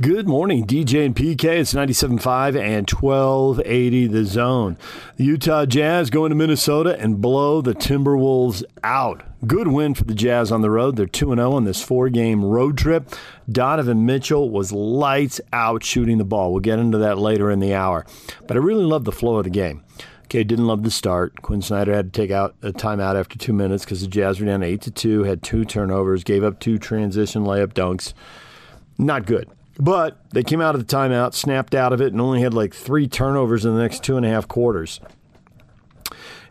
Good morning, DJ and PK. It's 97.5 and 1280 the zone. The Utah Jazz going to Minnesota and blow the Timberwolves out. Good win for the Jazz on the road. They're 2 0 on this four game road trip. Donovan Mitchell was lights out shooting the ball. We'll get into that later in the hour. But I really love the flow of the game. Okay, didn't love the start. Quin Snyder had to take out a timeout after two minutes because the Jazz were down eight to two, had two turnovers, gave up two transition layup dunks. Not good. But they came out of the timeout, snapped out of it, and only had like three turnovers in the next two and a half quarters.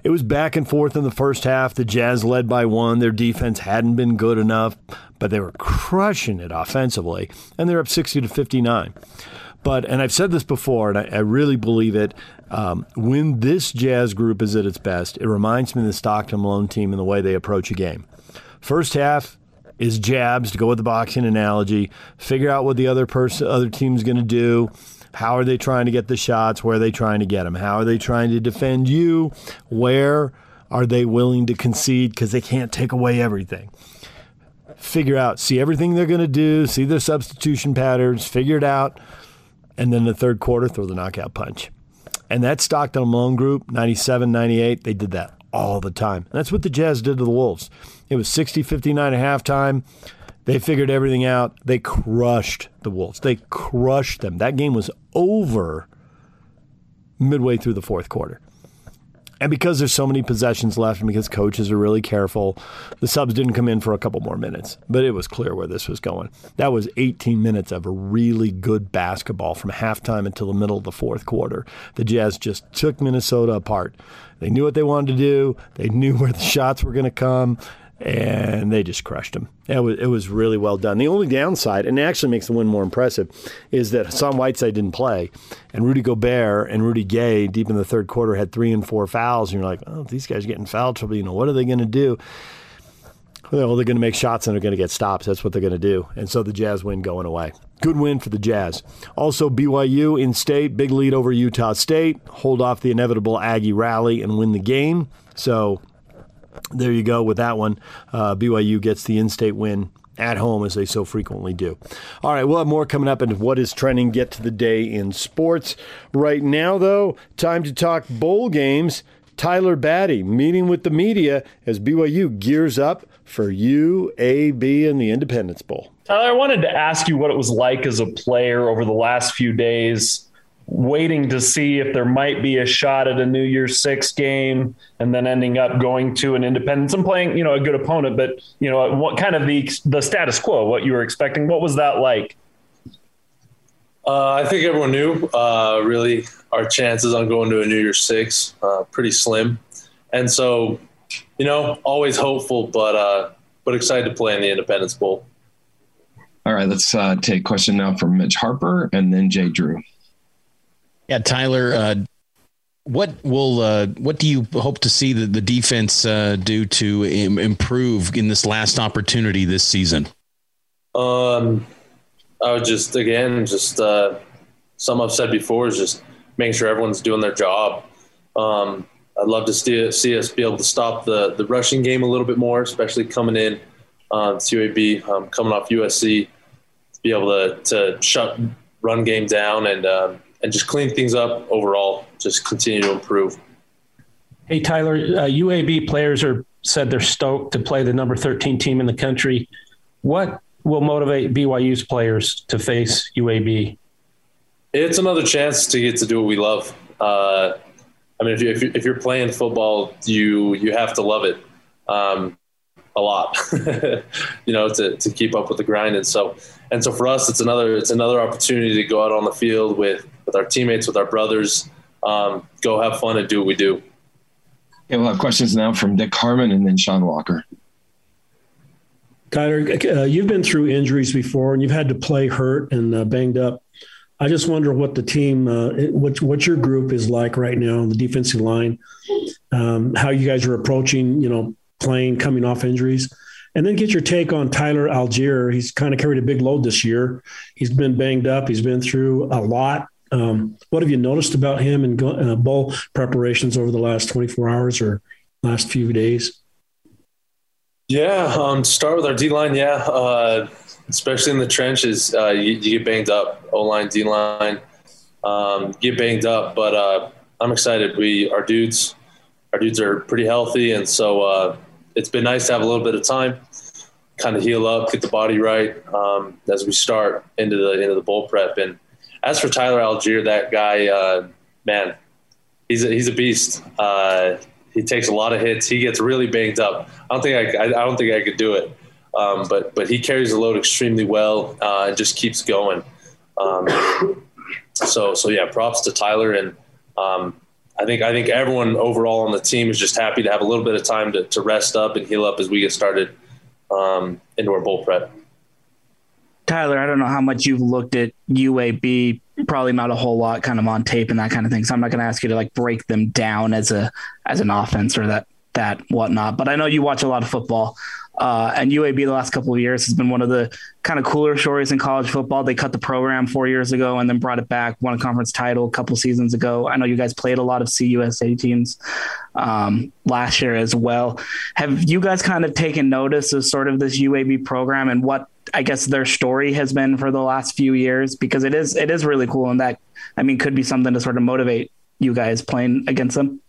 It was back and forth in the first half. The Jazz led by one. Their defense hadn't been good enough, but they were crushing it offensively, and they're up 60 to 59. But, and I've said this before, and I, I really believe it. Um, when this Jazz group is at its best, it reminds me of the Stockton Malone team in the way they approach a game. First half, is jabs to go with the boxing analogy. Figure out what the other person, other team's going to do. How are they trying to get the shots? Where are they trying to get them? How are they trying to defend you? Where are they willing to concede because they can't take away everything? Figure out, see everything they're going to do, see their substitution patterns, figure it out, and then the third quarter, throw the knockout punch. And that Stockton Malone group, 97, 98, they did that all the time. And that's what the Jazz did to the Wolves. It was 60 59 at halftime. They figured everything out. They crushed the Wolves. They crushed them. That game was over midway through the fourth quarter. And because there's so many possessions left and because coaches are really careful, the subs didn't come in for a couple more minutes. But it was clear where this was going. That was 18 minutes of really good basketball from halftime until the middle of the fourth quarter. The Jazz just took Minnesota apart. They knew what they wanted to do, they knew where the shots were going to come and they just crushed him. It was, it was really well done. The only downside, and it actually makes the win more impressive, is that Hassan Whiteside didn't play, and Rudy Gobert and Rudy Gay, deep in the third quarter, had three and four fouls. And you're like, oh, these guys are getting foul trouble. You know, what are they going to do? Well, they're going to make shots and they're going to get stops. That's what they're going to do. And so the Jazz win going away. Good win for the Jazz. Also, BYU in state, big lead over Utah State, hold off the inevitable Aggie rally and win the game. So there you go with that one. Uh, BYU gets the in state win at home as they so frequently do. All right, we'll have more coming up and what is trending. Get to the day in sports. Right now, though, time to talk bowl games. Tyler Batty meeting with the media as BYU gears up for UAB and the Independence Bowl. Tyler, I wanted to ask you what it was like as a player over the last few days waiting to see if there might be a shot at a New Year's Six game, and then ending up going to an Independence and playing, you know, a good opponent. But you know, what kind of the the status quo, what you were expecting, what was that like? Uh, I think everyone knew. Uh, really, our chances on going to a New Year's Six uh, pretty slim, and so you know, always hopeful, but uh, but excited to play in the Independence Bowl. All right, let's uh, take a question now from Mitch Harper and then Jay Drew. Yeah, Tyler, uh, what will uh, what do you hope to see the, the defense uh, do to Im- improve in this last opportunity this season? Um, I would just again just uh, some I've said before is just making sure everyone's doing their job. Um, I'd love to see, see us be able to stop the the rushing game a little bit more, especially coming in uh, UAB, um, coming off USC, to be able to to shut run game down and um, and just clean things up overall. Just continue to improve. Hey Tyler, uh, UAB players are said they're stoked to play the number 13 team in the country. What will motivate BYU's players to face UAB? It's another chance to get to do what we love. Uh, I mean, if, you, if, you're playing football, you you have to love it um, a lot, you know, to, to keep up with the grind. And so, and so for us, it's another it's another opportunity to go out on the field with with our teammates, with our brothers. Um, go have fun and do what we do. Yeah, we'll have questions now from Dick Harmon and then Sean Walker. Tyler, uh, you've been through injuries before, and you've had to play hurt and uh, banged up. I just wonder what the team, uh, what what your group is like right now on the defensive line, um, how you guys are approaching, you know, playing coming off injuries, and then get your take on Tyler Allgeier. He's kind of carried a big load this year. He's been banged up. He's been through a lot. Um, what have you noticed about him in uh, bowl preparations over the last 24 hours or last few days? Yeah, um, start with our D line, yeah, uh, especially in the trenches, uh, you, you, get banged up. O line, D line, um, get banged up. But uh, I'm excited. We our dudes, our dudes are pretty healthy, and so uh, it's been nice to have a little bit of time, kind of heal up, get the body right um, as we start into the into the bowl prep. And as for Tyler Allgeier, that guy, uh, man, he's a, he's a beast. Uh, he takes a lot of hits. He gets really banged up. I don't think I, I, don't think I could do it. Um, but but he carries the load extremely well uh, and just keeps going. Um, so so yeah, props to Tyler and um, I think I think everyone overall on the team is just happy to have a little bit of time to, to rest up and heal up as we get started um, into our bowl prep. Tyler, I don't know how much you've looked at UAB. Probably not a whole lot, kind of on tape and that kind of thing. So I'm not going to ask you to like break them down as a as an offense or that that whatnot. But I know you watch a lot of football. Uh, and UAB the last couple of years has been one of the kind of cooler stories in college football. They cut the program four years ago and then brought it back, won a conference title a couple seasons ago. I know you guys played a lot of CUSA teams um, last year as well. Have you guys kind of taken notice of sort of this UAB program and what I guess their story has been for the last few years? Because it is it is really cool and that I mean could be something to sort of motivate you guys playing against them.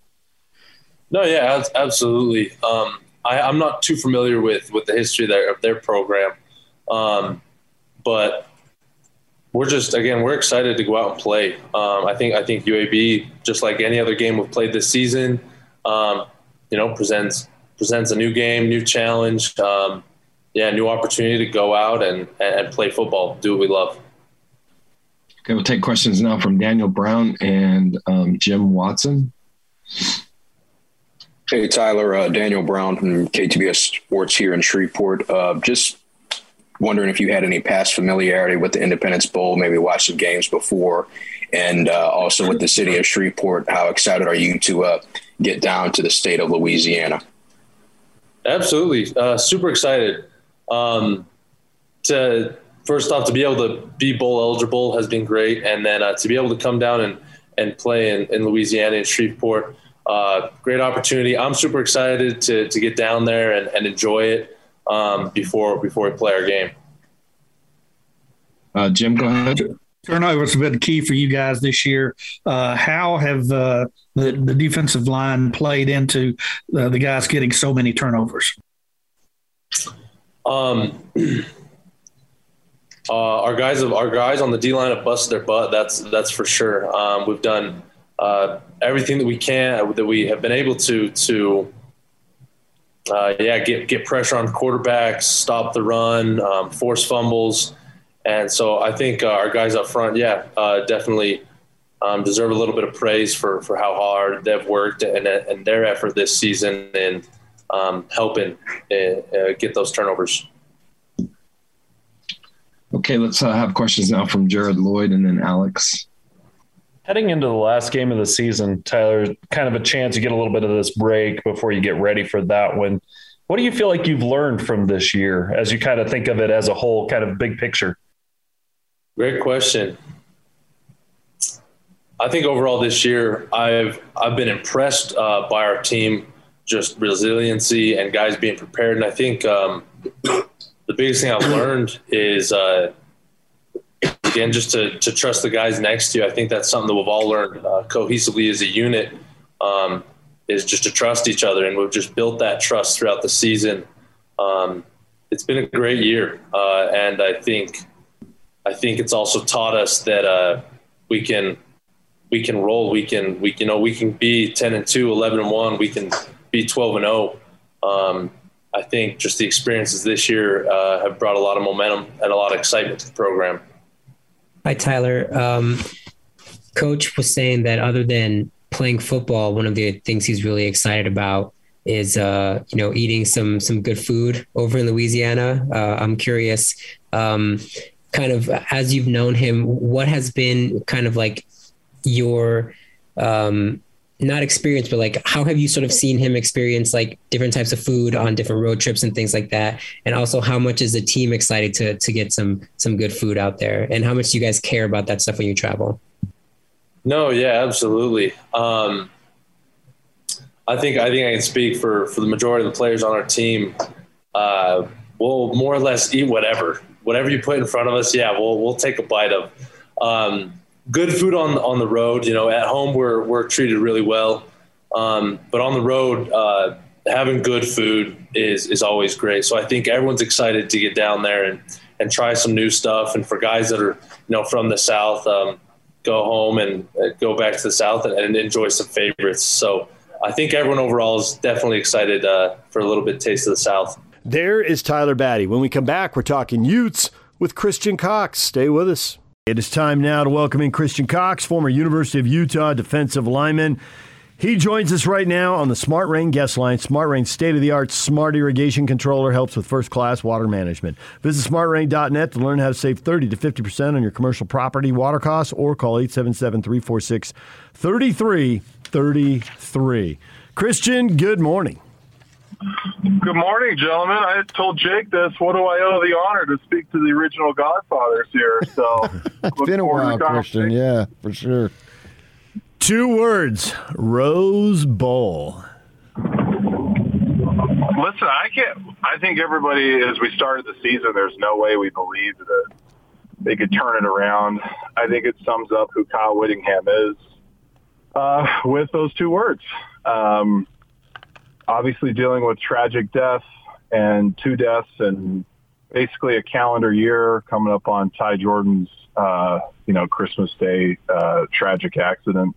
No, yeah, absolutely. Um, I, am not too familiar with with the history of their, of their program, um, but we're just again we're excited to go out and play. Um, I think I think UAB just like any other game we've played this season, um, you know, presents presents a new game, new challenge, um, yeah, new opportunity to go out and and play football, do what we love. Okay, we'll take questions now from Daniel Brown and um, Jim Watson. Hey, Tyler, uh, Daniel Brown from KTBS Sports here in Shreveport. Uh, just wondering if you had any past familiarity with the Independence Bowl, maybe watched some games before, and uh, also with the city of Shreveport. How excited are you to uh, get down to the state of Louisiana? Absolutely, uh, super excited. Um, to first off, to be able to be bowl eligible has been great, and then uh, to be able to come down and and play in, in Louisiana and Shreveport uh, great opportunity. I'm super excited to, to get down there and, and enjoy it um, before before we play our game. Uh, Jim, go ahead. Turnovers have been key for you guys this year. Uh, how have uh, the, the defensive line played into uh, the guys getting so many turnovers? Um, uh, our guys our guys on the D line have busted their butt. That's that's for sure. Um, we've done uh, everything that we can that we have been able to to uh, yeah get get pressure on quarterbacks, stop the run, um, force fumbles, and so I think uh, our guys up front, yeah, uh, definitely um, deserve a little bit of praise for for how hard they've worked and and their effort this season in um, helping uh, uh, get those turnovers. Okay, let's have questions now from Jared Lloyd and then Alex. Heading into the last game of the season, Tyler, kind of a chance to get a little bit of this break before you get ready for that one. What do you feel like you've learned from this year as you kind of think of it as a whole, kind of big picture? Great question. I think overall this year, I've I've been impressed uh, by our team, just resiliency and guys being prepared. And I think um, the biggest thing I've learned is uh, again, just to, to trust the guys next to you. I think that's something that we've all learned uh, cohesively as a unit um, is just to trust each other. And we've just built that trust throughout the season. Um, it's been a great year. Uh, and I think, I think it's also taught us that uh, we can, we can roll. We can, we, you know, we can be 10 and 2, 11 and 1. We can be 12 and 0. Um, I think just the experiences this year uh, have brought a lot of momentum and a lot of excitement to the program. Hi, Tyler. Um, Coach was saying that other than playing football, one of the things he's really excited about is uh, you know eating some some good food over in Louisiana. Uh, I'm curious, um, kind of as you've known him, what has been kind of like your um, not experience, but like how have you sort of seen him experience like different types of food on different road trips and things like that? And also how much is the team excited to to get some some good food out there? And how much do you guys care about that stuff when you travel? No, yeah, absolutely. Um, I think I think I can speak for for the majority of the players on our team. Uh, we'll more or less eat whatever. whatever you put in front of us, yeah, we'll we'll take a bite of. Um, good food on on the road. You know, at home we're we're treated really well, um, but on the road, uh, having good food is is always great. So I think everyone's excited to get down there and and try some new stuff. And for guys that are you know from the south, um, go home and uh, go back to the south and, and, enjoy some favorites. So I think everyone overall is definitely excited uh, for a little bit taste of the south. There is Tyler Batty. When we come back, we're talking Utes with Christian Cox. Stay with us. It is time now to welcome in Christian Cox, former University of Utah defensive lineman. He joins us right now on the Smart Rain guest line. Smart Rain state of the art smart irrigation controller helps with first class water management. Visit smartrain.net to learn how to save 30 to 50% on your commercial property water costs or call 877 346 3333. Christian, good morning. Good morning, gentlemen. I told Jake this. What do I owe the honor to speak to the original Godfathers here? So it's been a while, Christian. Yeah, for sure. Two words: Rose Bowl. Listen, I can't. I think everybody, as we started the season, there's no way we believed that they could turn it around. I think it sums up who Kyle Whittingham is uh, with those two words. Um, obviously dealing with tragic deaths and two deaths and basically a calendar year coming up on Ty Jordan's, uh, you know, Christmas Day uh, tragic accident.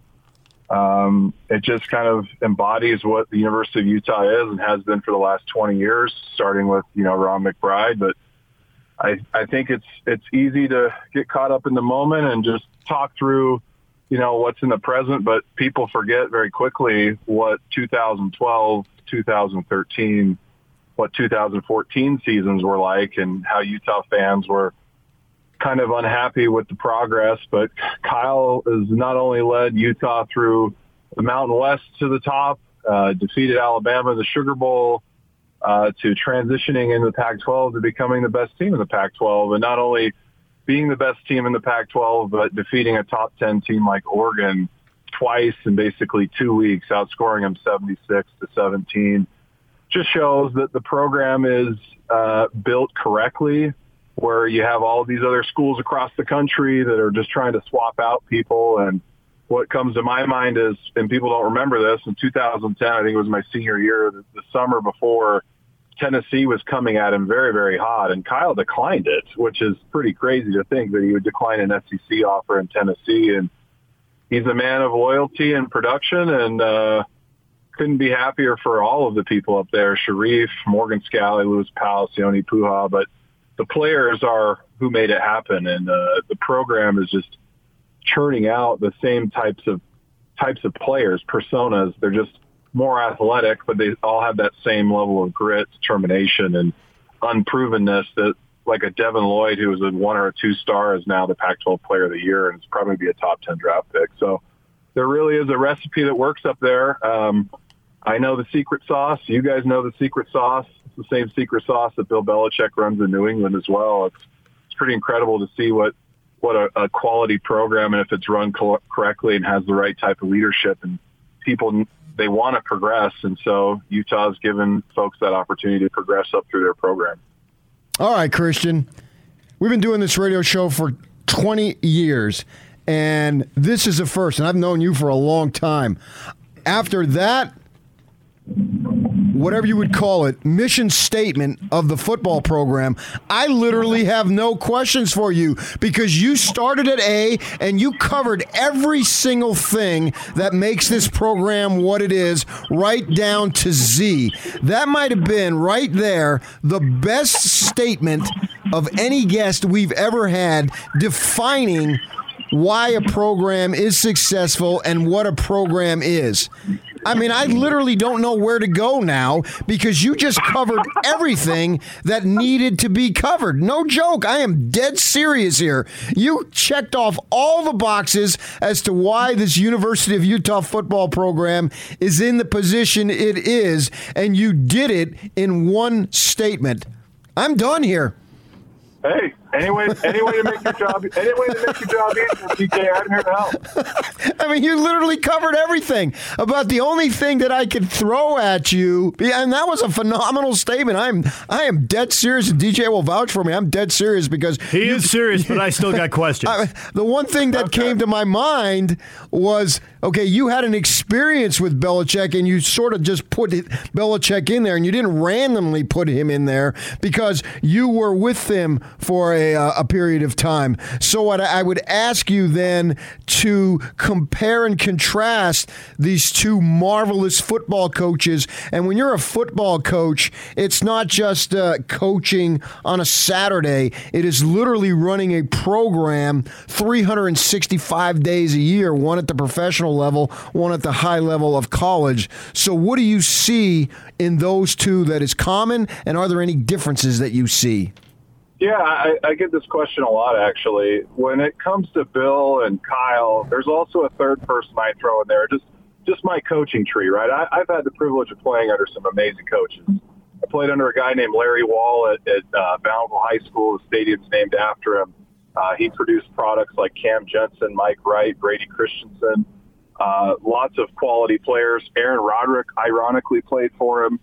Um, it just kind of embodies what the University of Utah is and has been for the last 20 years, starting with, you know, Ron McBride. But I, I think it's, it's easy to get caught up in the moment and just talk through, you know, what's in the present, but people forget very quickly what 2012 2013, what 2014 seasons were like and how Utah fans were kind of unhappy with the progress. But Kyle has not only led Utah through the Mountain West to the top, uh, defeated Alabama in the Sugar Bowl, uh, to transitioning in the Pac-12 to becoming the best team in the Pac-12, and not only being the best team in the Pac-12, but defeating a top 10 team like Oregon twice in basically two weeks, outscoring them 76 to 17. Just shows that the program is uh, built correctly, where you have all these other schools across the country that are just trying to swap out people. And what comes to my mind is, and people don't remember this, in 2010, I think it was my senior year, the, the summer before Tennessee was coming at him very, very hot, and Kyle declined it, which is pretty crazy to think that he would decline an SEC offer in Tennessee. And he's a man of loyalty and production and uh, couldn't be happier for all of the people up there, Sharrieff, Morgan Scalley, Lewis Powell, Sione Po'uha, but the players are who made it happen. And uh, the program is just churning out the same types of types of players, personas. They're just more athletic, but they all have that same level of grit, determination, and unprovenness that like a Devin Lloyd, who was a one or a two star, is now the Pac-12 Player of the Year, and it's probably be a top ten draft pick. So there really is a recipe that works up there. Um, I know the secret sauce. You guys know the secret sauce. It's the same secret sauce that Bill Belichick runs in New England as well. It's it's pretty incredible to see what what a, a quality program and if it's run co- correctly and has the right type of leadership and people they want to progress and so Utah's given folks that opportunity to progress up through their program. All right, Christian. We've been doing this radio show for 20 years, and this is the first, and I've known you for a long time. After that whatever you would call it, mission statement of the football program, I literally have no questions for you because you started at A and you covered every single thing that makes this program what it is, right down to Z. That might have been right there the best statement of any guest we've ever had defining why a program is successful and what a program is. I mean, I literally don't know where to go now because you just covered everything that needed to be covered. No joke. I am dead serious here. You checked off all the boxes as to why this University of Utah football program is in the position it is, and you did it in one statement. I'm done here. Hey, Any way, any way to make your job, any way to make your job easier, PK. I'm here to help. I mean, you literally covered everything about the only thing that I could throw at you, and that was a phenomenal statement. I'm, I am dead serious, and DJ will vouch for me. I'm dead serious because he you, is serious, but I still got questions. I, the one thing that okay. came to my mind was, okay, you had an experience with Belichick, and you sort of just put it, Belichick in there, and you didn't randomly put him in there because you were with him for a, uh, a period of time. So what I would ask you then to compare and contrast these two marvelous football coaches. And when you're a football coach, it's not just uh, coaching on a Saturday. It is literally running a program 365 days a year, one at the professional level, one at the high level of college. So what do you see in those two that is common, and are there any differences that you see? Yeah, I, I get this question a lot actually. When it comes to Bill and Kyle, there's also a third person I throw in there. Just just my coaching tree, right? I, I've had the privilege of playing under some amazing coaches. I played under a guy named Larry Wall at, at uh, Bountiful High School. The stadium's named after him. Uh, he produced products like Cam Jensen, Mike Wright, Brady Christensen, uh, lots of quality players. Aaron Roderick, ironically, played for him.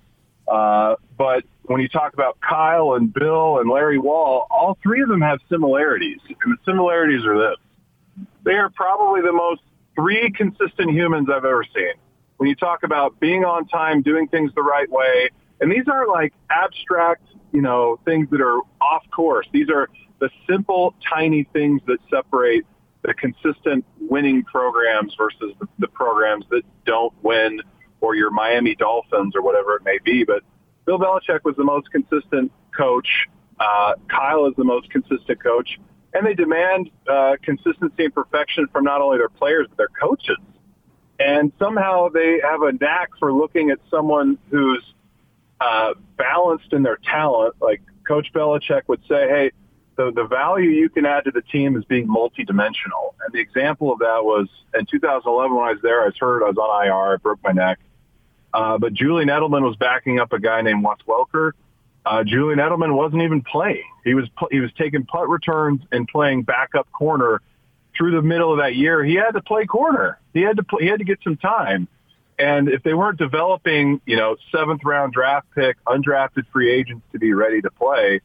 Uh, but when you talk about Kyle and Bill and Larry Wall, all three of them have similarities. And the similarities are this. They are probably the most three consistent humans I've ever seen. When you talk about being on time, doing things the right way, and these aren't like abstract, you know, things that are off course. These are the simple, tiny things that separate the consistent winning programs versus the, the programs that don't win or your Miami Dolphins or whatever it may be. But Bill Belichick was the most consistent coach. Uh, Kyle is the most consistent coach. And they demand uh, consistency and perfection from not only their players, but their coaches. And somehow they have a knack for looking at someone who's uh, balanced in their talent. Like Coach Belichick would say, hey, the, the value you can add to the team is being multidimensional. And the example of that was in 2011 when I was there, I was hurt, I was on IR, I broke my neck. Uh, but Julian Edelman was backing up a guy named Wes Welker. Uh, Julian Edelman wasn't even playing. He was he was taking punt returns and playing backup corner through the middle of that year. He had to play corner. He had to play, he had to get some time. And if they weren't developing, you know, seventh round draft pick, undrafted free agents to be ready to play,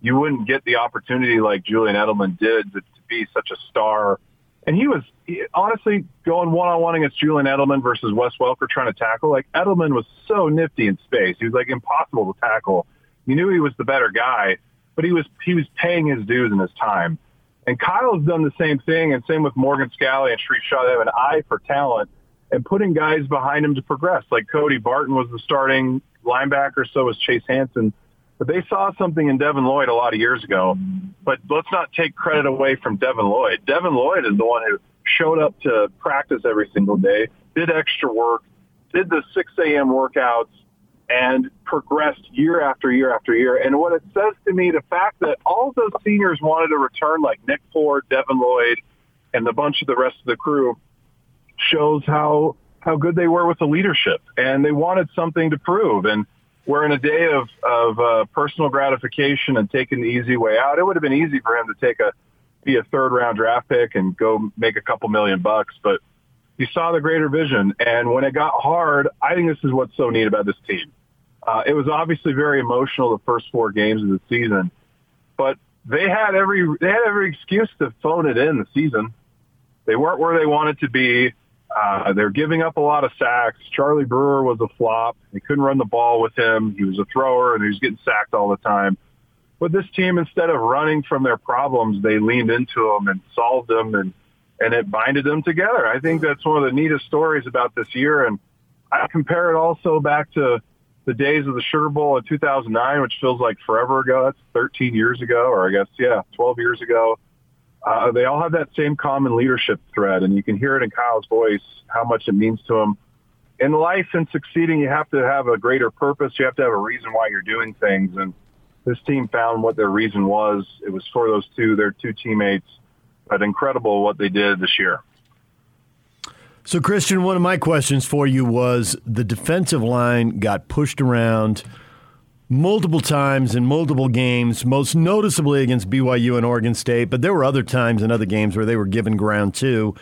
you wouldn't get the opportunity like Julian Edelman did to, to be such a star and he was honestly going one on one against Julian Edelman versus Wes Welker trying to tackle. Like Edelman was so nifty in space. He was like impossible to tackle. You knew he was the better guy, but he was he was paying his dues in his time. And Kyle's done the same thing, and same with Morgan Scalley and Sharrieff Shah. They have an eye for talent and putting guys behind him to progress. Like Cody Barton was the starting linebacker, so was Chase Hansen. But they saw something in Devin Lloyd a lot of years ago. But let's not take credit away from Devin Lloyd. Devin Lloyd is the one who showed up to practice every single day, did extra work, did the 6 a.m. workouts, and progressed year after year after year. And what it says to me, the fact that all those seniors wanted to return, like Nick Ford, Devin Lloyd, and the bunch of the rest of the crew, shows how how good they were with the leadership, and they wanted something to prove. And we're in a day of of uh, personal gratification and taking the easy way out. It would have been easy for him to take a be a third round draft pick and go make a couple million bucks, but he saw the greater vision. And when it got hard, I think this is what's so neat about this team. Uh, it was obviously very emotional the first four games of the season, but they had every they had every excuse to phone it in the season. They weren't where they wanted to be. Uh, they're giving up a lot of sacks. Charlie Brewer was a flop. They couldn't run the ball with him. He was a thrower and he was getting sacked all the time. But this team, instead of running from their problems, they leaned into them and solved them and, and it binded them together. I think that's one of the neatest stories about this year. And I compare it also back to the days of the Sugar Bowl in 2009, which feels like forever ago. That's 13 years ago, or I guess, yeah, 12 years ago uh, they all have that same common leadership thread, and you can hear it in Kyle's voice how much it means to him. In life and succeeding, you have to have a greater purpose. You have to have a reason why you're doing things, and this team found what their reason was. It was for those two, their two teammates. But incredible what they did this year. So, Christian, one of my questions for you was the defensive line got pushed around multiple times in multiple games, most noticeably against BYU and Oregon State, but there were other times in other games where they were given ground too.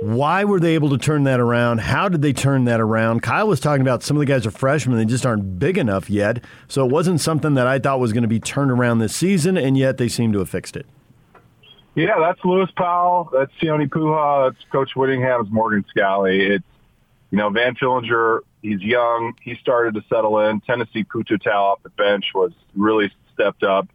Why were they able to turn that around? How did they turn that around? Kyle was talking about some of the guys are freshmen, they just aren't big enough yet. So it wasn't something that I thought was going to be turned around this season, and yet they seem to have fixed it. Yeah, that's Lewis Powell. That's Sione Po'uha. That's Coach Whittingham's Morgan Scalley. It's, you know, Van Fillinger, he's young. He started to settle in. Tennessee Pututau off the bench was really stepped up.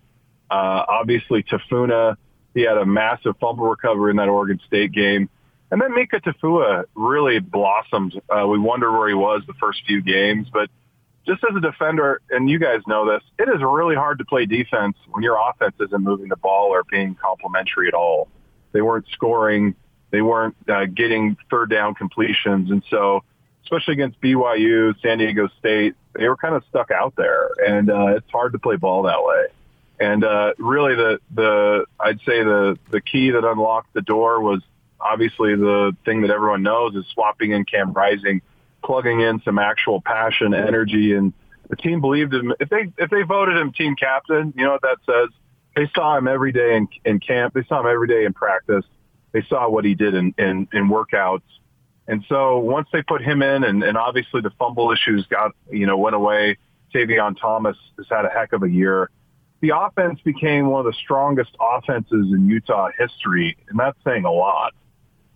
Uh, obviously, Tafuna, he had a massive fumble recovery in that Oregon State game. And then Mika Tafua really blossomed. Uh, we wonder where he was the first few games, but just as a defender, and you guys know this, it is really hard to play defense when your offense isn't moving the ball or being complementary at all. They weren't scoring. They weren't uh, getting third down completions. And so, especially against BYU, San Diego State, they were kind of stuck out there. And uh, it's hard to play ball that way. And uh, really, the the I'd say the the key that unlocked the door was obviously the thing that everyone knows is swapping in Cam Rising plugging in some actual passion, energy, and the team believed him. If they if they voted him team captain, you know what that says. They saw him every day in, in camp. They saw him every day in practice. They saw what he did in, in, in workouts. And so once they put him in, and, and obviously the fumble issues got you know went away. Tavion Thomas has had a heck of a year. The offense became one of the strongest offenses in Utah history, and that's saying a lot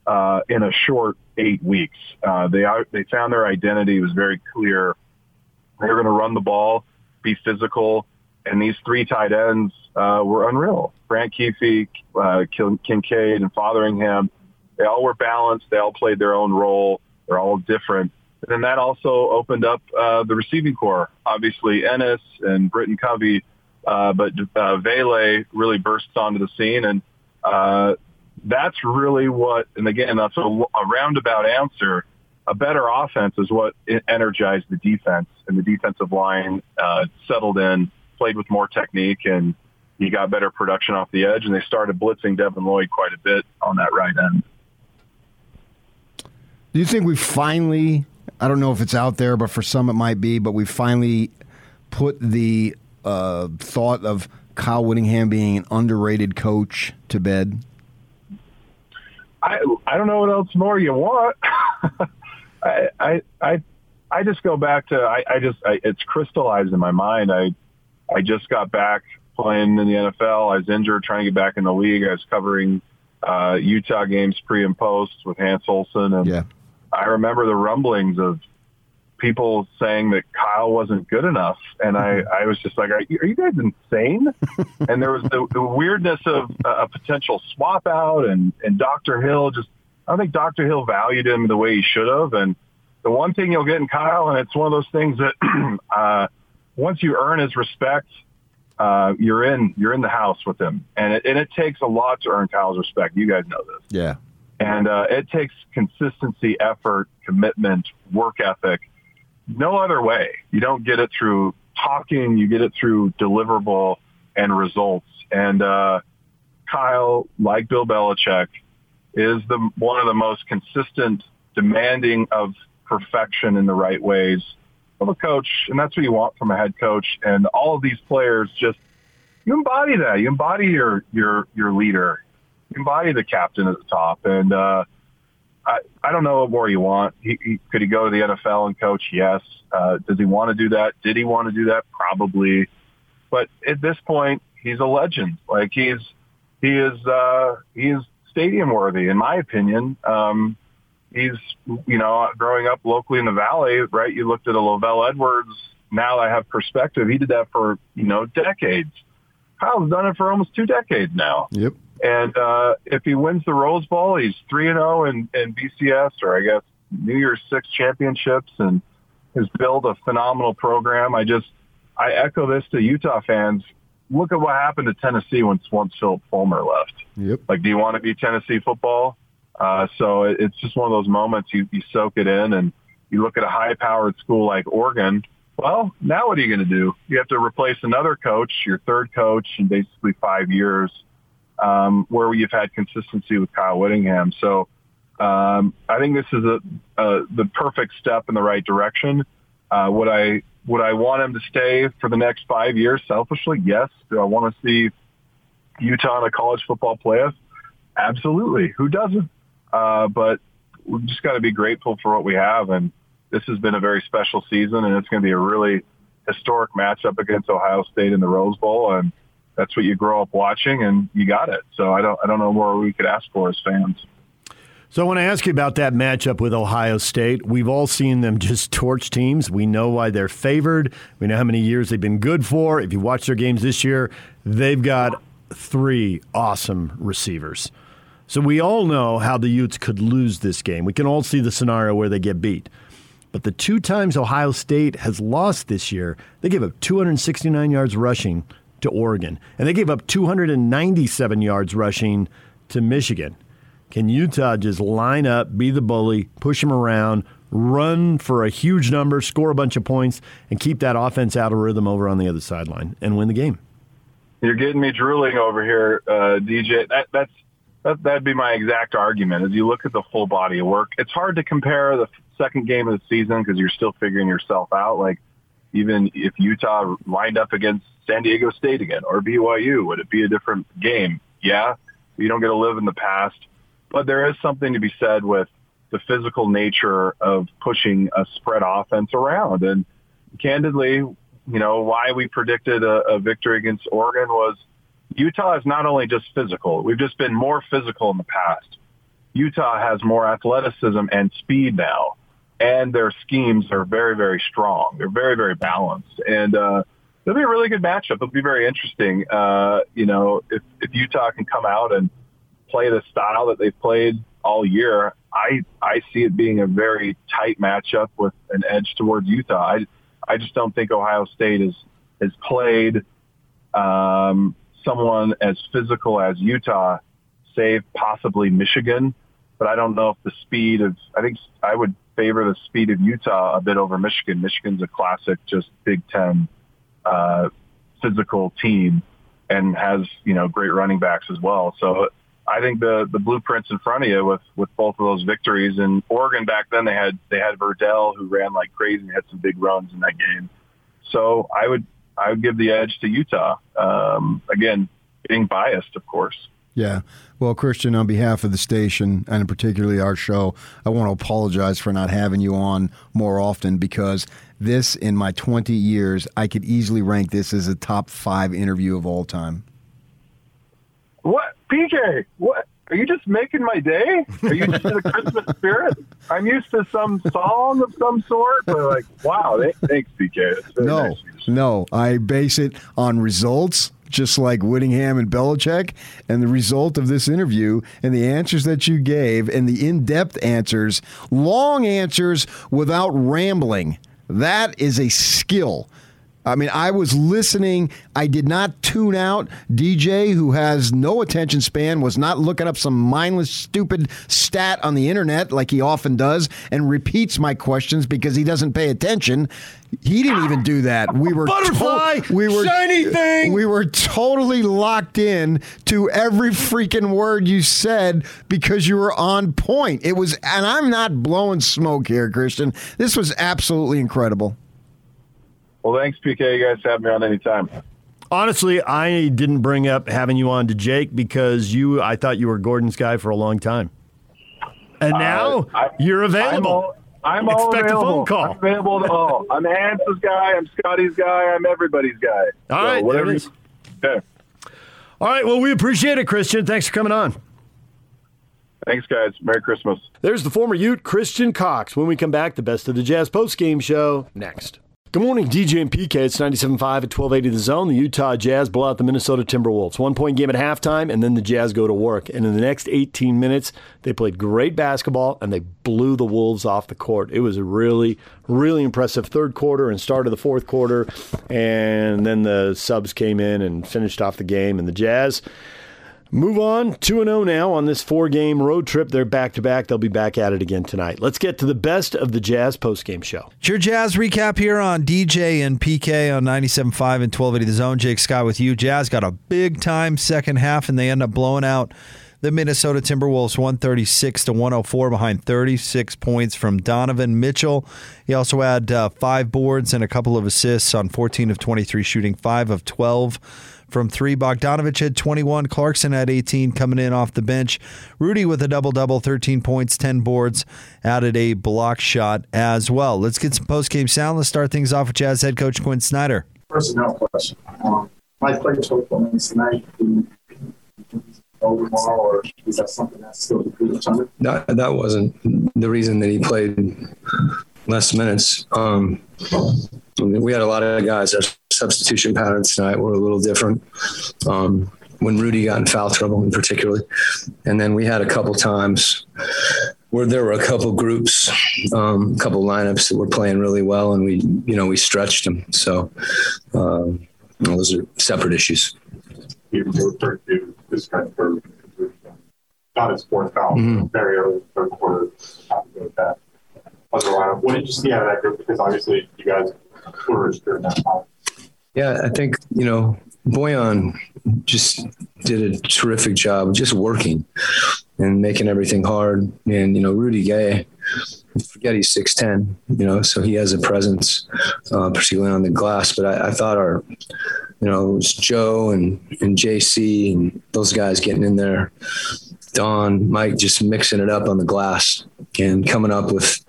uh, in a short eight weeks. Uh, they are, they found their identity was very clear. They were going to run the ball, be physical, and these three tight ends uh, were unreal. Brant Kuithe, uh, Kincaid, and Fotheringham. They all were balanced. They all played their own role. They're all different. And then that also opened up uh, the receiving core. Obviously, Ennis and Britain Covey, uh, but uh, Vele really burst onto the scene, and uh, that's really what, and again, that's a, a roundabout answer. A better offense is what energized the defense, and the defensive line uh, settled in, played with more technique, and he got better production off the edge, and they started blitzing Devin Lloyd quite a bit on that right end. Do you think we finally, I don't know if it's out there, but for some it might be, but we finally put the uh, thought of Kyle Whittingham being an underrated coach to bed? I I don't know what else more you want. I I I I just go back to I, I just I, it's crystallized in my mind. I I just got back playing in the NFL. I was injured, trying to get back in the league. I was covering uh, Utah games pre and post with Hans Olsen, and yeah. I remember the rumblings of people saying that Kyle wasn't good enough, and I, I was just like, "Are you, are you guys insane?" and there was the, the weirdness of a potential swap out, and and Dr. Hill just, I don't think Dr. Hill valued him the way he should have, and the one thing you'll get in Kyle, and it's one of those things that uh, once you earn his respect, uh, you're in you're in the house with him, and it, and it takes a lot to earn Kyle's respect. You guys know this. Yeah. And uh, it takes consistency, effort, commitment, work ethic no other way. You don't get it through talking. You get it through deliverable and results. And uh, Kyle, like Bill Belichick, is the one of the most consistent, demanding of perfection in the right ways of a coach, and that's what you want from a head coach. And all of these players just you embody that. You embody your your your leader. You embody the captain at the top, and uh, I, I don't know what more you want. He, he, could he go to the NFL and coach? Yes. Uh, does he want to do that? Did he want to do that? Probably. But at this point, he's a legend. Like he's he is uh, he is stadium worthy, in my opinion. Um, he's you know growing up locally in the valley, right? You looked at a LaVell Edwards. Now I have perspective. He did that for you know decades. Kyle's done it for almost two decades now. Yep. And uh, if he wins the Rose Bowl, he's three and zero oh in, in BCS, or I guess New Year's Six championships, and has built a phenomenal program. I just I echo this to Utah fans. Look at what happened to Tennessee once once Phillip Fulmer left. Yep. Like, do you want to be Tennessee football? Uh, so it, it's just one of those moments you, you soak it in, and you look at a high-powered school like Oregon. Well, now what are you going to do? You have to replace another coach, your third coach in basically five years um, where you've had consistency with Kyle Whittingham. So um, I think this is a, a, the perfect step in the right direction. Uh, would I would I want him to stay for the next five years? Selfishly, yes. Do I want to see Utah in a college football playoff? Absolutely. Who doesn't? Uh, but we've just got to be grateful for what we have, and this has been a very special season, and it's going to be a really historic matchup against Ohio State in the Rose Bowl, and that's what you grow up watching, and you got it. So I don't I don't know more we could ask for as fans. So I want to ask you about that matchup with Ohio State. We've all seen them just torch teams. We know why they're favored. We know how many years they've been good for. If you watch their games this year, they've got three awesome receivers. So we all know how the Utes could lose this game. We can all see the scenario where they get beat. But the two times Ohio State has lost this year, they gave up 269 yards rushing to Oregon, and they gave up 297 yards rushing to Michigan. Can Utah just line up, be the bully, push them around, run for a huge number, score a bunch of points, and keep that offense out of rhythm over on the other sideline and win the game? You're getting me drooling over here, uh, DJ. That, that's that, that'd be my exact argument. As you look at the full body of work, it's hard to compare the second game of the season because you're still figuring yourself out. Like even if Utah lined up against San Diego State again or BYU, would it be a different game? Yeah, you don't get to live in the past. But there is something to be said with the physical nature of pushing a spread offense around. And candidly, you know, why we predicted a, a victory against Oregon was Utah is not only just physical. We've just been more physical in the past. Utah has more athleticism and speed now, and their schemes are very, very strong. They're very, very balanced, and uh, it'll be a really good matchup. It'll be very interesting. Uh, you know, if if Utah can come out and play the style that they've played all year, I I see it being a very tight matchup with an edge towards Utah. I I just don't think Ohio State has has played um, someone as physical as Utah, save possibly Michigan. But I don't know if the speed of I think I would favor the speed of Utah a bit over Michigan. Michigan's a classic, just Big Ten uh, physical team and has you know great running backs as well. So I think the the blueprints in front of you with with both of those victories. And Oregon back then they had they had Verdell who ran like crazy and had some big runs in that game. So I would I would give the edge to Utah. Um, again, being biased, of course. Yeah. Well, Christian, on behalf of the station and particularly our show, I want to apologize for not having you on more often because this, in my 20 years, I could easily rank this as a top five interview of all time. What? PJ? what? Are you just making my day? Are you just in the Christmas spirit? I'm used to some song of some sort, but like, wow, thanks, PJ. No, nice. no, I base it on results, just like Whittingham and Belichick, and the result of this interview and the answers that you gave and the in-depth answers, long answers without rambling. That is a skill. I mean, I was listening. I did not tune out. DJ, who has no attention span, was not looking up some mindless, stupid stat on the internet like he often does and repeats my questions because he doesn't pay attention. He didn't even do that. We were butterfly, to- we were shiny thing. We were totally locked in to every freaking word you said because you were on point. It was, and I'm not blowing smoke here, Christian. This was absolutely incredible. Well, thanks, PK. You guys have me on anytime. Honestly, I didn't bring up having you on to Jake because you. I thought you were Gordon's guy for a long time, and now Uh, I- you're available. I'm all, I'm all Expect a available. phone call. I'm available to all. I'm Hans's guy. I'm Scotty's guy. I'm everybody's guy. All So right, there whatever it you- is. Okay. All right. Well, we appreciate it, Christian. Thanks for coming on. Thanks, guys. Merry Christmas. There's the former Ute, Christian Cox. When we come back, the best of the Jazz post game show next. Good morning, DJ and PK. It's 97.5 at 1280 The Zone. The Utah Jazz blow out the Minnesota Timberwolves. One point game at halftime, and then the Jazz go to work. And in the next 18 minutes, they played great basketball and they blew the Wolves off the court. It was a really, really impressive third quarter and start of the fourth quarter. And then the subs came in and finished off the game. And the Jazz Move on 2 0 now on this four game road trip. They're back to back. They'll be back at it again tonight. Let's get to the best of the Jazz postgame show. It's your Jazz recap here on DJ and PK on 97.5 and 1280 The Zone. Jake Scott with you. Jazz got a big time second half, and they end up blowing out the Minnesota Timberwolves 136 to 104 behind 36 points from Donovan Mitchell. He also had uh, five boards and a couple of assists on 14 of 23 shooting, 5 of 12 from three. Bogdanovich had 21. Clarkson had 18 coming in off the bench. Rudy with a double double, 13 points, 10 boards, added a block shot as well. Let's get some post game sound. Let's start things off with Jazz head coach Quin Snyder. Personnel question. Um, Mike played for tonight. Over tomorrow, or is that something that's still determined? That that wasn't the reason that he played less minutes. Um, we had a lot of guys. Our substitution patterns tonight were a little different. Um, when Rudy got in foul trouble, in particular, and then we had a couple times where there were a couple groups, um, a couple lineups that were playing really well, and we, you know, we stretched them. So um, those are separate issues. You referred to this kind of got his fourth foul mm-hmm. very early third quarter. Happy with that. Other lineup. What did you see out of that group? Because obviously you guys flourished during that time. Yeah, I think you know Bojan just did a terrific job, just working and making everything hard. And you know Rudy Gay, forget he's six ten, you know, so he has a presence, uh, particularly on the glass. But I, I thought our you know, it was Joe and, and JC and those guys getting in there. Don, Mike just mixing it up on the glass and coming up with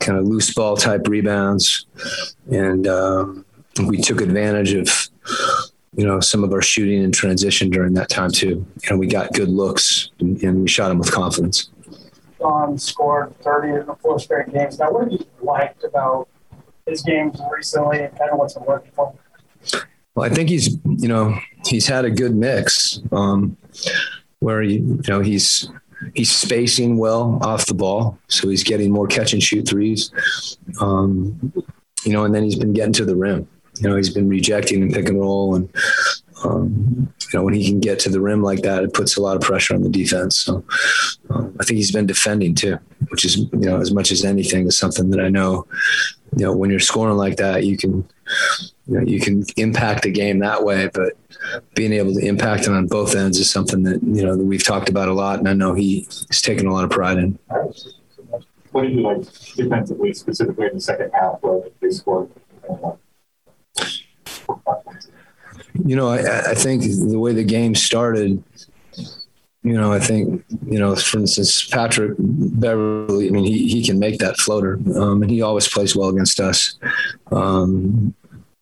kind of loose ball type rebounds. And um, we took advantage of, you know, some of our shooting and transition during that time too. And we got good looks and, and we shot them with confidence. Don scored 30 in the four straight games. Now, what have you liked about his games recently and kind of what's been working for him? Well, I think he's, you know, he's had a good mix um, where he, you know, he's he's spacing well off the ball, so he's getting more catch and shoot threes. Um, you know, and then he's been getting to the rim. You know, he's been rejecting and pick and roll, and um, you know, when he can get to the rim like that, it puts a lot of pressure on the defense. So um, I think he's been defending too, which is, you know, as much as anything is something that I know, you know, when you're scoring like that, you can, you know, you can impact the game that way, but being able to impact it on both ends is something that, you know, that we've talked about a lot. And I know he's taken a lot of pride in. What did you like defensively, specifically in the second half where they scored? You know, I, I think the way the game started, you know, I think, you know, for instance, Patrick Beverley, I mean, he, he can make that floater um, and he always plays well against us. Um,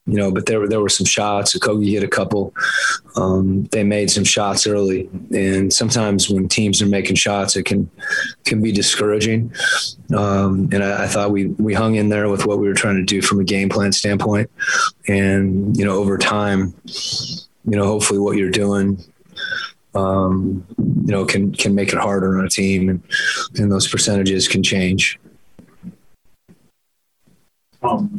you know, but there were there were some shots. Kogi hit a couple. Um, they made some shots early, and sometimes when teams are making shots, it can can be discouraging. Um, and I, I, thought we we hung in there with what we were trying to do from a game plan standpoint, and you know, over time, you know, hopefully what you're doing. Um, you know, can can make it harder on a team, and and those percentages can change. Um,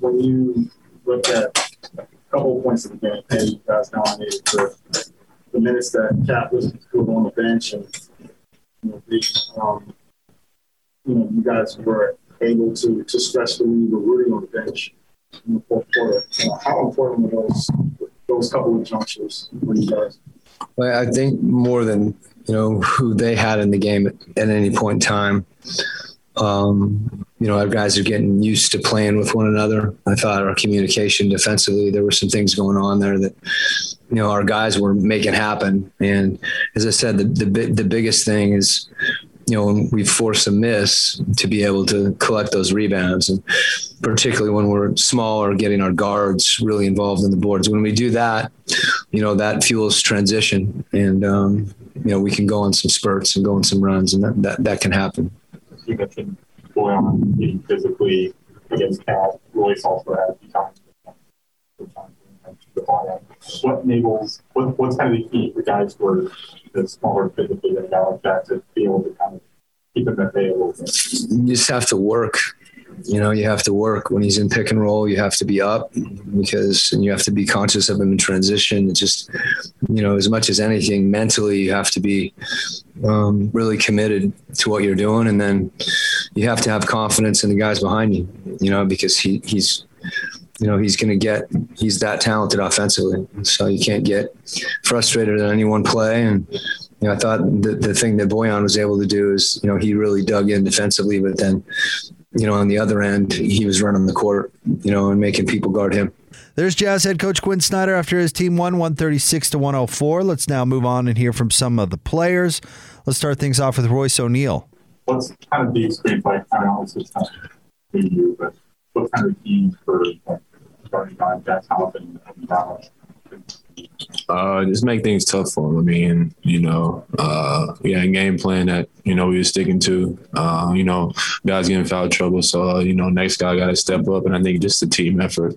when you look at a couple of points of the game. Hey, you guys dominated the, the minutes that Cap was on the bench, and you know, the, um, you know, you guys were able to to stretch the lead with Rudy on the bench in the fourth quarter. Uh, how important were those those couple of junctures for you guys? Well, I think more than you know who they had in the game at, at any point in time. Um, you know, our guys are getting used to playing with one another. I thought our communication defensively, there were some things going on there that, you know, our guys were making happen. And as I said, the the, the biggest thing is, you know, when we force a miss to be able to collect those rebounds, and particularly when we're small or getting our guards really involved in the boards. When we do that, you know, that fuels transition, and um, you know, we can go on some spurts and go on some runs, and that that, that can happen being physically against Cat. Royce also had a. What enables, what, what's kind of the key for guys who are the smaller physically than a guy like that to be able to kind of keep them at bay a little bit? You just have to work you know, you have to work when he's in pick and roll. You have to be up because, and you have to be conscious of him in transition. It's just, you know, as much as anything, mentally, you have to be um, really committed to what you're doing, and then you have to have confidence in the guys behind you. You know, because he he's you know he's going to get he's that talented offensively so you can't get frustrated at any one play and you know, I thought the, the thing that Bojan was able to do is, you know, he really dug in defensively, but then, you know, on the other end, he was running the court, you know, and making people guard him. There's Jazz head coach Quin Snyder after his team won 136 to 104. Let's now move on and hear from some of the players. Let's start things off with Royce O'Neale. What's kind of the experience like? I know it's just not for you, but what kind of keys for like, starting on Jack Hamilton and Brown? Uh, just make things tough for him. I mean, you know, uh, we had a game plan that you know we were sticking to. Uh, you know, guys getting foul trouble, so uh, you know, next guy got to step up, and I think just a team effort,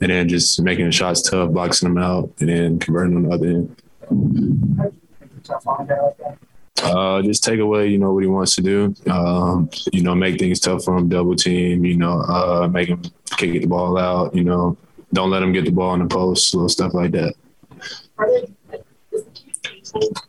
and then just making the shots tough, boxing them out, and then converting on the other end. Uh, just take away, you know, what he wants to do. Um, you know, make things tough for him, double team. You know, uh, make him kick the ball out. You know, don't let him get the ball in the post, little stuff like that.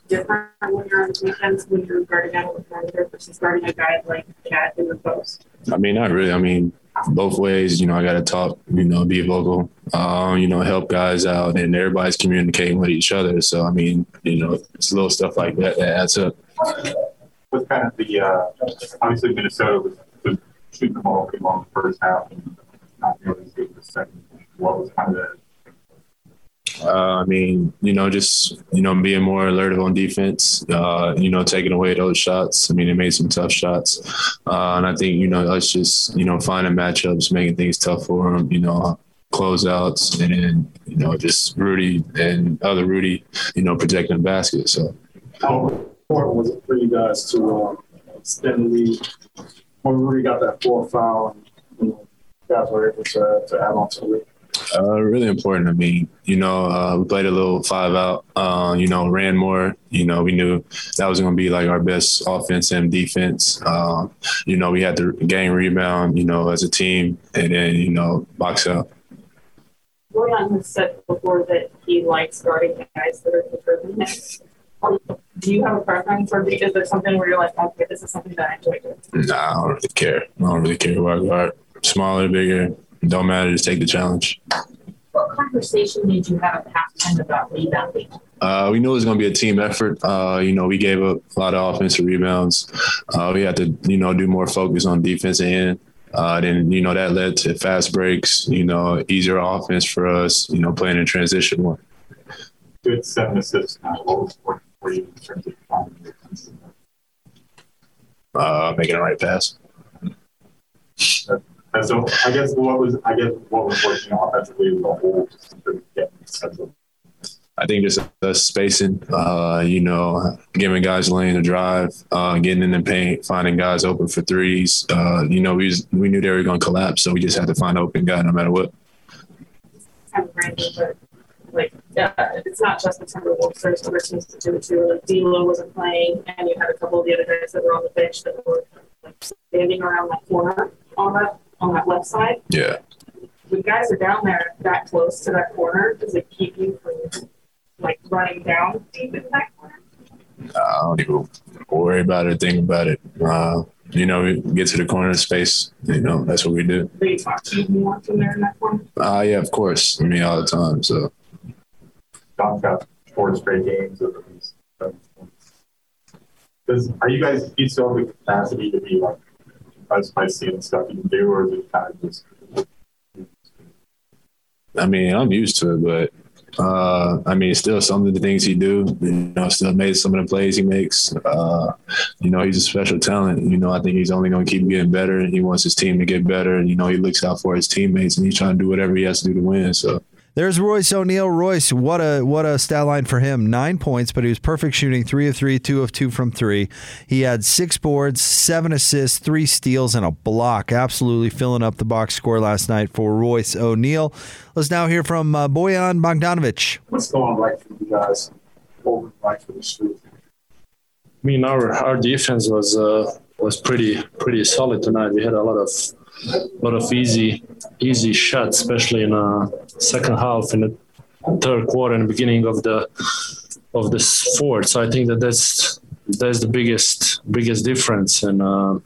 Different when you're on defense when you're guarding out perimeter versus guarding a guy like Cat in the post? I mean, not really. I mean, both ways. You know, I got to talk. You know, be vocal. Um, you know, help guys out, and everybody's communicating with each other. So, I mean, you know, it's little stuff like that that adds up. What's kind of the uh, obviously Minnesota was, shooting the ball pretty in the first half and not really good the second. What was kind of the Uh, I mean, you know, just you know, being more alert on defense. Uh, you know, taking away those shots. I mean, they made some tough shots, uh, and I think you know, us just you know, finding matchups, making things tough for them. You know, closeouts, and then you know, just Rudy and other Rudy, you know, protecting the basket. So. how important was it for you guys to um, extend the when Rudy got that fourth foul and you know, guys were able to, to add on to it? Uh, really important to me. You know, uh, we played a little five out. Uh, you know, ran more. You know, we knew that was going to be like our best offense and defense. Uh, you know, we had to gain rebound. You know, as a team, and then you know, box out. Bojan has said before that he likes guarding guys that are him. Um, Do you have a preference, or is there something where you're like, okay, this is something that I enjoy doing? Nah, I don't really care. I don't really care who I guard. Smaller, bigger, don't matter. Just take the challenge. What conversation did you have at halftime about rebounding? Uh, we knew it was going to be a team effort. Uh, you know, we gave up a lot of offensive rebounds. Uh, we had to, you know, do more focus on defensive end. Uh, then, you know, that led to fast breaks, you know, easier offense for us, you know, playing in transition more. Good seven assists. What was important for you in terms of finding the? Uh, making the right pass. And so I guess what was I guess what was working offensively was the whole just in of getting central. I think just the spacing, uh, you know, giving guys lane to drive, uh, getting in the paint, finding guys open for threes. Uh, you know, we was, we knew they were going to collapse, so we just had to find an open guy no matter what. kind of random, but like uh, it's not just the Timberwolves. There's other teams that do it too. Like D'Lo wasn't playing, and you had a couple of the other guys that were on the bench that were like standing around that corner on that on that left side. Yeah. When guys are down there that close to that corner, does it keep you from like running down deep in that corner? I don't even worry about it, think about it. Uh, you know, we get to the corner of space. You know, that's what we do. Do you talk to you more from there in that corner? Uh, yeah, of course. I mean, all the time. So Don's got four straight games of at least seven points. Does are you guys do you still have the capacity to be like impressed by seeing stuff you do, or is it kind of just I mean, I'm used to it, but uh, I mean, still some of the things he do, you know, still made some of the plays he makes. Uh, you know, he's a special talent. You know, I think he's only going to keep getting better, and he wants his team to get better. And you know, he looks out for his teammates, and he's trying to do whatever he has to do to win. So. There's Royce O'Neale. Royce, what a what a stat line for him. Nine points, but he was perfect shooting, three of three, two of two from three. He had six boards, seven assists, three steals, and a block. Absolutely filling up the box score last night for Royce O'Neale. Let's now hear from uh, Bojan Bogdanovic. what's going on like for you guys? Over like for the street. I mean, our our defense was uh, was pretty pretty solid tonight. We had a lot of lot of easy easy shots, especially in the second half in the third quarter and the beginning of the of the fourth. So I think that that's that's the biggest biggest difference. And uh,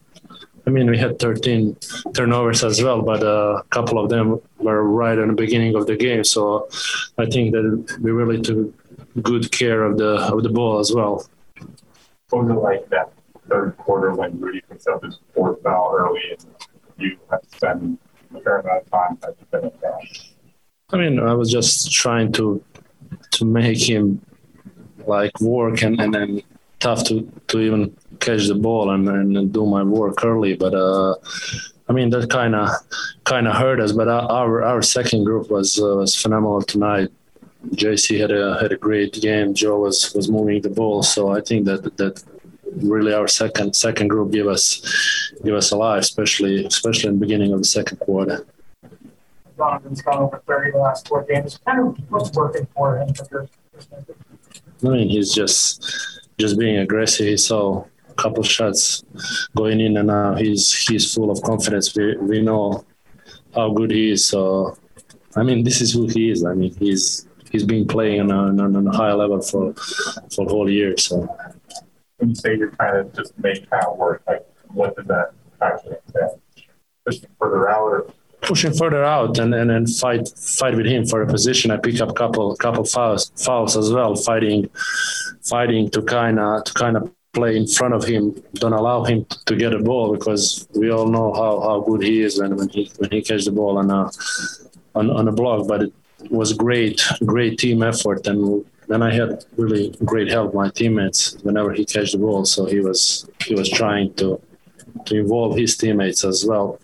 I mean, we had 13 turnovers as well, but uh, a couple of them were right in the beginning of the game. So I think that we really took good care of the of the ball as well. it like that third quarter when Rudy picks up his fourth foul early you have a fair amount of time at the? I mean, I was just trying to to make him like work and, and then tough to, to even catch the ball and, and do my work early. But uh, I mean, that kind of kind of hurt us. But our our second group was uh, was phenomenal tonight. JC had a had a great game. Joe was was moving the ball, so I think that that really our second second group gave us give us a life, especially especially in the beginning of the second quarter. Donovan's gone over 30 the last four games. Kind of what's working for him from your perspective? I mean, he's just just being aggressive. He saw a couple shots going in, and now he's he's full of confidence. We we know how good he is. So, I mean, this is who he is. I mean, he's he's been playing on a, on a high level for for whole year. So, when you say you're trying to just make Kyle work, like what does that actually entail? Pushing further out or pushing further out and, and, and fight fight with him for a position. I pick up couple couple fouls fouls as well, fighting fighting to kind of to kind of play in front of him. Don't allow him to get a ball because we all know how, how good he is when, when he when he catches the ball on a on, on a block. But it was great great team effort and then I had really great help my teammates whenever he catch the ball. So he was he was trying to to involve his teammates as well.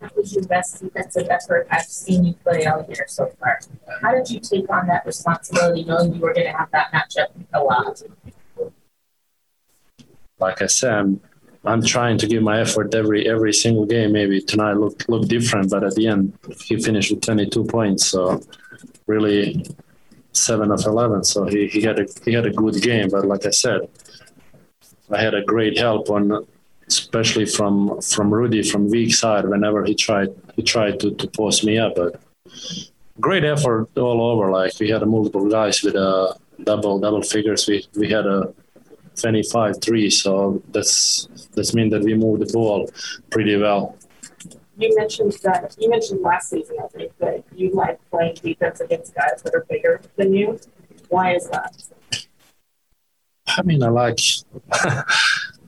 That was your best defensive effort I've seen you play all year so far. How did you take on that responsibility, knowing you were going to have that matchup a lot? Like I said, I'm, I'm trying to give my effort every every single game. Maybe tonight look look different, but at the end he finished with 22 points. So really seven of 11. So he, he had a he had a good game. But like I said, I had a great help on especially from from Rudy from weak side whenever he tried he tried to, to post me up. But great effort all over. Like we had multiple guys with a uh, double double figures. We we had a 25 3 so that's that's mean that we moved the ball pretty well you mentioned that you mentioned last season i think that you like playing defense against guys that are bigger than you why is that i mean i like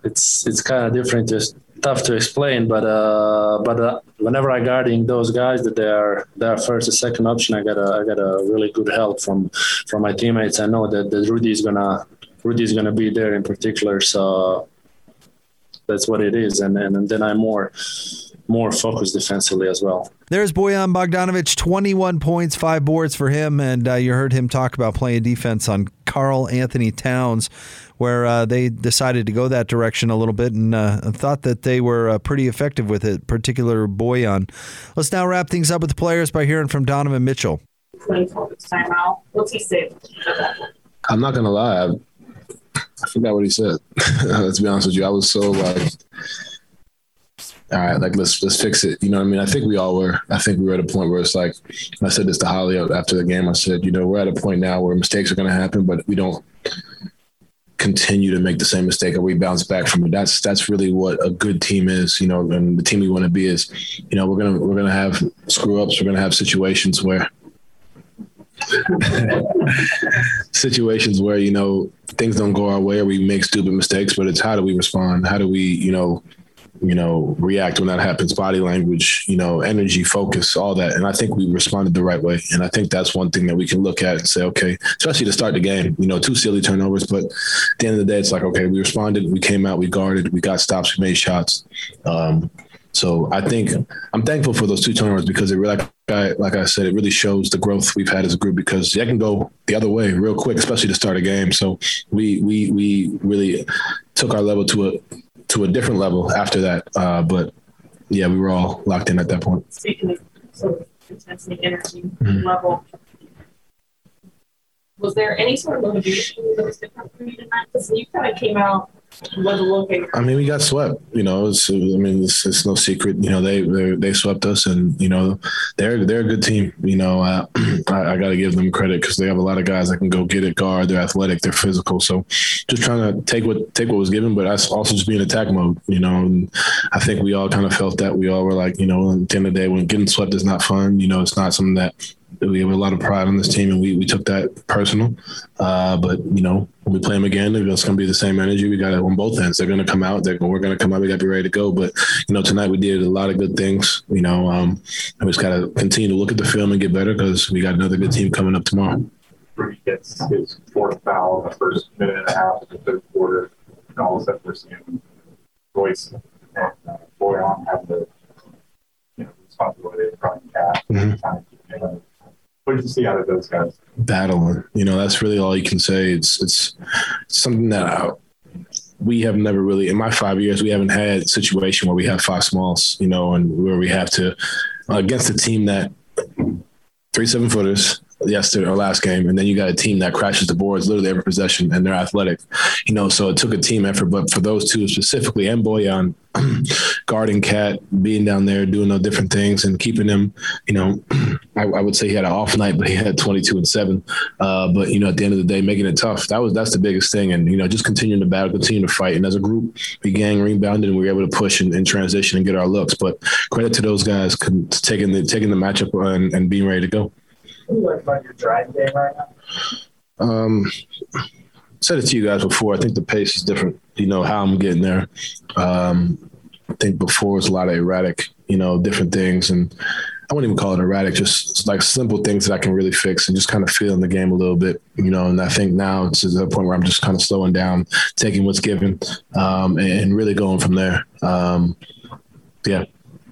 it's it's kind of different. Just tough to explain, but uh, but uh, whenever I guarding those guys that they are they are first or second option, I got a I got a really good help from from my teammates. I know that, that Rudy is gonna Rudy is gonna be there in particular, so that's what it is. And and, and then I'm more more focused defensively as well. There's Bojan Bogdanovic, 21 points, five boards for him, and uh, you heard him talk about playing defense on Karl Anthony Towns where uh, they decided to go that direction a little bit and uh, thought that they were uh, pretty effective with it, particular Bojan. Let's now wrap things up with the players by hearing from Donovan Mitchell. timeout. What's he say? I'm not gonna lie, I, I forgot what he said. Let's be honest with you, I was so like all right, like let's let's fix it. You know what I mean? I think we all were. I think we were at a point where it's like I said this to Holly after the game. I said, you know, we're at a point now where mistakes are going to happen, but we don't continue to make the same mistake or we bounce back from it. That's that's really what a good team is, you know, and the team we want to be is, you know, we're gonna we're gonna have screw ups, we're gonna have situations where situations where, you know, things don't go our way or we make stupid mistakes, but it's how do we respond? How do we, you know, you know, react when that happens, body language, you know, energy, focus, all that. And I think we responded the right way. And I think that's one thing that we can look at and say, okay, especially to start the game, you know, two silly turnovers. But at the end of the day, it's like, okay, we responded, we came out, we guarded, we got stops, we made shots. Um, so I think I'm thankful for those two turnovers because it really, like I, like I said, it really shows the growth we've had as a group because it can go the other way real quick, especially to start a game. So we we we really took our level to a to a different level after that. Uh, but yeah, we were all locked in at that point. Speaking of intensity, energy mm-hmm. level, was there any sort of motivation that was different for you tonight? Because you kind of came out I mean, we got swept. You know, it's, I mean, it's, it's no secret. You know, they they swept us, and you know, they're they're a good team. You know, uh, I, I got to give them credit because they have a lot of guys that can go get it, guard. They're athletic, they're physical. So, just trying to take what take what was given, but also just being attack mode. You know, and I think we all kind of felt that. We all were like, you know, at the end of the day, when getting swept is not fun. You know, it's not something that We have a lot of pride on this team, and we, we took that personal. Uh, but you know, when we play them again, it's going to be the same energy. We got it on both ends. They're going to come out. They're we're going to come out. We got to be ready to go. But you know, tonight we did a lot of good things. You know, um, we just got to continue to look at the film and get better because we got another good team coming up tomorrow. Rudy gets his fourth foul in the first minute and a half of the third quarter, and all of a sudden we're seeing Royce and uh, Bojan have the you know, responsibility of running cat. Mhm. What did you see out of those guys? battling. You know, that's really all you can say. It's it's, something that I, we have never really in my five years we haven't had a situation where we have five smalls. You know, and where we have to uh, against a team that three seven footers yesterday or last game, and then you got a team that crashes the boards literally every possession, and they're athletic. You know, so it took a team effort. But for those two specifically, and Bojan guarding Cat, being down there doing those different things, and keeping him, you know, I, I would say he had an off night, but he had 22 and seven. Uh, but you know, at the end of the day, making it tough. That was that's the biggest thing, and you know, just continuing to battle, continue to fight, and as a group, we gang rebounded and we were able to push and, and transition and get our looks. But credit to those guys taking the taking the matchup and, and being ready to go. What do like about your driving game right now? Um, said it to you guys before. I think the pace is different. You know how I'm getting there. Um, I think before it's a lot of erratic, you know, different things, and I wouldn't even call it erratic. Just like simple things that I can really fix and just kind of feeling the game a little bit, you know. And I think now it's to the point where I'm just kind of slowing down, taking what's given, um, and, and really going from there. Um, yeah,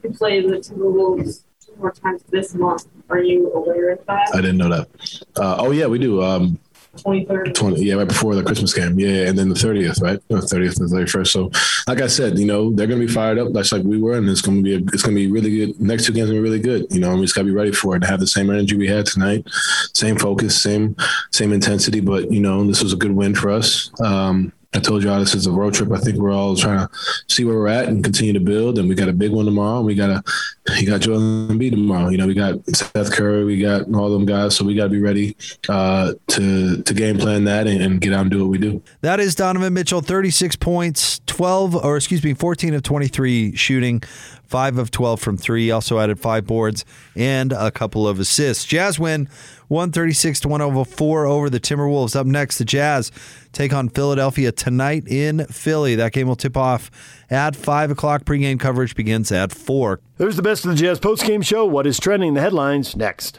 You play the Timberwolves two more times this month. Are you aware of that? I didn't know that. Uh, oh yeah, we do. Um, 23rd. 20, yeah, right before the Christmas game. Yeah, and then the 30th, right? No, 30th and 31st. So, like I said, you know, they're going to be fired up. That's like we were, and it's going to be a, it's going to be really good. Next two games are really good. You know, and we just got to be ready for it. To have the same energy we had tonight, same focus, same same intensity. But you know, this was a good win for us. Um, I told y'all this is a road trip. I think we're all trying to see where we're at and continue to build. And we got a big one tomorrow. And we got a, you got Joel Embiid tomorrow. You know, we got Seth Curry, we got all them guys. So we got to be ready uh, to to game plan that and, and get out and do what we do. That is Donovan Mitchell, 36 points, 12, or excuse me, 14 of 23 shooting, 5 of 12 from three. Also added five boards and a couple of assists. Jazz win 136 to 104 over the Timberwolves. Up next, the Jazz take on Philadelphia tonight in Philly. That game will tip off at 5 o'clock. Pregame coverage begins at 4. There's the best of the Jazz postgame show. What is trending? The headlines next.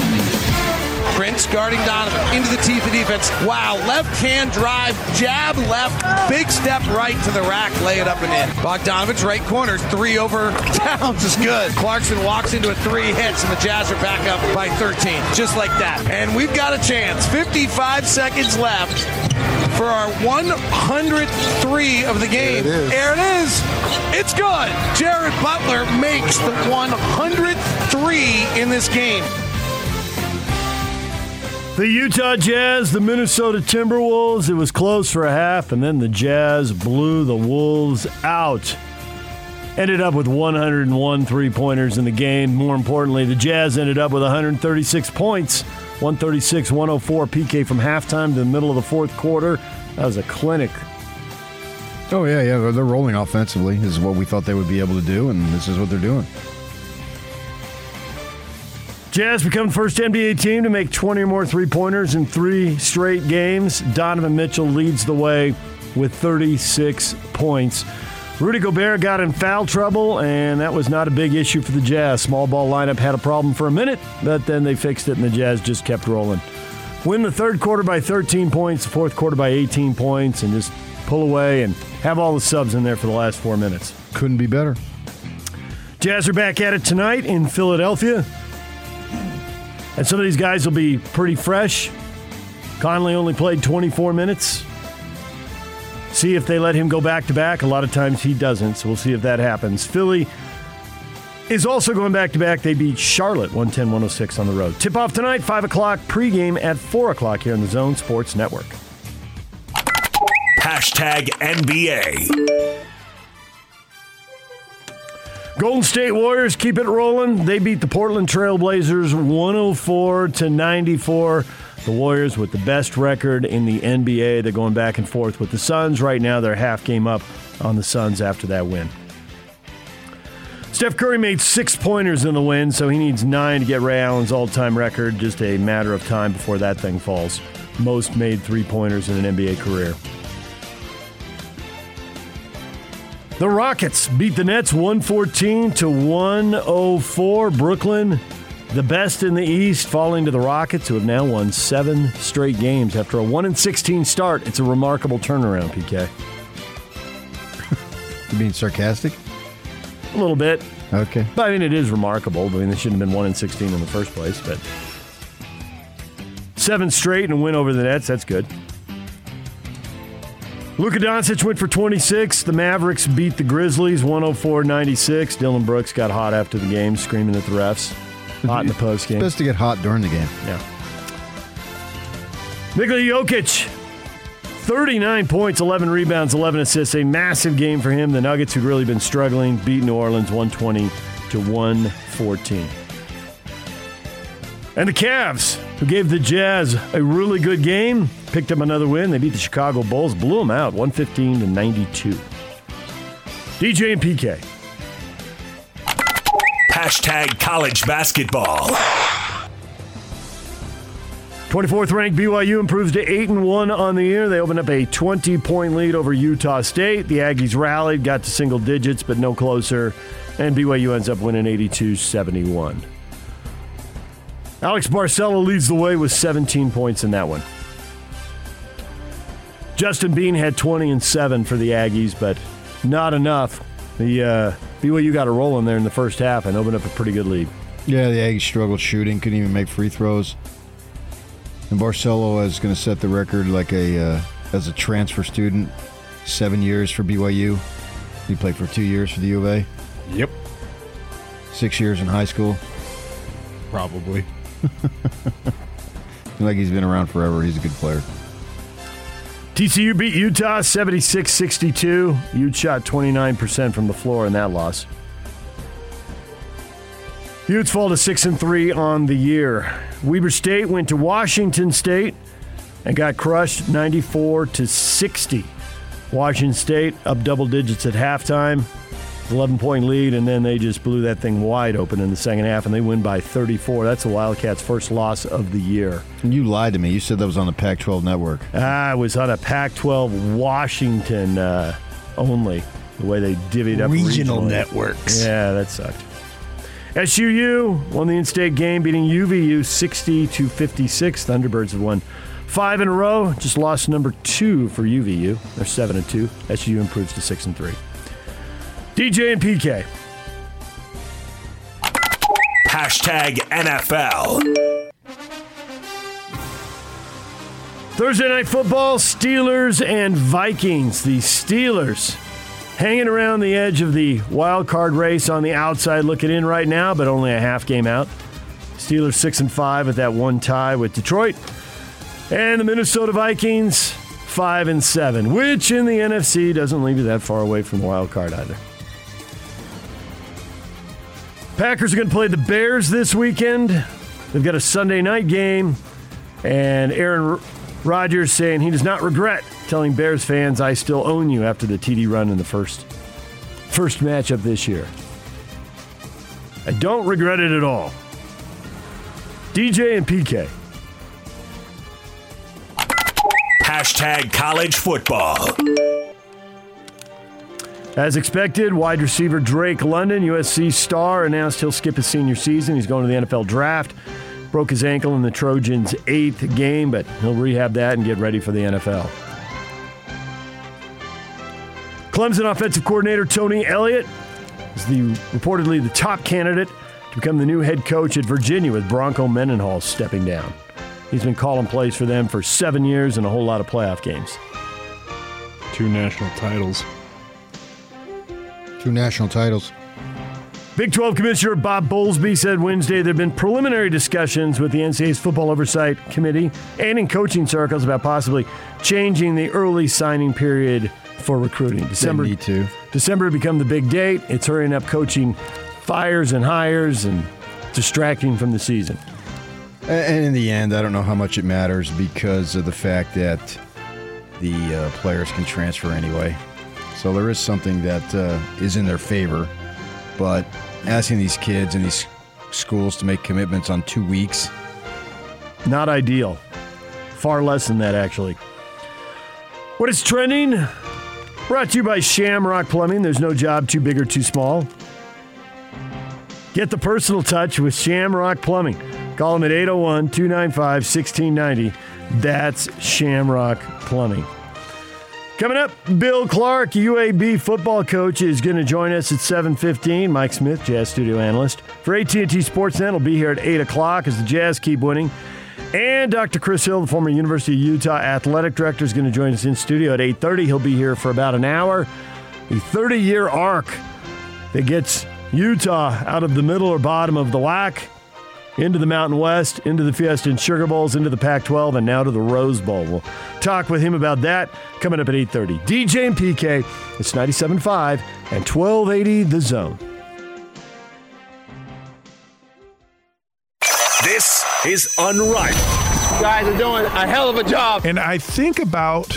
Prince guarding Donovan into the teeth of defense. Wow, left hand drive, jab left, big step right to the rack, lay it up and in. Bogdanovic right corner, three over Towns is good. Clarkson walks into a three hits, and the Jazz are back up by 13, just like that. And we've got a chance. 55 seconds left for our 103 of the game. There it is. It's good. Jared Butler makes the 103 in this game. The Utah Jazz, the Minnesota Timberwolves. It was close for a half, and then the Jazz blew the Wolves out. Ended up with 101 three pointers in the game. More importantly, the Jazz ended up with 136 points, 136 104 PK from halftime to the middle of the fourth quarter. That was a clinic. Oh yeah, yeah. They're- rolling offensively. This is what we thought they would be able to do, and this is what they're doing. Jazz become the first NBA team to make 20 or more three pointers in three straight games. Donovan Mitchell leads the way with 36 points. Rudy Gobert got in foul trouble, and that was not a big issue for the Jazz. Small ball lineup had a problem for a minute, but then they fixed it, and the Jazz just kept rolling. Win the third quarter by 13 points, the fourth quarter by 18 points, and just pull away and have all the subs in there for the last four minutes. Couldn't be better. Jazz are back at it tonight in Philadelphia. And some of these guys will be pretty fresh. Conley only played 24 minutes. See if they let him go back to back. A lot of times he doesn't, so we'll see if that happens. Philly is also going back to back. They beat Charlotte 110 106 on the road. Tip off tonight, 5 o'clock, pregame at 4 o'clock here on the Zone Sports Network. Hashtag NBA. Golden State Warriors keep it rolling. They beat the Portland Trailblazers 104 to 94. The Warriors with the best record in the NBA. They're going back and forth with the Suns. Right now, they're half game up on the Suns after that win. Steph Curry made six pointers in the win, so he needs nine to get Ray Allen's all time record. Just a matter of time before that thing falls. Most made three pointers in an NBA career. The Rockets beat the Nets 114 to 104. Brooklyn, the best in the East, falling to the Rockets, who have now won seven straight games after a 1 16 start. It's a remarkable turnaround, PK. You being sarcastic? A little bit. Okay. But I mean, it is remarkable. I mean, they shouldn't have been 1 in 16 in the first place, but seven straight and a win over the Nets, that's good. Luka Doncic went for 26. The Mavericks beat the Grizzlies 104 96. Dillon Brooks got hot after the game, screaming at the refs. Hot in the post game. Best to get hot during the game. Yeah. Nikola Jokic, 39 points, 11 rebounds, 11 assists. A massive game for him. The Nuggets, who'd really been struggling, beat New Orleans 120 to 114. And the Cavs, who gave the Jazz a really good game, picked up another win. They beat the Chicago Bulls, blew them out 115 to 92. DJ and PK. Hashtag college basketball. 24th ranked BYU improves to 8 and 1 on the year. They open up a 20 point lead over Utah State. The Aggies rallied, got to single digits, but no closer. And BYU ends up winning 82 71. Alex Barcelo leads the way with 17 points in that one. Justin Bean had 20 and 7 for the Aggies, but not enough. The uh, BYU got a roll in there in the first half and opened up a pretty good lead. Yeah, the Aggies struggled shooting, couldn't even make free throws. And Barcelo is going to set the record like a uh, as a transfer student, seven years for BYU. He played for two years for the U of A. Yep. Six years in high school. Probably. like he's been around forever. He's a good player. TCU beat Utah 76 62. Ute shot 29% from the floor in that loss. Utes fall to 6 and 3 on the year. Weber State went to Washington State and got crushed 94 to 60. Washington State up double digits at halftime. 11 point lead, and then they just blew that thing wide open in the second half, and they win by 34. That's the Wildcats' first loss of the year. You lied to me. You said that was on the Pac 12 network. Ah, it was on a Pac 12 Washington uh, only, the way they divvied up Regional regionally. networks. Yeah, that sucked. SUU won the in-state game, beating UVU 60 to 56. Thunderbirds have won five in a row. Just lost number two for UVU. They're seven and two. SUU improves to six and three. DJ and PK. Hashtag NFL. Thursday night football, Steelers and Vikings. The Steelers hanging around the edge of the wild card race on the outside looking in right now, but only a half game out. Steelers 6 and 5 with that one tie with Detroit. And the Minnesota Vikings 5 and 7, which in the NFC doesn't leave you that far away from the wild card either. Packers are going to play the Bears this weekend. They've got a Sunday night game, and Aaron Rodgers saying he does not regret telling Bears fans, "I still own you" after the TD run in the first first matchup this year. I don't regret it at all. DJ and PK. Hashtag college football. As expected, wide receiver Drake London, USC star, announced he'll skip his senior season. He's going to the NFL draft. Broke his ankle in the Trojans' eighth game, but he'll rehab that and get ready for the NFL. Clemson offensive coordinator Tony Elliott is the reportedly the top candidate to become the new head coach at Virginia with Bronco Mendenhall stepping down. He's been calling plays for them for seven years and a whole lot of playoff games. Two national titles. Two national titles. Big 12 Commissioner Bob Bowlesby said Wednesday there have been preliminary discussions with the NCAA's Football Oversight Committee and in coaching circles about possibly changing the early signing period for recruiting. December need to. December become the big date. It's hurrying up coaching fires and hires and distracting from the season. And in the end, I don't know how much it matters because of the fact that the uh, players can transfer anyway. So there is something that uh, is in their favor. But asking these kids and these schools to make commitments on two weeks, Not ideal. Far less than that, actually. What is trending? Brought to you by Shamrock Plumbing. There's no job too big or too small. Get the personal touch with Shamrock Plumbing. Call them at 801 295 1690. That's Shamrock Plumbing. Coming up, Bill Clark, UAB football coach, is going to join us at 7.15. Mike Smith, Jazz studio analyst. For AT&T Sportsnet, will be here at 8 o'clock as the Jazz keep winning. And Dr. Chris Hill, the former University of Utah athletic director, is going to join us in studio at 8.30. He'll be here for about an hour. The 30-year arc that gets Utah out of the middle or bottom of the WAC into the Mountain West, into the Fiesta and Sugar Bowls, into the Pac-12, and now to the Rose Bowl. We'll talk with him about that coming up at 8.30. DJ and PK, it's 97.5 and 1280 The Zone. This is Unrivaled. guys are doing a hell of a job. And I think about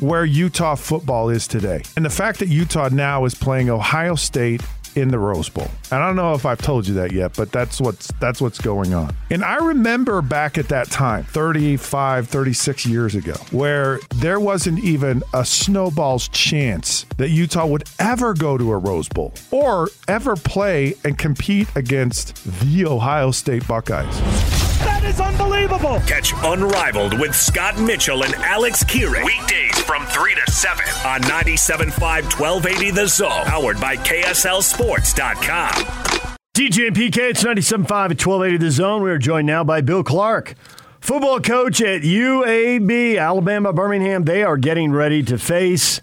where Utah football is today and the fact that Utah now is playing Ohio State in the Rose Bowl. And I don't know if I've told you that yet, but that's what's that's what's going on. And I remember back at that time, 35, 36 years ago, where there wasn't even a snowball's chance that Utah would ever go to a Rose Bowl or ever play and compete against the Ohio State Buckeyes. That is unbelievable. Catch Unrivaled with Scott Mitchell and Alex Keeran. Weekdays from 3 to 7 on 97.5 1280 The Zone. Powered by KSLSports.com. DJ and PK, it's 97.5 at 1280 The Zone. We are joined now by Bill Clark, football coach at UAB, Alabama, Birmingham. They are getting ready to face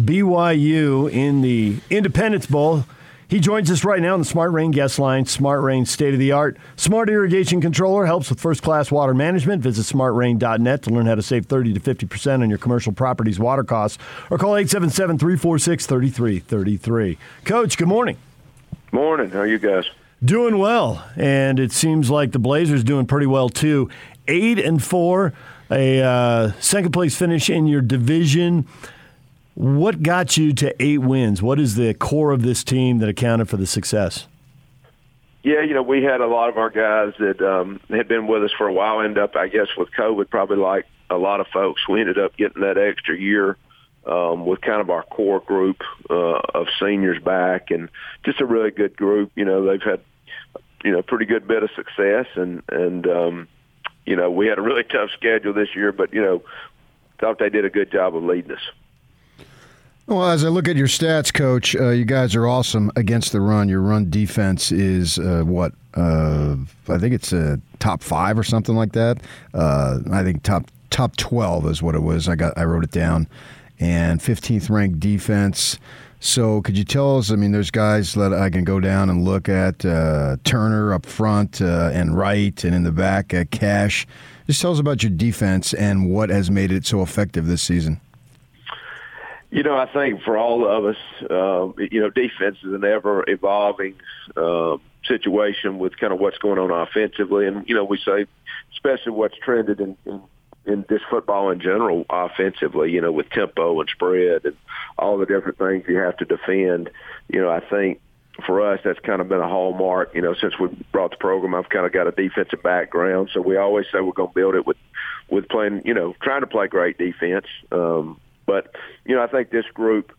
BYU in the Independence Bowl. He joins us right now on the Smart Rain guest line. Smart Rain, state of the art. Smart irrigation controller helps with first class water management. Visit smartrain.net to learn how to save 30 to 50% on your commercial property's water costs or call 877 346 3333. Coach, good morning. Morning. How are you guys? Doing well, and it seems like the Blazers doing pretty well too. Eight and four, a uh, second place finish in your division. What got you to eight wins? What is the core of this team that accounted for the success? Yeah, you know, we had a lot of our guys that um, had been with us for a while end up, I guess, with COVID, probably like a lot of folks. We ended up getting that extra year um, with kind of our core group uh, of seniors back, and just a really good group. You know, they've had you know pretty good bit of success, and and um, you know we had a really tough schedule this year, but you know thought they did a good job of leading us. Well, as I look at your stats, Coach, uh, you guys are awesome against the run. Your run defense is uh, what? Uh, I think it's a top five or something like that. Uh, I think top top twelve is what it was. I got I wrote it down, and fifteenth ranked defense. So, could you tell us? I mean, there's guys that I can go down and look at uh, Turner up front uh, and right, and in the back, uh, Cash. Just tell us about your defense and what has made it so effective this season. You know, I think for all of us, uh, you know, defense is an ever evolving uh, situation with kind of what's going on offensively, and you know, we say, especially what's trended in, in in this football in general, offensively, you know, with tempo and spread and all the different things you have to defend. You know, I think for us, that's kind of been a hallmark. You know, since we brought the program, I've kind of got a defensive background, so we always say we're going to build it with with playing, you know, trying to play great defense. Um, but you know, I think this group,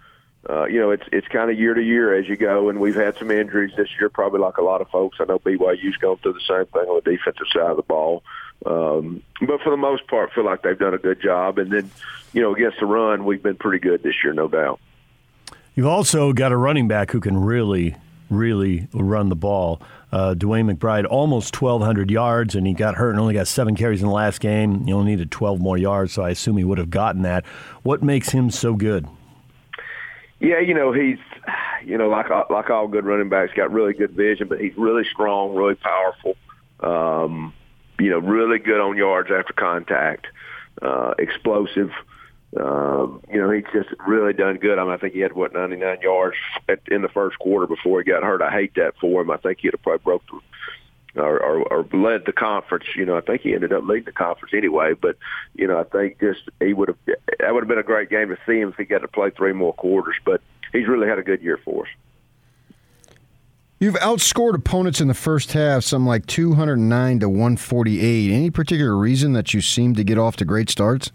uh, you know, it's it's kind of year to year as you go, and we've had some injuries this year, probably like a lot of folks. I know BYU's going through the same thing on the defensive side of the ball, um, but for the most part, feel like they've done a good job. And then, you know, against the run, we've been pretty good this year, no doubt. You've also got a running back who can really, really run the ball. Uh, DeWayne McBride, almost 1,200 yards, and he got hurt and only got seven carries in the last game. He only needed 12 more yards, so I assume he would have gotten that. What makes him so good? Yeah, you know, he's you know, like like all good running backs, got really good vision, but he's really strong, really powerful. Um, you know, really good on yards after contact, uh, explosive. Um, you know, he's just really done good. I mean, I think he had what 99 yards at, in the first quarter before he got hurt. I hate that for him. I think he'd have probably broke the or, or, or led the conference. You know, I think he ended up leading the conference anyway. But you know, I think just he would have that would have been a great game to see him if he got to play three more quarters. But he's really had a good year for us. You've outscored opponents in the first half, something like 209 to 148. Any particular reason that you seem to get off to great starts?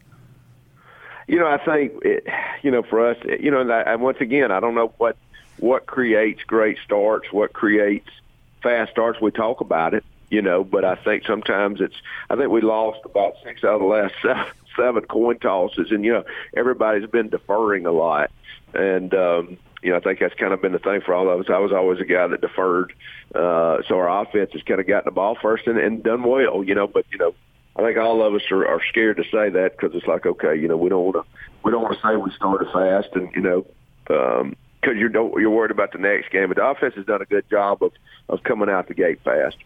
You know, I think it, you know for us, you know, and once again, I don't know what what creates great starts, what creates fast starts. We talk about it, you know, but I think sometimes it's. I think we lost about six out of the last seven, seven coin tosses, and you know, everybody's been deferring a lot, and um, you know, I think that's kind of been the thing for all of us. I was always a guy that deferred, uh, so our offense has kind of gotten the ball first and, and done well, you know. But you know, I think all of us are, are scared to say that because it's like, okay, you know, we don't want to, we don't want to say we started fast, and you know, um, because you're don't, you're worried about the next game. But the offense has done a good job of of coming out the gate fast.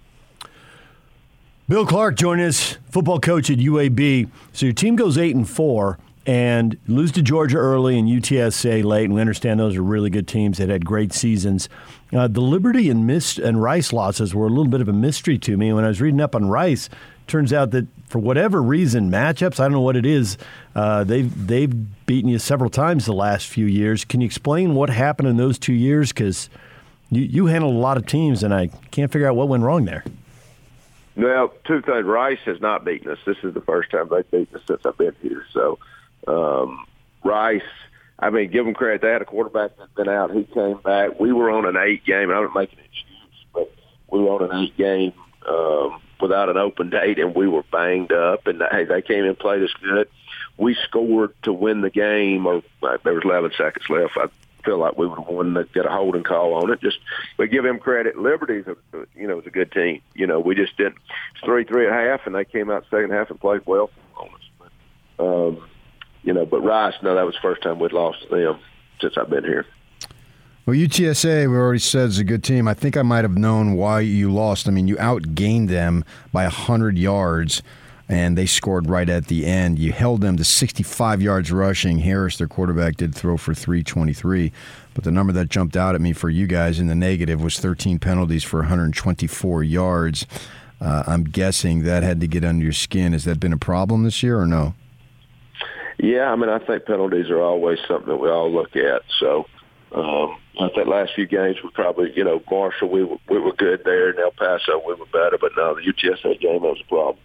Bill Clark joining us, football coach at UAB. So your team goes eight and four and lose to Georgia early and UTSA late, and we understand those are really good teams that had great seasons. Uh, the Liberty and Mist and Rice losses were a little bit of a mystery to me. When I was reading up on Rice, turns out that for whatever reason, matchups, I don't know what it is, uh, they've, they've beaten you several times the last few years. Can you explain what happened in those two years? Because you, you handled a lot of teams, and I can't figure out what went wrong there. Well, two things. Rice has not beaten us. This is the first time they've beaten us since I've been here. So um, Rice, I mean, give them credit. They had a quarterback that's been out. He came back. We were on an eight game. I'm not making an excuse, but we were on an eight game um, without an open date, and we were banged up. And hey, they came and played us good. We scored to win the game, or uh, there was 11 seconds left. I feel like we would have won. That got a holding call on it. Just we give him credit. Liberty's, a, you know, was a good team. You know, we just didn't. It's three three at half, and they came out second half and played well on us. But, um, you know, but Rice, no, that was the first time we'd lost them since I've been here. Well, UTSA, we already said, is a good team. I think I might have known why you lost. I mean, you outgained them by 100 yards, and they scored right at the end. You held them to 65 yards rushing. Harris, their quarterback, did throw for 323. But the number that jumped out at me for you guys in the negative was 13 penalties for 124 yards. Uh, I'm guessing that had to get under your skin. Has that been a problem this year or no? Yeah, I mean, I think penalties are always something that we all look at. So um, I think last few games we probably, you know, Marshall we were, we were good there, and El Paso we were better, but no, the UTSA game that was a problem.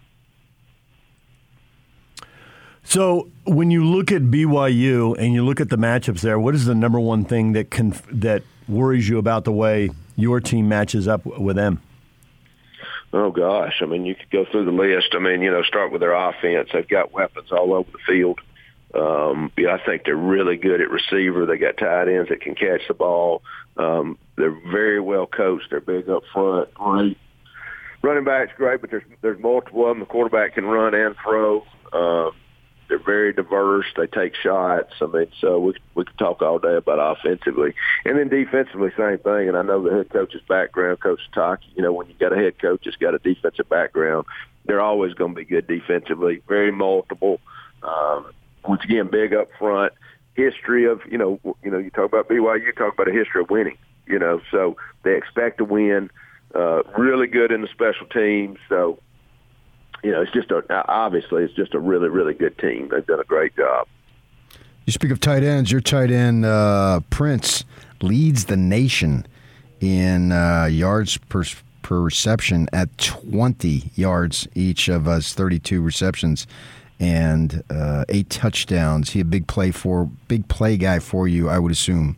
So when you look at BYU and you look at the matchups there, what is the number one thing that can that worries you about the way your team matches up with them? Oh gosh, I mean, you could go through the list. I mean, you know, start with their offense. They've got weapons all over the field. Um, yeah, I think they're really good at receiver. They got tight ends that can catch the ball. Um, they're very well coached. They're big up front. Great running backs, great, but there's there's multiple of them. The quarterback can run and throw. Um, they're very diverse. They take shots. I mean, so we we could talk all day about offensively, and then defensively, same thing. And I know the head coach's background, Coach Sitake. You know, when you got a head coach that's got a defensive background, they're always going to be good defensively. Very multiple. Um, once again, big up front. History of you know, you know, you talk about BYU, you talk about a history of winning. You know, so they expect to win. Uh, really good in the special teams. So you know, it's just a obviously it's just a really really good team. They've done a great job. You speak of tight ends. Your tight end uh, Prince leads the nation in uh, yards per per reception at 20 yards each of us, 32 receptions and uh, eight touchdowns. He a big play for big play guy for you, I would assume.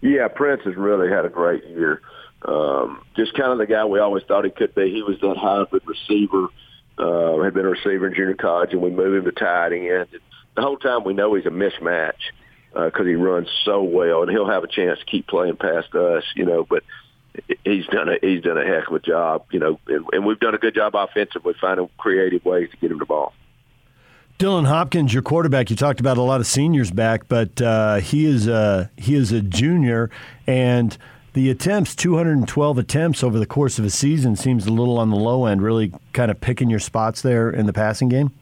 Yeah, Prince has really had a great year. Um, just kind of the guy we always thought he could be. He was that hybrid receiver. Uh, had been a receiver in junior college, and we moved him to tight end. The whole time we know he's a mismatch because uh, he runs so well, and he'll have a chance to keep playing past us, you know. But he's done a he's done a heck of a job, you know, and, and we've done a good job offensively finding creative ways to get him the ball. Dylan Hopkins, your quarterback. You talked about a lot of seniors back, but uh, he is a he is a junior, and the attempts, 212 attempts over the course of a season, seems a little on the low end. Really, kind of picking your spots there in the passing game.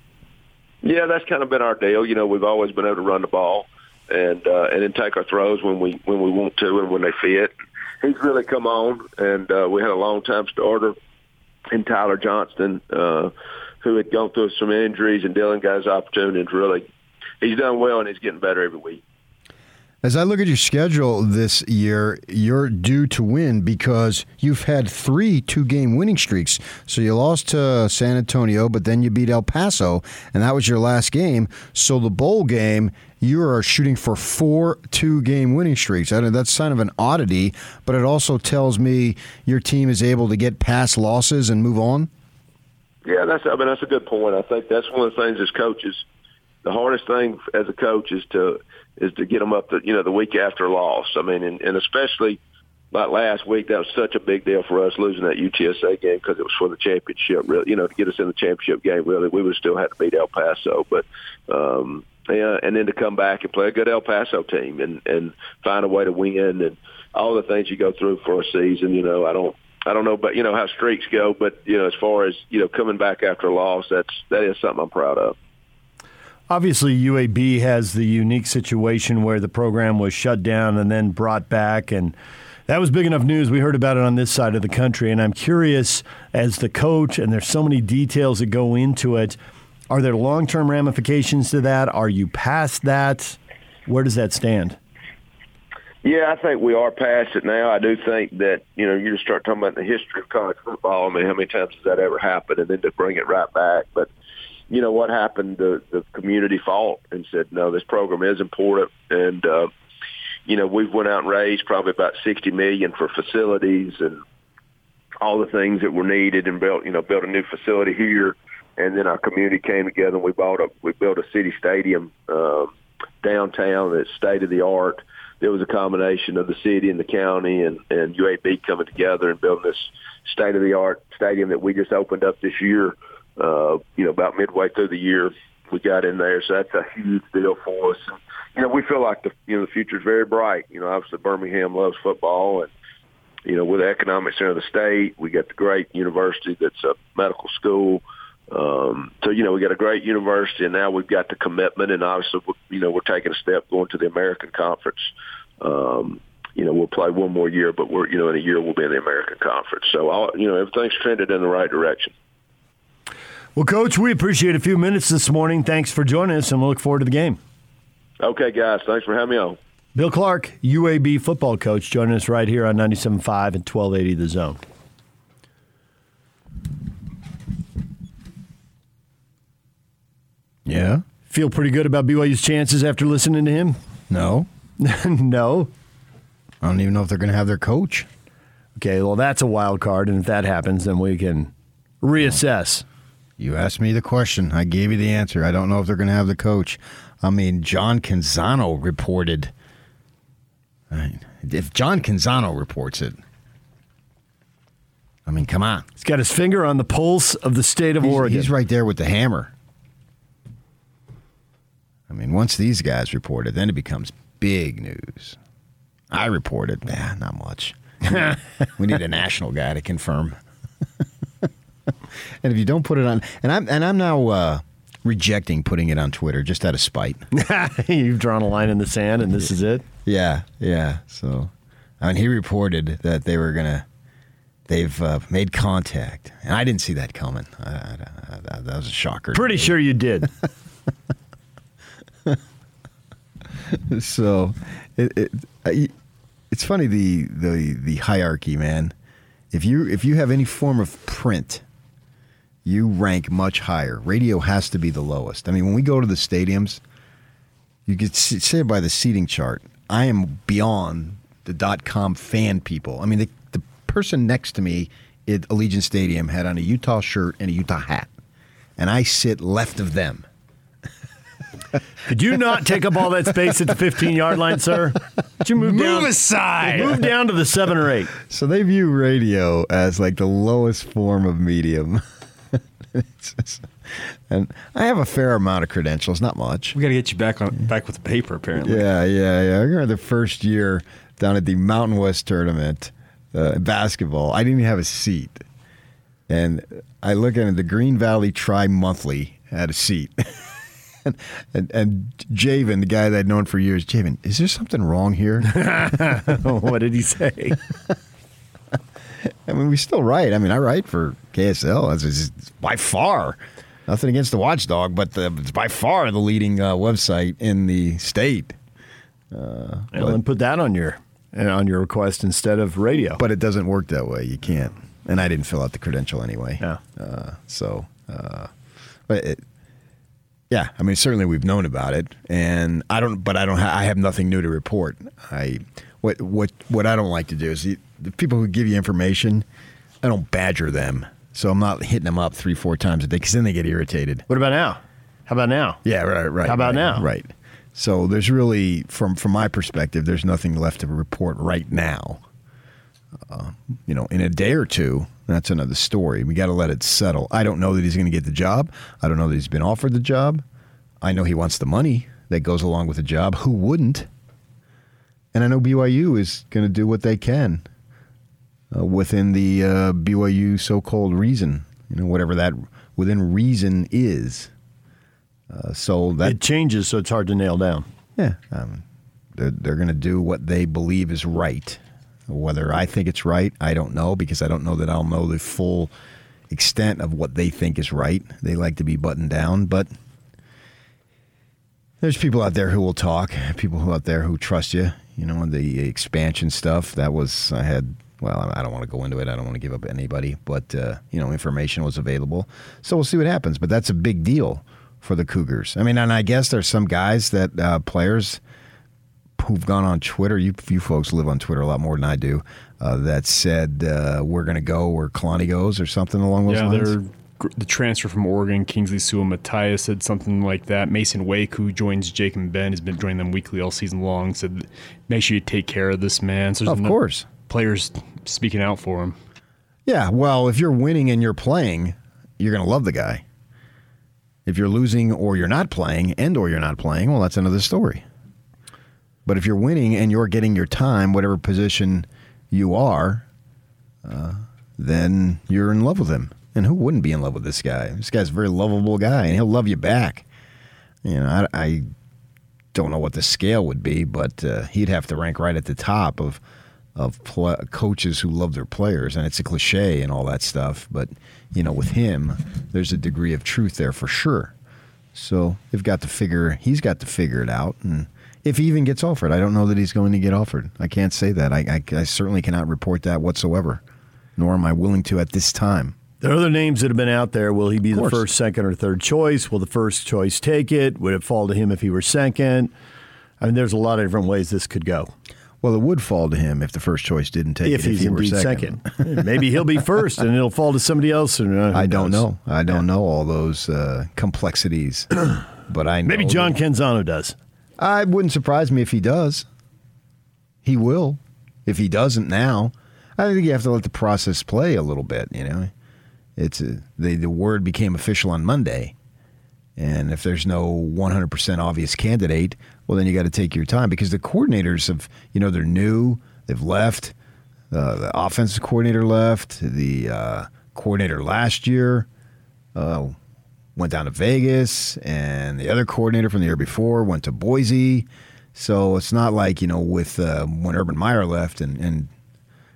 Yeah, that's kind of been our deal. You know, we've always been able to run the ball and uh, and then take our throws when we when we want to and when they fit. He's really come on, and uh, we had a long time starter in Tyler Johnston, uh, who had gone through some injuries, and Dylan got his opportunity. And really, he's done well, and he's getting better every week. As I look at your schedule this year, you're due to win because you've had three two game winning streaks. So you lost to San Antonio, but then you beat El Paso, and that was your last game. So the bowl game, you are shooting for four two game winning streaks. I know that's kind of an oddity, but it also tells me your team is able to get past losses and move on. Yeah, that's I mean that's a good point. I think that's one of the things as coaches, the hardest thing as a coach is to is to get them up the you know the week after loss. I mean, and, and especially like last week, that was such a big deal for us losing that UTSA game because it was for the championship. Really, you know, to get us in the championship game, really, we would still have to beat El Paso, but. um yeah, and then to come back and play a good El Paso team and and find a way to win and all the things you go through for a season. You know, I don't I don't know, but you know how streaks go. But you know, as far as you know, coming back after a loss, that's that is something I'm proud of. Obviously, UAB has the unique situation where the program was shut down and then brought back, and that was big enough news. We heard about it on this side of the country, and I'm curious, as the coach, and there's so many details that go into it. Are there long term ramifications to that? Are you past that? Where does that stand? Yeah, I think we are past it now. I do think that, you know, you just start talking about the history of college football. I mean, how many times has that ever happened? And then to bring it right back. But, you know, what happened, the, the community fought and said, no, this program is important. And, uh, you know, we've went out and raised probably about 60 million for facilities and all the things that were needed and built, you know, built a new facility here. And then our community came together and we bought a, we built a city stadium, uh, downtown that's state of the art there was a combination of the city and the county and, and UAB coming together and building this state of the art stadium that we just opened up this year. Uh, you know, about midway through the year, we got in there, so that's a huge deal for us. And, you know, we feel like the you know the future is very bright. You know, obviously Birmingham loves football, and you know, with the economic center of the state, we got the great university that's a medical school. Um, so you know we got a great university, and now we've got the commitment, and obviously you know we're taking a step going to the American Conference. Um, you know we'll play one more year, but we're you know in a year we'll be in the American Conference. So all, you know everything's trended in the right direction. Well, Coach, we appreciate a few minutes this morning. Thanks for joining us, and we will look forward to the game. Okay, guys. Thanks for having me on. Bill Clark, UAB football coach, joining us right here on 97.5 and 1280 The Zone. Yeah. Feel pretty good about BYU's chances after listening to him? No. no. I don't even know if they're going to have their coach. Okay, well, that's a wild card, and if that happens, then we can reassess. You asked me the question. I gave you the answer. I don't know if they're going to have the coach. I mean, John Canzano reported. If John Canzano reports it, I mean, come on. He's got his finger on the pulse of the state of he's, Oregon. He's right there with the hammer. I mean, once these guys report it, then it becomes big news. I reported, nah, not much. we need a national guy to confirm. and if you don't put it on, and I'm and I'm now uh, rejecting putting it on Twitter just out of spite. You've drawn a line in the sand, and this is it. Yeah, yeah. So, I mean, he reported that they were gonna. They've uh, made contact, and I didn't see that coming. I, I, I, that was a shocker. Pretty sure you did. so, it, it, it's funny the the the hierarchy, man. If you if you have any form of print, you rank much higher. Radio has to be the lowest. I mean, when we go to the stadiums, you could say by the seating chart. I am beyond the dot com fan people. I mean, the, the person next to me at Allegiant Stadium had on a Utah shirt and a Utah hat, and I sit left of them. Could you not take up all that space at the 15 yard line, sir? Could you move, Move down? aside. Move down to the seven or eight. So they view radio as like the lowest form of medium. It's just- and I have a fair amount of credentials, not much. We got to get you back on back with the paper, apparently. Yeah, yeah, yeah. I remember the first year down at the Mountain West tournament, uh, basketball. I didn't even have a seat, and I look at it. The Green Valley Tri Monthly had a seat, and, and and Javen, the guy that I'd known for years, Javen, is there something wrong here? what did he say? I mean, we still write. I mean, I write for KSL. That's it's by far nothing against the Watchdog, but the, it's by far the leading uh, website in the state. Uh, Well, then put that on your uh, on your request instead of radio. But it doesn't work that way. You can't. And I didn't fill out the credential anyway. Yeah. Uh, so, uh, but it, yeah, I mean, certainly we've known about it, and I don't. But I don't. Ha- I have nothing new to report. I what what what I don't like to do is the, the people who give you information. I don't badger them, so I'm not hitting them up three four times a day because then they get irritated. What about now? How about now? Yeah, right, right. How about right, now? Right. So there's really, from from my perspective, there's nothing left to report right now. Uh, you know, in a day or two, that's another story. We got to let it settle. I don't know that he's going to get the job. I don't know that he's been offered the job. I know he wants the money that goes along with the job. Who wouldn't? And I know BYU is going to do what they can uh, within the uh, BYU so-called reason. You know, whatever that within reason is. Uh, so that it changes, so it's hard to nail down. yeah, um, they're, they're going to do what they believe is right. Whether I think it's right, I don't know because I don't know that I'll know the full extent of what they think is right. They like to be buttoned down, but there's people out there who will talk, people who out there who trust you. You know, the expansion stuff that was I had. Well, I don't want to go into it. I don't want to give up anybody, but uh, you know, information was available, so we'll see what happens. But that's a big deal for the Cougars. I mean, and I guess there's some guys that uh, players who've gone on Twitter. You, you folks live on Twitter a lot more than I do. Uh, that said, uh, we're going to go where Kalani goes, or something along those yeah, lines. the transfer from Oregon, Kingsley Suamataia said something like that. Masen Wake, who joins Jake and Ben, has been joining them weekly all season long. Said, make sure you take care of this man. So Of course. players speaking out for him. Yeah, well, if you're winning and you're playing, you're going to love the guy. If you're losing or you're not playing and or you're not playing, well, that's another story. But if you're winning and you're getting your time, whatever position you are, uh, then you're in love with him. And who wouldn't be in love with this guy? This guy's a very lovable guy, and he'll love you back. You know, I, I don't know what the scale would be, but uh, he'd have to rank right at the top of of pl- coaches who love their players, and it's a cliche and all that stuff. But you know, with him, there's a degree of truth there for sure. So they've got to figure. He's got to figure it out, and if he even gets offered, I don't know that he's going to get offered. I can't say that. I, I, I certainly cannot report that whatsoever, nor am I willing to at this time. There are other names that have been out there. Will he be the first, second, or third choice? Will the first choice take it? Would it fall to him if he were second? I mean, there's a lot of different ways this could go. Well, it would fall to him if the first choice didn't take if it. he's he were indeed second. second. Maybe he'll be first, and it'll fall to somebody else. And, uh, I don't knows? know. I don't know all those uh, complexities, but I know Maybe John that- Canzano does. I wouldn't surprise me if he does. He will. If he doesn't now, I think you have to let the process play a little bit. You know, it's a, the the word became official on Monday, and if there's no 100% obvious candidate, well, then you got to take your time because the coordinators have, you know, they're new, they've left. Uh, the offensive coordinator left. The uh, coordinator last year uh, went down to Vegas, and the other coordinator from the year before went to Boise. So it's not like you know with uh, when Urban Meyer left and, and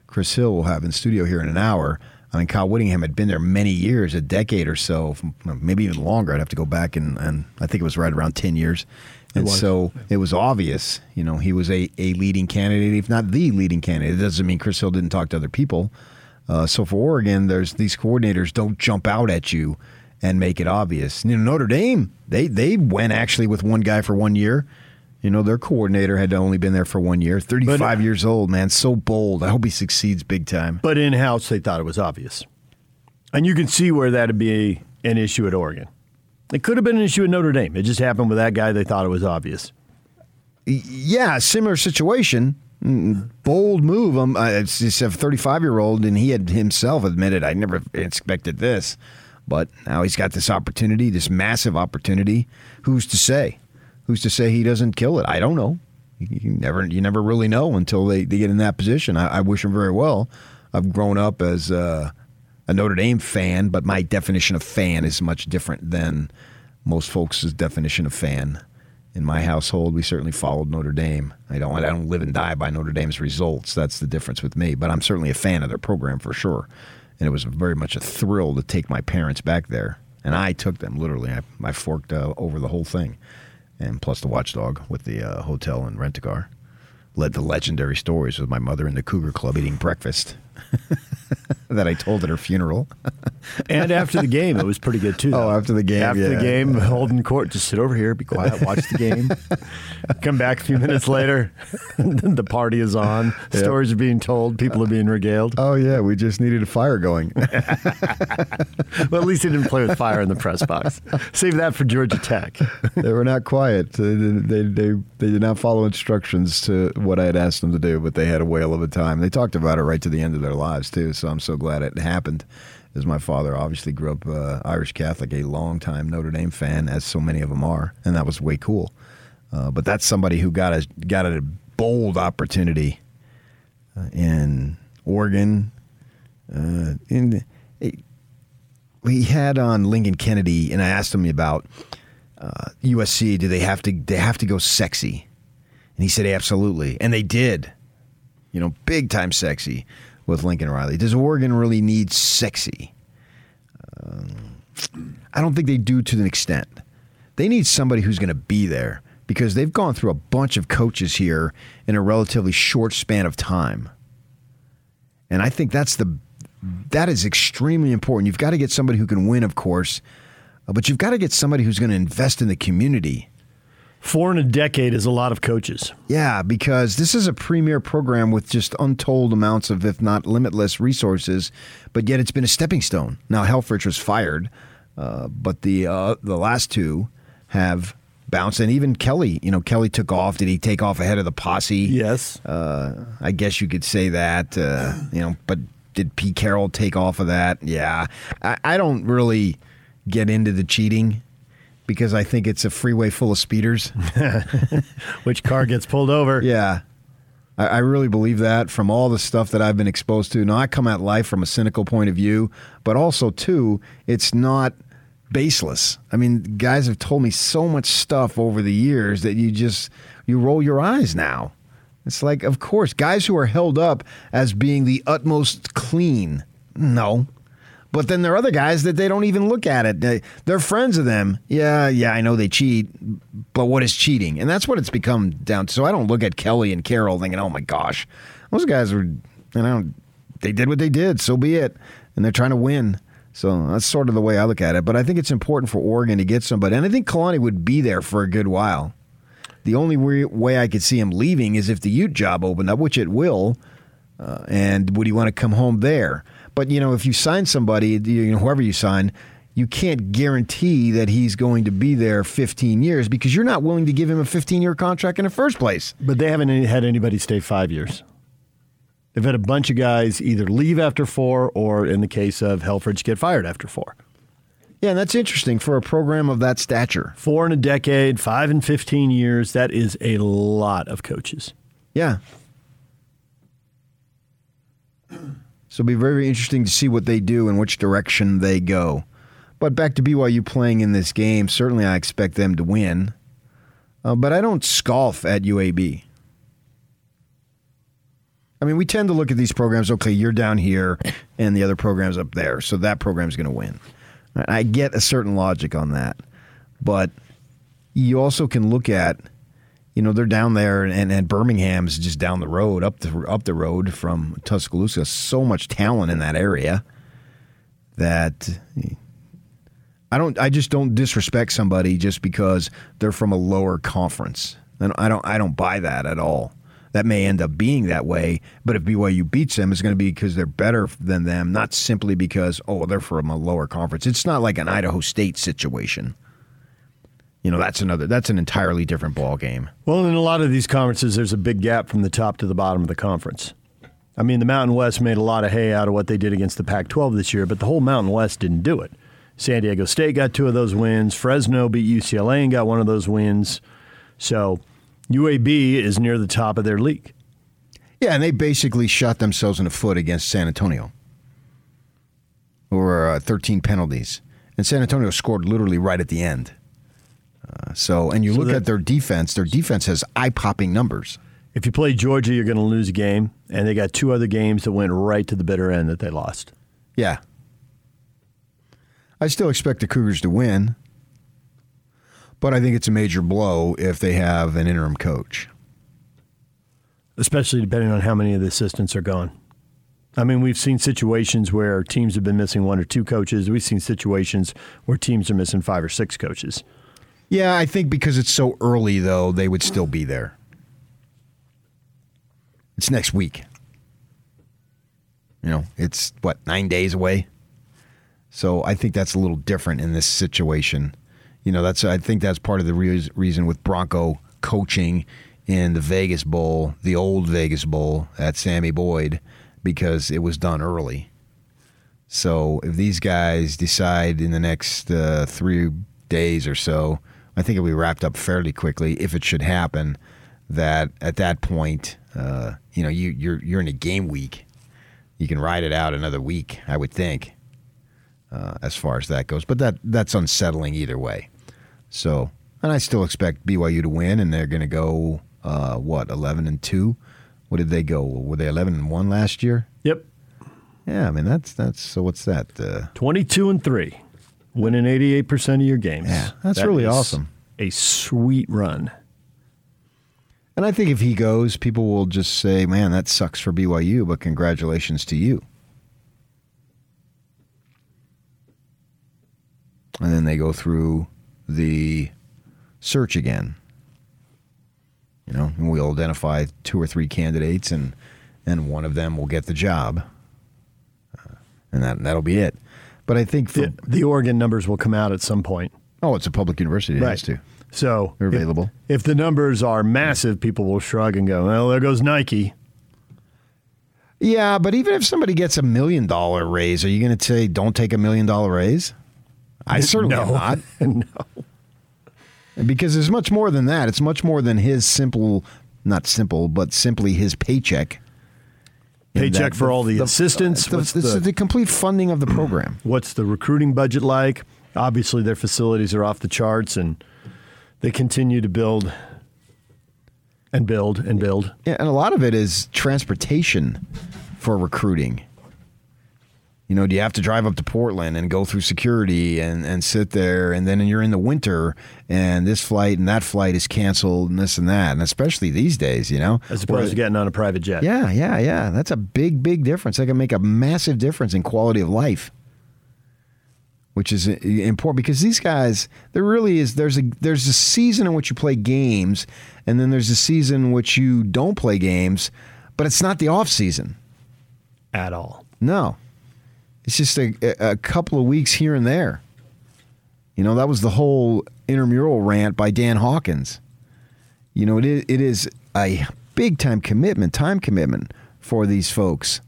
Chris Hill will have in studio here in an hour. I mean, Kyle Whittingham had been there many years, a decade or so, maybe even longer. I'd have to go back and, and I think it was right around ten years. And was. so it was obvious, you know, he was a, a leading candidate, if not the leading candidate. It doesn't mean Chris Hill didn't talk to other people. Uh, so for Oregon, there's these coordinators don't jump out at you and make it obvious. You know, Notre Dame, they they went actually with one guy for one year. You know, their coordinator had only been there for one year. 35 years old, man. So bold. I hope he succeeds big time. But in house, they thought it was obvious. And you can see where that'd be an issue at Oregon. It could have been an issue at Notre Dame. It just happened with that guy. They thought it was obvious. Yeah, similar situation. Mm, Bold move. Um, uh, it's, it's a 35 year old, and he had himself admitted, I never expected this. But now he's got this opportunity, this massive opportunity. Who's to say? Who's to say he doesn't kill it? I don't know. You, never, you never really know until they, they get in that position. I, I wish him very well. I've grown up as uh, a Notre Dame fan, but my definition of fan is much different than most folks' definition of fan. In my household, we certainly followed Notre Dame. I don't, I don't live and die by Notre Dame's results. That's the difference with me. But I'm certainly a fan of their program for sure. And it was very much a thrill to take my parents back there. And I took them literally. I, I forked uh, over the whole thing, and plus the watchdog with the uh, hotel and rent a car. Led to legendary stories with my mother in the Cougar Club eating breakfast that I told at her funeral. And after the game, it was pretty good too. Oh, after the game, After the yeah. game, Holden Court, just sit over here, be quiet, watch the game. Come back a few minutes later, the party is on. Yep. Stories are being told. People are being regaled. Oh yeah, we just needed a fire going. well, at least he didn't play with fire in the press box. Save that for Georgia Tech. they were not quiet. They, they, they, they did not follow instructions to what I had asked them to do, but they had a whale of a time. They talked about it right to the end of their lives, too, so I'm so glad it happened. As my father obviously grew up uh, Irish Catholic, a longtime Notre Dame fan, as so many of them are, and that was way cool. Uh, but that's somebody who got a got a bold opportunity uh, in Oregon. Uh, in we had on Lincoln Kennedy, and I asked him about uh, USC. Do they have to? They have to go sexy, and he said absolutely, and they did. You know, big time sexy with Lincoln Riley. Does Oregon really need sexy? Um, I don't think they do to an extent. They need somebody who's going to be there because they've gone through a bunch of coaches here in a relatively short span of time. And I think that's the that is extremely important. You've got to get somebody who can win, of course, uh, but you've got to get somebody who's going to invest in the community. Four in a decade is a lot of coaches. Yeah, because this is a premier program with just untold amounts of, if not limitless, resources, but yet it's been a stepping stone. Now, Helfrich was fired, uh, but the uh, the last two have bounced, and even Kelly. You know, Kelly took off. Did he take off ahead of the posse? Yes. Uh, I guess you could say that. Uh, you know, but did Pete Carroll take off of that? Yeah. I, I don't really get into the cheating because I think it's a freeway full of speeders. Which car gets pulled over? Yeah. I, I really believe that from all the stuff that I've been exposed to. Now, I come at life from a cynical point of view, but also, too, it's not baseless. I mean, guys have told me so much stuff over the years that you just, you roll your eyes now. It's like, of course, guys who are held up as being the utmost clean. No. But then there are other guys that they don't even look at it. They, they're friends of them. Yeah, yeah, I know they cheat, but what is cheating? And that's what it's become down to. So I don't look at Kelly and Carroll thinking, oh my gosh, those guys were, you know, they did what they did. So be it. And they're trying to win. So that's sort of the way I look at it. But I think it's important for Oregon to get somebody. And I think Kalani would be there for a good while. The only way- way I could see him leaving is if the Ute job opened up, which it will. Uh, and would he want to come home there? But you know, if you sign somebody, you know, whoever you sign, you can't guarantee that he's going to be there 15 years because you're not willing to give him a 15 year contract in the first place. But they haven't had anybody stay five years. They've had a bunch of guys either leave after four or, in the case of Helfrich, get fired after four. Yeah, and that's interesting for a program of that stature. Four in a decade, five in 15 years. That is a lot of coaches. Yeah. So it'll be very, very interesting to see what they do and which direction they go. But back to BYU playing in this game, certainly I expect them to win. Uh, but I don't scoff at UAB. I mean, we tend to look at these programs, okay, you're down here and the other program's up there, so that program's going to win. I get a certain logic on that. But you also can look at, you know, they're down there and, and Birmingham's just down the road, up the up the road from Tuscaloosa. So much talent in that area that I don't I just don't disrespect somebody just because they're from a lower conference. And I don't I don't buy that at all. That may end up being that way, but if BYU beats them, it's going to be because they're better than them, not simply because oh they're from a lower conference. It's not like an Idaho State situation. You know that's another that's an entirely different ball game. Well, in a lot of these conferences, there's a big gap from the top to the bottom of the conference. I mean, the Mountain West made a lot of hay out of what they did against the Pac 12 this year, but the whole Mountain West didn't do it. San Diego State got two of those wins. Fresno beat UCLA and got one of those wins. So UAB is near the top of their league. Yeah, and they basically shot themselves in the foot against San Antonio. Or uh, 13 penalties. And San Antonio scored literally right at the end. Uh, so, and you So look that- at their defense, their defense has eye popping numbers. If you play Georgia, you're going to lose a game, and they got two other games that went right to the bitter end that they lost. Yeah. I still expect the Cougars to win, but I think it's a major blow if they have an interim coach. especially depending on how many of the assistants are gone. I mean, we've seen situations where teams have been missing one or two coaches. We've seen situations where teams are missing five or six coaches. Yeah, I think because it's so early, though, they would still be there. It's next week. You know, it's what, nine days away? So I think that's a little different in this situation. You know, that's I think that's part of the re- reason with Bronco coaching in the Vegas Bowl, the old Vegas Bowl at Sammy Boyd, because it was done early. So if these guys decide in the next uh, three days or so, I think it'll be wrapped up fairly quickly. If it should happen, that at that point, uh, you know, you, you're you're in a game week. You can ride it out another week, I would think, uh, as far as that goes. But that that's unsettling either way. So, and I still expect BYU to win, and they're going to go uh, what eleven and two. What did they go? Were they eleven and one last year? Yep. Yeah, I mean that's that's so. What's that? Uh, 22 and 3, winning 88% of your games. Yeah, that's really awesome. A sweet run. And I think if he goes, people will just say, "Man, that sucks for BYU," but congratulations to you. And then they go through the search again. You know, and we'll identify two or three candidates, and and one of them will get the job, uh, and that that'll be it. But I think The, the Oregon numbers will come out at some point. oh, it's a public university, it has to. So They're if- available. If, the numbers are massive, people will shrug and go, well, there goes Nike. Yeah, but even if somebody gets a million dollar raise, are you going to say don't take a million dollar raise? I certainly No. not. no. Because it's much more than that. It's much more than his simple, not simple, but simply his paycheck. Paycheck for all the? The, What's the, the- the complete funding of the program. What's the recruiting budget like? Obviously, their facilities are off the charts, and they continue to build and build and build. Yeah, and a lot of it is transportation for recruiting. You know, do you have to drive up to Portland and go through security and, and sit there, and then you're in the winter, and this flight and that flight is canceled, and this and that, and especially these days, you know, As opposed Where- to getting on a private jet. yeah, yeah, yeah. That's a big, big difference. That can make a massive difference in quality of life, which is important because these guys, there really is. There's a there's a season in which you play games, and then there's a season in which you don't play games, but it's not the off season at all. No, it's just a, a couple of weeks here and there. You know, that was the whole intramural rant by Dan Hawkins. You know, it is, it is a big time commitment, time commitment for these folks.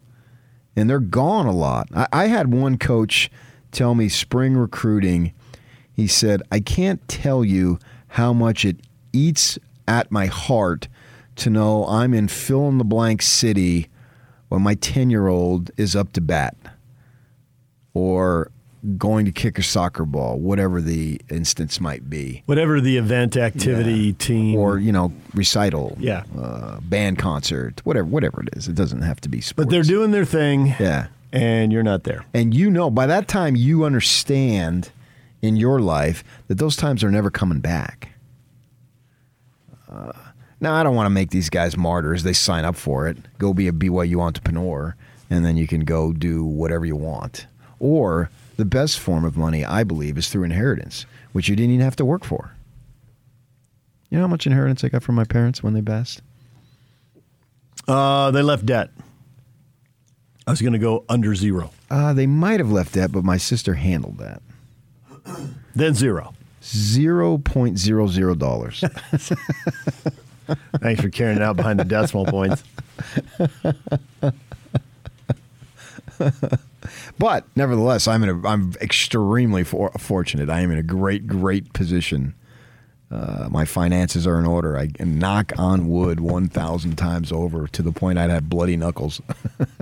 And they're gone a lot. I, I had one coach tell me spring recruiting, he said, I can't tell you how much it eats at my heart to know I'm in fill in the blank city when my 10 year old is up to bat or going to kick a soccer ball, whatever the instance might be. Whatever the event, activity, team, or you know, recital, Yeah. uh, band concert, whatever, whatever it is. It doesn't have to be sports. but they're doing their thing. Yeah, and you're not there. and you know by that time you understand in your life that those times are never coming back. Uh, now I don't want to make these guys martyrs. They sign up for it. Go be a BYU entrepreneur, and then you can go do whatever you want. Or the best form of money, I believe, is through inheritance, which you didn't even have to work for. You know how much inheritance I got from my parents when they passed? Uh, they left debt. I was going to go under zero. Uh, they might have left debt, but my sister handled that. Then zero. Zero point zero zero dollars. Thanks for carrying it out behind the decimal points. But nevertheless, I'm in a I'm extremely for, fortunate. I am in a great great position. Uh, my finances are in order. I knock on wood 1,000 times over to the point I'd have bloody knuckles.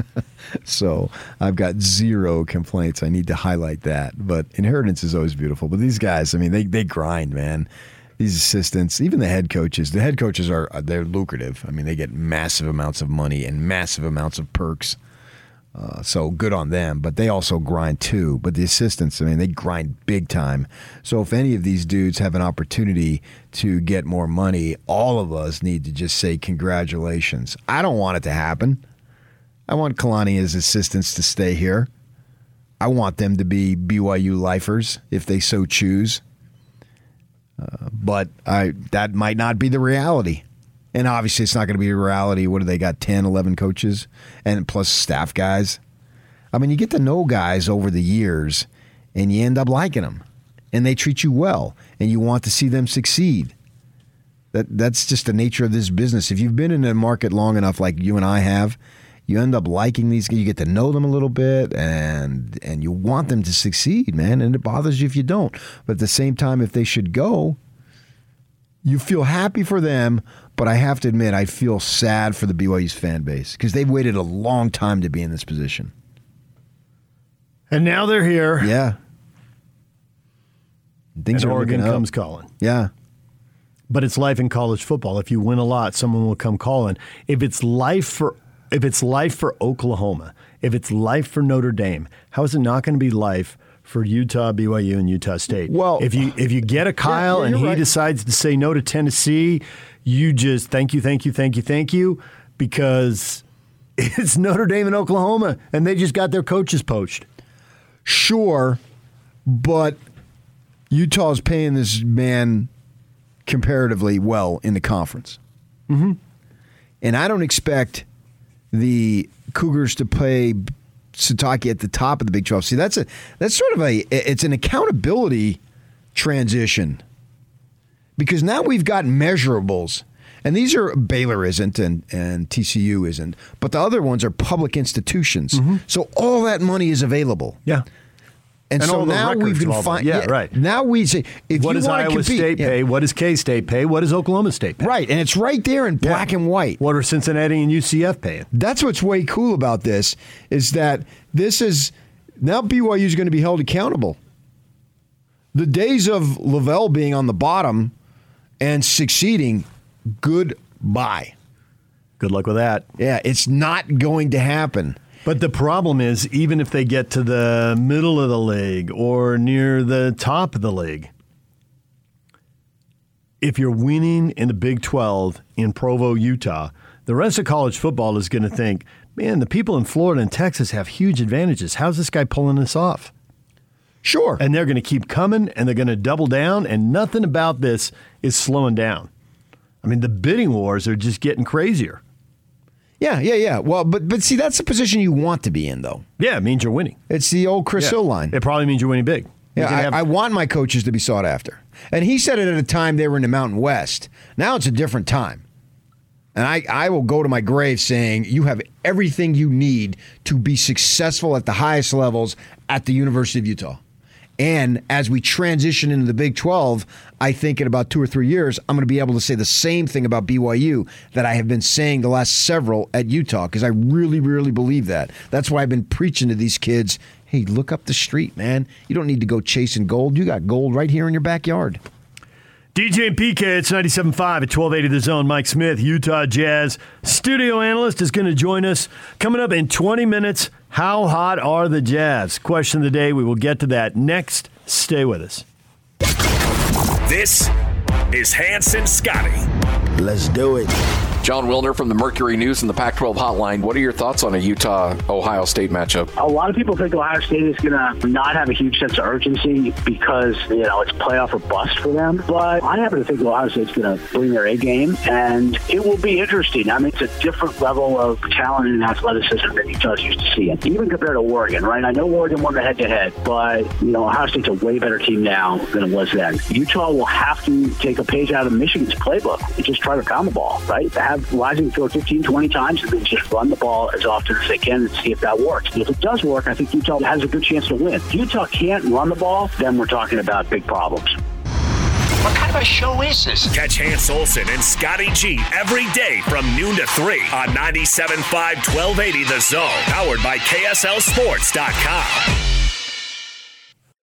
so I've got zero complaints. I need to highlight that. But inheritance is always beautiful. But these guys, I mean, they, they grind, man. These assistants, even the head coaches, the head coaches are they're lucrative. I mean, they get massive amounts of money and massive amounts of perks. Uh, so good on them, but they also grind too. But the assistants, I mean, they grind big time. So if any of these dudes have an opportunity to get more money, all of us need to just say congratulations. I don't want it to happen. I want Kalani's assistants to stay here. I want them to be BYU lifers if they so choose. Uh, but I that might not be the reality. And obviously, it's not going to be a reality. What do they got? 10, 11 coaches and plus staff guys. I mean, you get to know guys over the years and you end up liking them and they treat you well and you want to see them succeed. That, that's just the nature of this business. If you've been in a market long enough, like you and I have, you end up liking these. You get to know them a little bit, and and you want them to succeed, man. And it bothers you if you don't. But at the same time, if they should go, you feel happy for them, but I have to admit, I feel sad for the BYU's fan base because they've waited a long time to be in this position. And now they're here. Yeah. Things and are Oregon comes calling. Yeah. But it's life in college football. If you win a lot, someone will come calling. If it's life for if it's life for Oklahoma, if it's life for Notre Dame, how is it not going to be life for Utah, BYU, and Utah State? Well, if you if you get a Kyle yeah, and he right. decides to say no to Tennessee, you just thank you, thank you, thank you, thank you, because it's Notre Dame and Oklahoma, and they just got their coaches poached. Sure, but Utah's paying this man comparatively well in the conference. Mm-hmm. And I don't expect the Cougars to play Sitake at the top of the Big 12. See, that's a that's sort of a it's an accountability transition. Because now we've got measurables. And these are Baylor isn't and, and TCU isn't, but the other ones are public institutions. So all that money is available. Mm-hmm. Yeah. And, And so now we of can all that. find Yeah, right. Now we say if what you does want Iowa to compete, State yeah. pay? What does K State pay? What does Oklahoma State pay? Right, and it's right there in black and white. What are Cincinnati and UCF paying? That's what's way cool about this is that this is now BYU is going to be held accountable. The days of LaVell being on the bottom and succeeding, goodbye. Good luck with that. Yeah, it's not going to happen. But the problem is, even if they get to the middle of the league or near the top of the league, if you're winning in the Big 12 in Provo, Utah, the rest of college football is going to think, man, the people in Florida and Texas have huge advantages. How's this guy pulling this off? Sure. And they're going to keep coming and they're going to double down, and nothing about this is slowing down. I mean, the bidding wars are just getting crazier. Yeah, yeah, yeah. Well, but but see, that's the position you want to be in, though. Yeah, it means you're winning. It's the old Chris Yeah. Hill line. It probably means you're winning big. You Yeah, I, have- I want my coaches to be sought after. And he said it at a time they were in the Mountain West. Now it's a different time. And I, I will go to my grave saying you have everything you need to be successful at the highest levels at the University of Utah. And as we transition into the Big 12, I think in about two or three years, I'm going to be able to say the same thing about BYU that I have been saying the last several at Utah because I really, really believe that. That's why I've been preaching to these kids hey, look up the street, man. You don't need to go chasing gold. You got gold right here in your backyard. DJ and PK, it's 97.5 at 1280 The Zone. Mike Smith, Utah Jazz studio analyst, is going to join us. Coming up in 20 minutes, how hot are the Jazz? Question of the day. We will get to that next. Stay with us. This is Hanson Scotty. Let's do it. Jon Wilner from the Mercury News and the Pac 12 Hotline. What are your thoughts on a Utah Ohio State matchup? A lot of people think Ohio State is going to not have a huge sense of urgency because, you know, it's playoff or bust for them. But I happen to think Ohio State's going to bring their A game, and it will be interesting. I mean, it's a different level of talent and athleticism than Utah's used to seeing, even compared to Oregon, right? I know Oregon won the head to head, but, you know, Ohio State's a way better team now than it was then. Utah will have to take a page out of Michigan's playbook and just try to pound the ball, right? Have have Rising throw 15, 20 times and then just run the ball as often as they can and see if that works. If it does work, I think Utah has a good chance to win. If Utah can't run the ball, then we're talking about big problems. What kind of a show is this? Catch Hans Olsen and Scotty G every day from noon to 3 on 97.5 1280 The Zone, powered by KSLSports.com.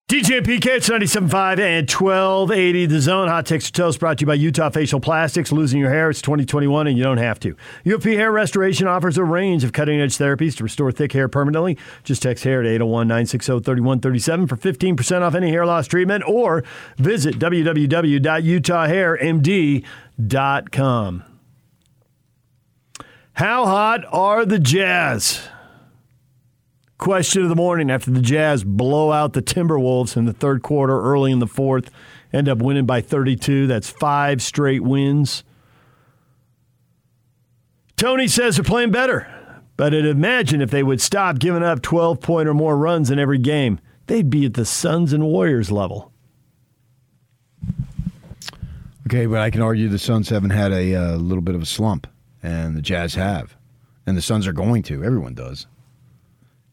DJ PK, it's 97.5 and 1280 The Zone. Hot Takes or Toast brought to you by Utah Facial Plastics. Losing your hair, it's 2021 and you don't have to. UFP Hair Restoration offers a range of cutting edge therapies to restore thick hair permanently. Just text hair to 801 960 3137 for 15% off any hair loss treatment or visit www.utahhairmd.com. How hot are the Jazz? Question of the morning after the Jazz blow out the Timberwolves in the third quarter, early in the fourth, end up winning by 32. That's five straight wins. Tony says they're playing better, but I'd imagine if they would stop giving up 12 point or more runs in every game, they'd be at the Suns and Warriors level. Okay, but I can argue the Suns haven't had a uh, little bit of a slump, and the Jazz have. And the Suns are going to. Everyone does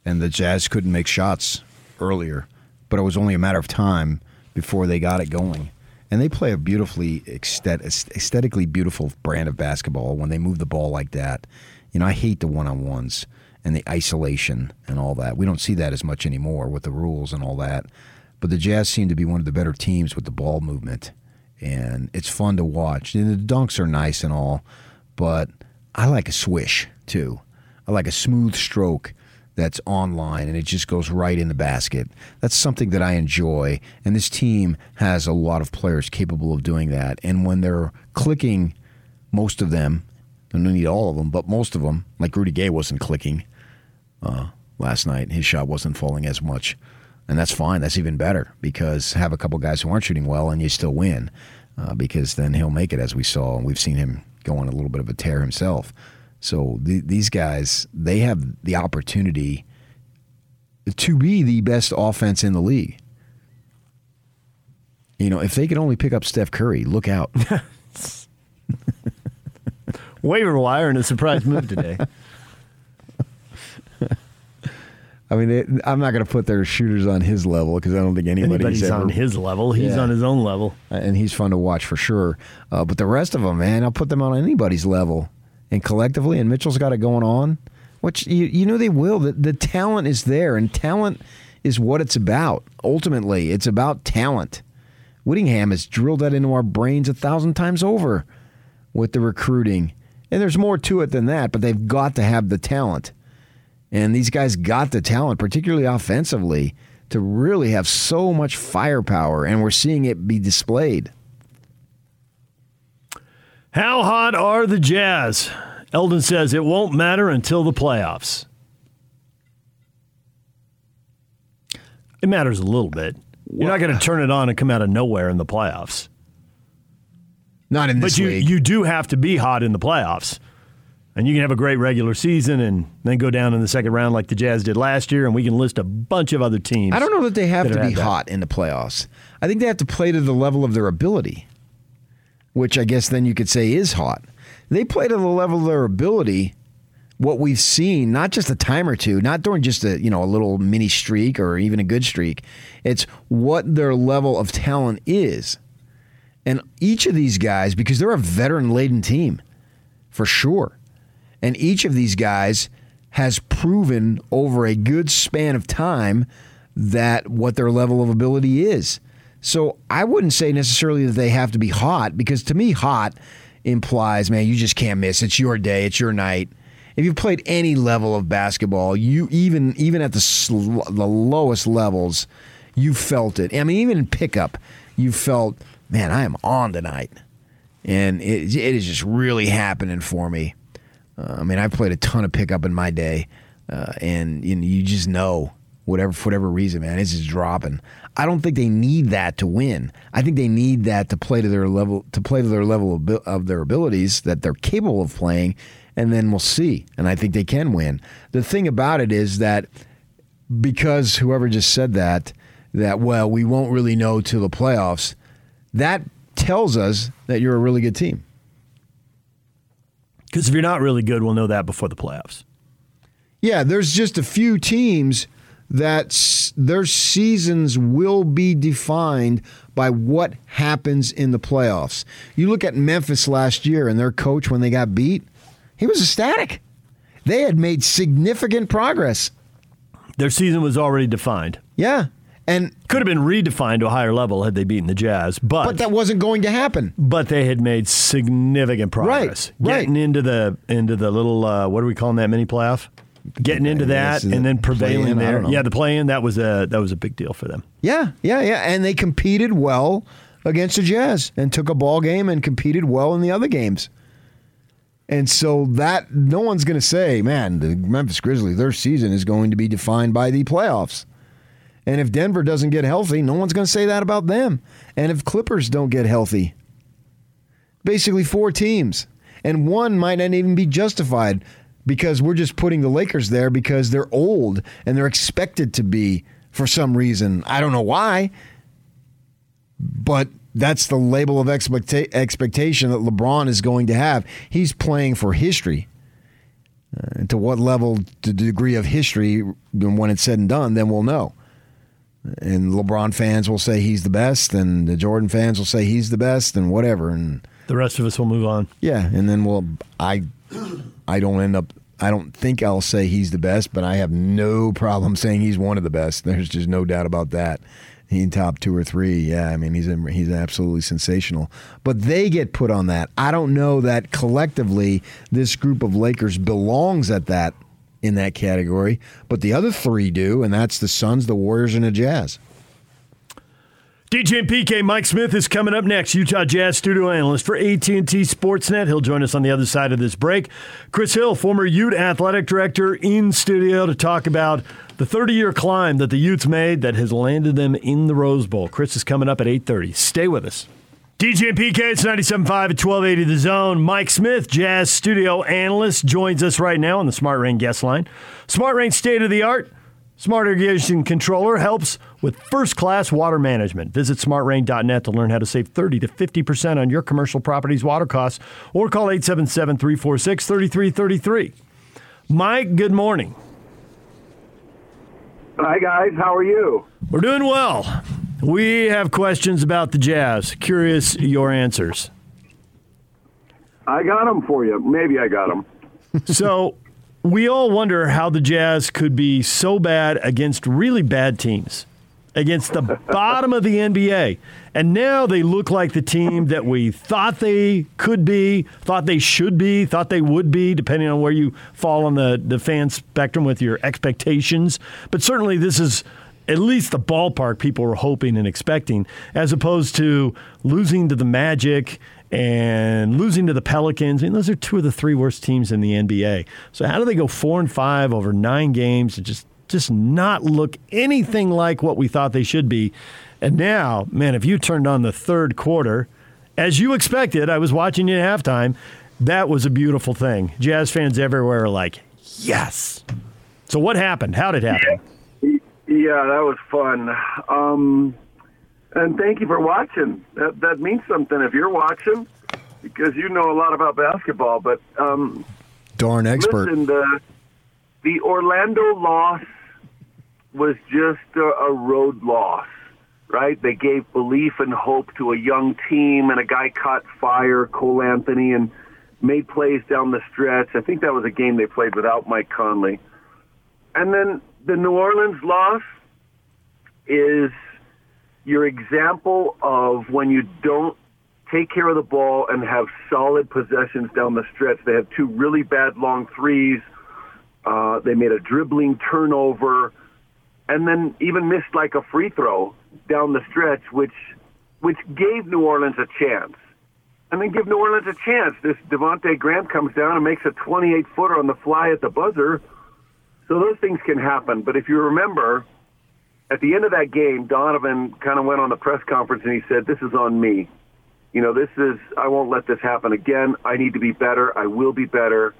and the Jazz couldn't make shots earlier, but it was only a matter of time before they got it going. And they play a beautifully aesthetically beautiful brand of basketball when they move the ball like that. You know, I hate the one on ones and the isolation and all that. We don't see that as much anymore with the rules and all that. But the Jazz seem to be one of the better teams with the ball movement. And it's fun to watch. And the dunks are nice and all, but I like a swish too. I like a smooth stroke that's online and it just goes right in the basket. That's something that I enjoy. And this team has a lot of players capable of doing that. And when they're clicking, most of them, I don't need all of them, but most of them, like Rudy Gay wasn't clicking uh, last night. His shot wasn't falling as much. And that's fine. That's even better because have a couple guys who aren't shooting well and you still win uh, because then he'll make it, as we saw. And we've seen him go on a little bit of a tear himself. So the, these guys, they have the opportunity to be the best offense in the league. You know, if they could only pick up Steph Curry, look out. Waiver wire and a surprise move today. I mean, it, I'm not going to put their shooters on his level because I don't think anybody's, anybody's ever, on his level. He's yeah. on his own level, and he's fun to watch for sure. Uh, but the rest of them, man, I'll put them on anybody's level and collectively, and Mitchell's got it going on, which you, you know they will. The, the talent is there, and talent is what it's about. Ultimately, it's about talent. Whittingham has drilled that into our brains a thousand times over with the recruiting. And there's more to it than that, but they've got to have the talent. And these guys got the talent, particularly offensively, to really have so much firepower, and we're seeing it be displayed. How hot are the Jazz? Eldon says it won't matter until the playoffs. It matters a little bit. You're not going to turn it on and come out of nowhere in the playoffs. Not in this But you, league. you do have to be hot in the playoffs. And you can have a great regular season and then go down in the second round like the Jazz did last year, and we can list a bunch of other teams. I don't know that they have that to be hot in the playoffs. I think they have to play to the level of their ability, which I guess then you could say is hot. They play to the level of their ability. What we've seen, not just a time or two, not during just a you know a little mini streak or even a good streak, it's what their level of talent is. And each of these guys, because they're a veteran laden team, for sure. And each of these guys has proven over a good span of time that what their level of ability is. So I wouldn't say necessarily that they have to be hot because to me, hot implies, man, you just can't miss. It's your day. It's your night. If you've played any level of basketball, you even even at the sl- the lowest levels, you felt it. I mean, even in pickup, you felt, man, I am on tonight, and it it is just really happening for me. Uh, I mean, I've played a ton of pickup in my day, uh, and you, know, you just know whatever for whatever reason, man, it's just dropping. I don't think they need that to win. I think they need that to play to their level to play to their level of, of their abilities that they're capable of playing, and then we'll see. And I think they can win. The thing about it is that because whoever just said that that well we won't really know till the playoffs, that tells us that you're a really good team. Because if you're not really good, we'll know that before the playoffs. Yeah, there's just a few teams that their seasons will be defined by what happens in the playoffs. You look at Memphis last year and their coach when they got beat, he was ecstatic. They had made significant progress. Their season was already defined. Yeah. And could have been redefined to a higher level had they beaten the Jazz, but But that wasn't going to happen. but they had made significant progress. right. Getting into the into the little uh, what are we calling that mini playoff? Getting into that and then prevailing there. Yeah, the play in that was a that was a big deal for them. Yeah, yeah, yeah. And they competed well against the Jazz and took a ball game and competed well in the other games. And so that no one's going to say, man, the Memphis Grizzlies, their season is going to be defined by the playoffs. And if Denver doesn't get healthy, no one's going to say that about them. And if Clippers don't get healthy, basically four teams. And one might not even be justified because we're just putting the Lakers there because they're old and they're expected to be for some reason. I don't know why. But that's the label of expecta- expectation that LeBron is going to have. He's playing for history. Uh, to what level, the degree of history, when it's said and done, then we'll know. And LeBron fans will say he's the best, and the Jordan fans will say he's the best, and whatever. And The rest of us will move on. yeah, and then we'll. I, I don't end up. I don't think I'll say he's the best, but I have no problem saying he's one of the best. There's just no doubt about that. He in top two or three. Yeah, I mean he's he's absolutely sensational. But they get put on that. I don't know that collectively this group of Lakers belongs at that in that category, but the other three do, and that's the Suns, the Warriors, and the Jazz. DJ and PK, Mike Smith is coming up next. Utah Jazz studio analyst for AT&T Sportsnet. He'll join us on the other side of this break. Chris Hill, former Ute athletic director, in studio to talk about the 30-year climb that the Utes made that has landed them in the Rose Bowl. Chris is coming up at 8:30. Stay with us. DJ and PK, it's 97.5 at 1280 The Zone. Mike Smith, Jazz studio analyst, joins us right now on the Smart Rain guest line. Smart Rain state of the art. Smart Irrigation Controller helps with first class water management. Visit smartrain.net to learn how to save 30 to 50% on your commercial property's water costs or call 877 346 3333. Mike, good morning. Hi, guys. How are you? We're doing well. We have questions about the Jazz. Curious your answers. I got them for you. Maybe I got them. so we all wonder how the Jazz could be so bad against really bad teams, against the bottom of the NBA. And now they look like the team that we thought they could be, thought they should be, thought they would be, depending on where you fall on the, the fan spectrum with your expectations. But certainly this is at least the ballpark people were hoping and expecting, as opposed to losing to the Magic and losing to the Pelicans. I mean, those are two of the three worst teams in the NBA. So how do they go four and five over nine games and just just not look anything like what we thought they should be? And now, man, if you turned on the third quarter, as you expected, I was watching you at halftime. That was a beautiful thing. Jazz fans everywhere are like, yes. So what happened? How did it happen? Yeah, that was fun. Um, and thank you for watching. That that means something if you're watching, because you know a lot about basketball. But um, Darn expert. listen, the the Orlando loss was just a, a road loss, right? They gave belief and hope to a young team, and a guy caught fire, Cole Anthony, and made plays down the stretch. I think that was a game they played without Mike Conley. And then the New Orleans loss is your example of when you don't take care of the ball and have solid possessions down the stretch. They had two really bad long threes. Uh, they made a dribbling turnover, and then even missed like a free throw down the stretch, which which gave New Orleans a chance. And then give New Orleans a chance. This Devonte' Graham comes down and makes a 28 footer on the fly at the buzzer. So those things can happen. But if you remember, at the end of that game, Donovan kind of went on the press conference and he said, "This is on me. You know, this is I won't let this happen again. I need to be better. I will be better."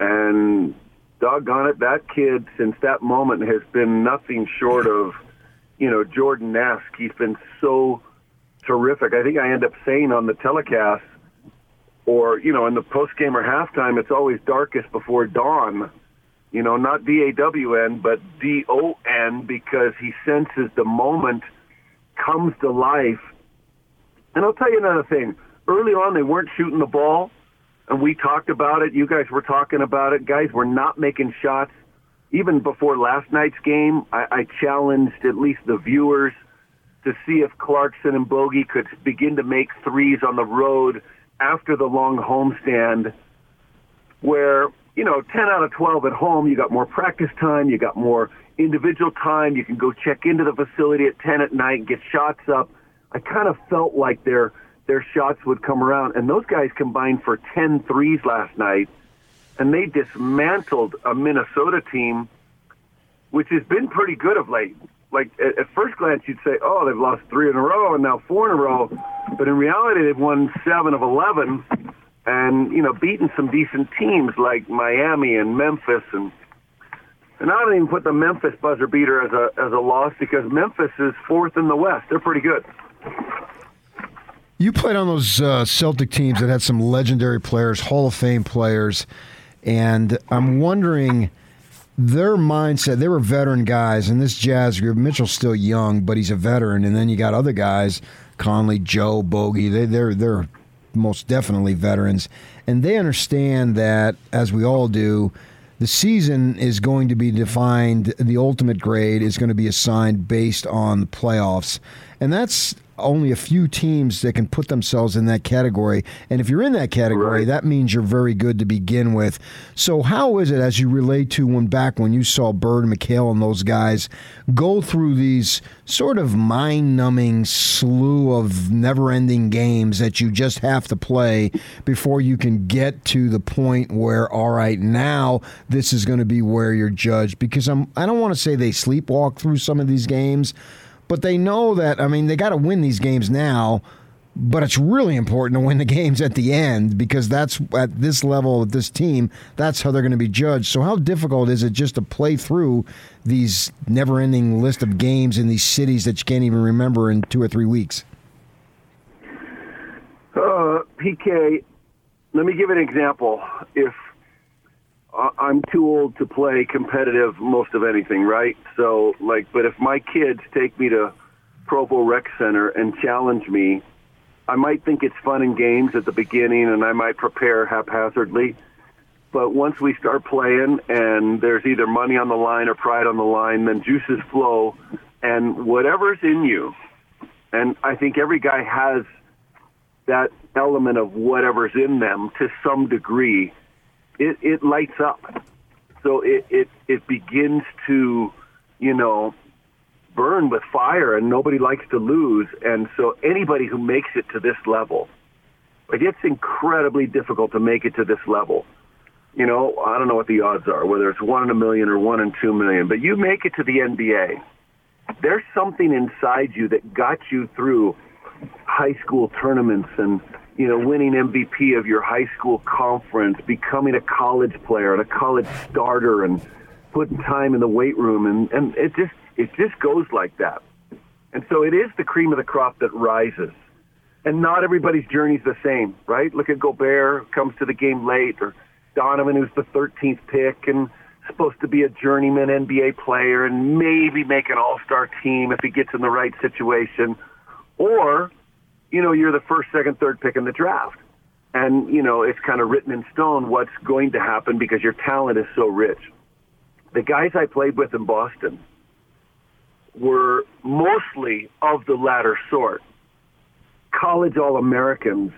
And doggone it, that kid since that moment has been nothing short of, you know, Jordan-esque. He's been so terrific. I think I end up saying on the telecast, or you know, in the post game or halftime, it's always darkest before dawn. You know, not D A W N, but D O N, because he senses the moment comes to life. And I'll tell you another thing. Early on, they weren't shooting the ball, and we talked about it. You guys were talking about it. Guys were not making shots. Even before last night's game, I, I challenged at least the viewers to see if Clarkson and Bogey could begin to make threes on the road after the long homestand, where you know, 10 out of 12 at home, you got more practice time, you got more individual time, you can go check into the facility at 10 at night and get shots up. I kind of felt like their their shots would come around, and those guys combined for 10 threes last night, and they dismantled a Minnesota team, which has been pretty good of late. Like at, at first glance, you'd say, "Oh, they've lost three in a row and now four in a row," but in reality, they've won seven of 11 and you know beaten some decent teams like Miami and Memphis and and I don't even put the Memphis buzzer beater as a as a loss because Memphis is fourth in the West. They're pretty good. You played on those uh, Celtic teams that had some legendary players, Hall of Fame players, and I'm wondering their mindset. They were veteran guys, and this Jazz group. Mitchell's still young, but he's a veteran, and then you got other guys, Conley, Joe, Bogey. They they're they're most definitely veterans, and they understand that, as we all do, the season is going to be defined. The ultimate grade is going to be assigned based on the playoffs, and that's only a few teams that can put themselves in that category. And if you're in that category, right. that means you're very good to begin with. So how is it as you relate to when back when you saw Bird, McHale, and those guys go through these sort of mind-numbing slew of never-ending games that you just have to play before you can get to the point where all right, now this is going to be where you're judged because I'm I don't want to say they sleepwalk through some of these games but they know that, I mean, they got to win these games now, but it's really important to win the games at the end because that's at this level of this team, that's how they're going to be judged. So, how difficult is it just to play through these never ending list of games in these cities that you can't even remember in two or three weeks? Uh, PK, let me give an example. If I'm too old to play competitive most of anything, right? So, like, but if my kids take me to Provo Rec Center and challenge me, I might think it's fun and games at the beginning, and I might prepare haphazardly. But once we start playing, and there's either money on the line or pride on the line, then juices flow, and whatever's in you, and I think every guy has that element of whatever's in them to some degree it, it lights up. So it, it, it begins to, you know, burn with fire and nobody likes to lose. And so anybody who makes it to this level, like it's incredibly difficult to make it to this level. You know, I don't know what the odds are, whether it's one in a million or one in two million, but you make it to the NBA. There's something inside you that got you through high school tournaments and you know, winning MVP of your high school conference, becoming a college player and a college starter, and putting time in the weight room, and and it just it just goes like that. And so it is the cream of the crop that rises. And not everybody's journey is the same, right? Look at Gobert, comes to the game late, or Donovan, who's the 13th pick and supposed to be a journeyman NBA player and maybe make an all-star team if he gets in the right situation. Or you know, you're the first, second, third pick in the draft. And, you know, it's kind of written in stone what's going to happen because your talent is so rich. The guys I played with in Boston were mostly of the latter sort. College All-Americans,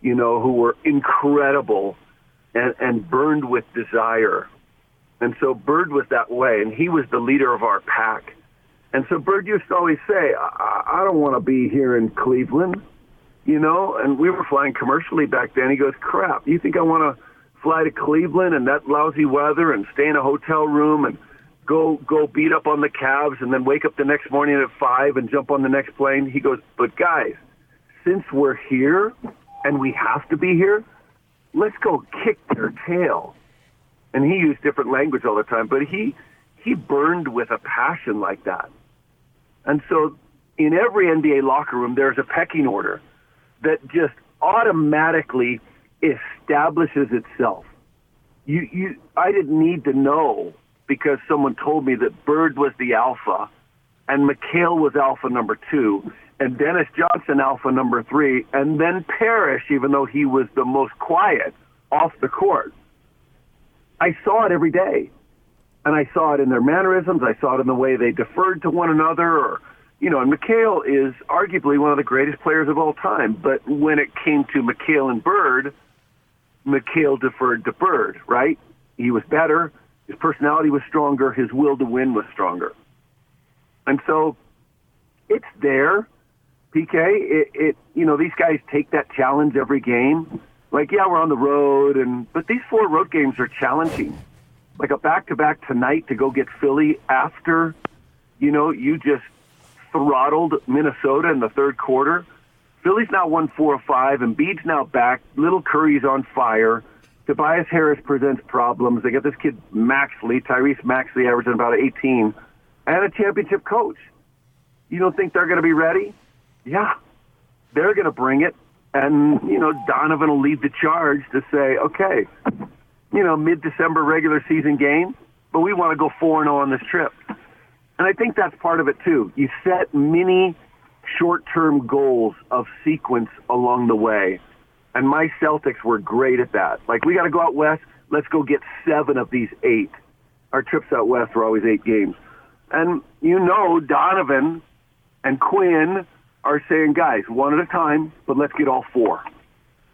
you know, who were incredible and, and burned with desire. And so Bird was that way, and he was the leader of our pack. And so Bird used to always say, I, I don't want to be here in Cleveland, you know, and we were flying commercially back then. He goes, crap, you think I want to fly to Cleveland and that lousy weather and stay in a hotel room and go go beat up on the Cavs and then wake up the next morning at five and jump on the next plane? He goes, but guys, since we're here and we have to be here, let's go kick their tail. And he used different language all the time, but he he burned with a passion like that. And so in every NBA locker room, there's a pecking order that just automatically establishes itself. You, you, I didn't need to know because someone told me that Bird was the alpha and McHale was alpha number two and Dennis Johnson alpha number three and then Parrish, even though he was the most quiet off the court. I saw it every day. And I saw it in their mannerisms. I saw it in the way they deferred to one another or, you know, and McHale is arguably one of the greatest players of all time. But when it came to McHale and Bird, McHale deferred to Bird, right? He was better. His personality was stronger. His will to win was stronger. And so it's there, PK. It, it, you know, these guys take that challenge every game. Like, yeah, we're on the road, and but these four road games are challenging. Like a back-to-back tonight to go get Philly after, you know, you just throttled Minnesota in the third quarter. Philly's now won four or five, and Bede's now back. Little Curry's on fire. Tobias Harris presents problems. They got this kid Maxley, Tyrese Maxley, averaging about 18, and a championship coach. You don't think they're going to be ready? Yeah, they're going to bring it, and you know Donovan will lead the charge to say, okay, you know, mid-December regular season game, but we want to go four and zero on this trip. And I think that's part of it too. You set many short-term goals of sequence along the way. And my Celtics were great at that. Like, we got to go out west. Let's go get seven of these eight. Our trips out west were always eight games. And you know, Donovan and Quin are saying, guys, one at a time, but let's get all four.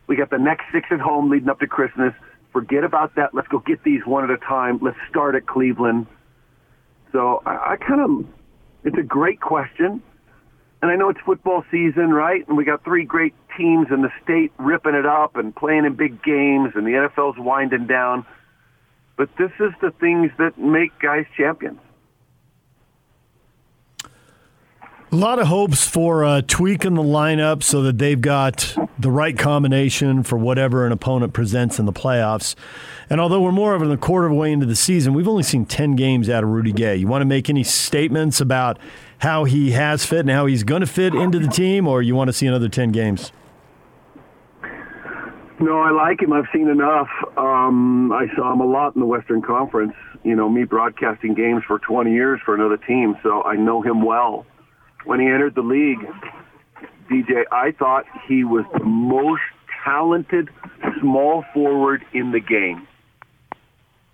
We got the next six at home leading up to Christmas. Forget about that. Let's go get these one at a time. Let's start at Cleveland. So I, I kind of, it's a great question. And I know it's football season, right? And we got three great teams in the state ripping it up and playing in big games, and the NFL's winding down. But this is the things that make guys champions. A lot of hopes for uh, tweaking the lineup so that they've got the right combination for whatever an opponent presents in the playoffs. And although we're more than a quarter of the way into the season, we've only seen 10 games out of Rudy Gay. You want to make any statements about how he has fit and how he's going to fit into the team, or you want to see another 10 games? No, I like him. I've seen enough. Um, I saw him a lot in the Western Conference. You know, me broadcasting games for 20 years for another team, so I know him well when he entered the league, DJ, I thought he was the most talented small forward in the game.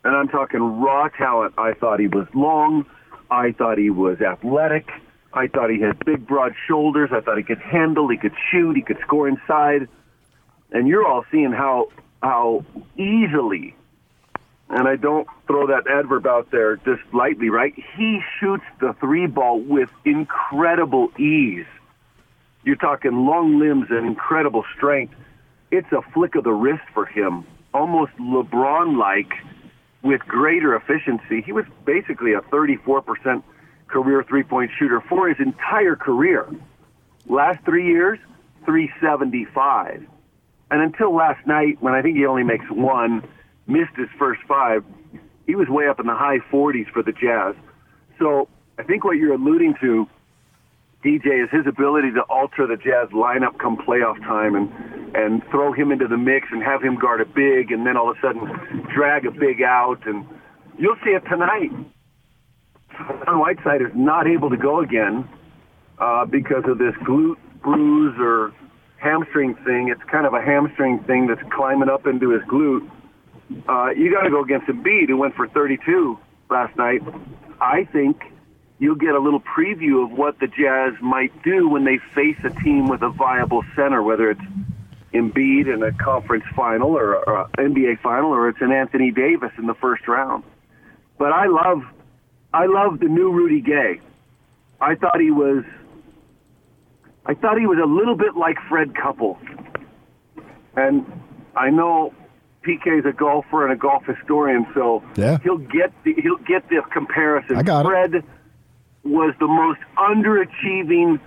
And I'm talking raw talent. I thought he was long. I thought he was athletic. I thought he had big, broad shoulders. I thought he could handle. He could shoot. He could score inside. And you're all seeing how how easily and I don't throw that adverb out there just lightly, right? He shoots the three ball with incredible ease. You're talking long limbs and incredible strength. It's a flick of the wrist for him, almost LeBron like with greater efficiency. He was basically a 34% career three point shooter for his entire career. Last three years, 375. And until last night, when I think he only makes one, missed his first five, he was way up in the high 40s for the Jazz. So I think what you're alluding to, DJ, is his ability to alter the Jazz lineup come playoff time and and throw him into the mix and have him guard a big and then all of a sudden drag a big out and you'll see it tonight. John Whiteside is not able to go again uh, because of this glute bruise or hamstring thing. It's kind of a hamstring thing that's climbing up into his glute uh, you got to go against Embiid, who went for 32 last night. I think you'll get a little preview of what the Jazz might do when they face a team with a viable center, whether it's Embiid in a conference final or, or NBA final, or it's an Anthony Davis in the first round. But I love, I love the new Rudy Gay. I thought he was, I thought he was a little bit like Fred Couples, and I know PK is a golfer and a golf historian, so yeah. he'll get the he'll get the comparison. I got Fred it. was the most underachieving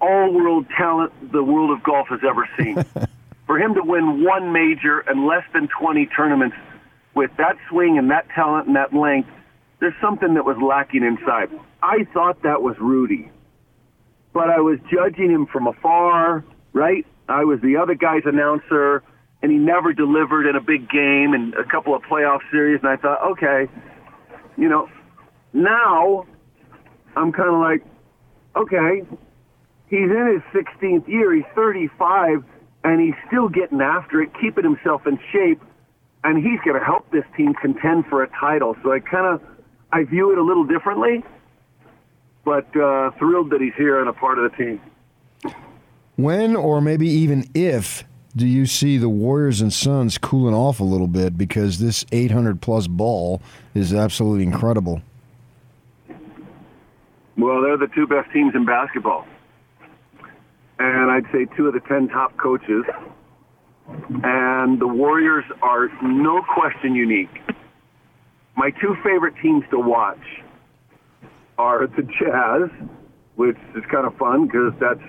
all-world talent the world of golf has ever seen. For him to win one major and less than 20 tournaments with that swing and that talent and that length, there's something that was lacking inside. I thought that was Rudy, but I was judging him from afar, right? I was the other guy's announcer and he never delivered in a big game and a couple of playoff series. And I thought, okay, you know, now I'm kind of like, okay, he's in his 16th year. He's 35, and he's still getting after it, keeping himself in shape, and he's going to help this team contend for a title. So I kind of I view it a little differently, but uh, thrilled that he's here and a part of the team. When or maybe even if do you see the Warriors and Suns cooling off a little bit because this 800 plus ball is absolutely incredible? Well, they're the two best teams in basketball. And I'd say two of the 10 top coaches. And the Warriors are no question unique. My two favorite teams to watch are the Jazz, which is kind of fun because that's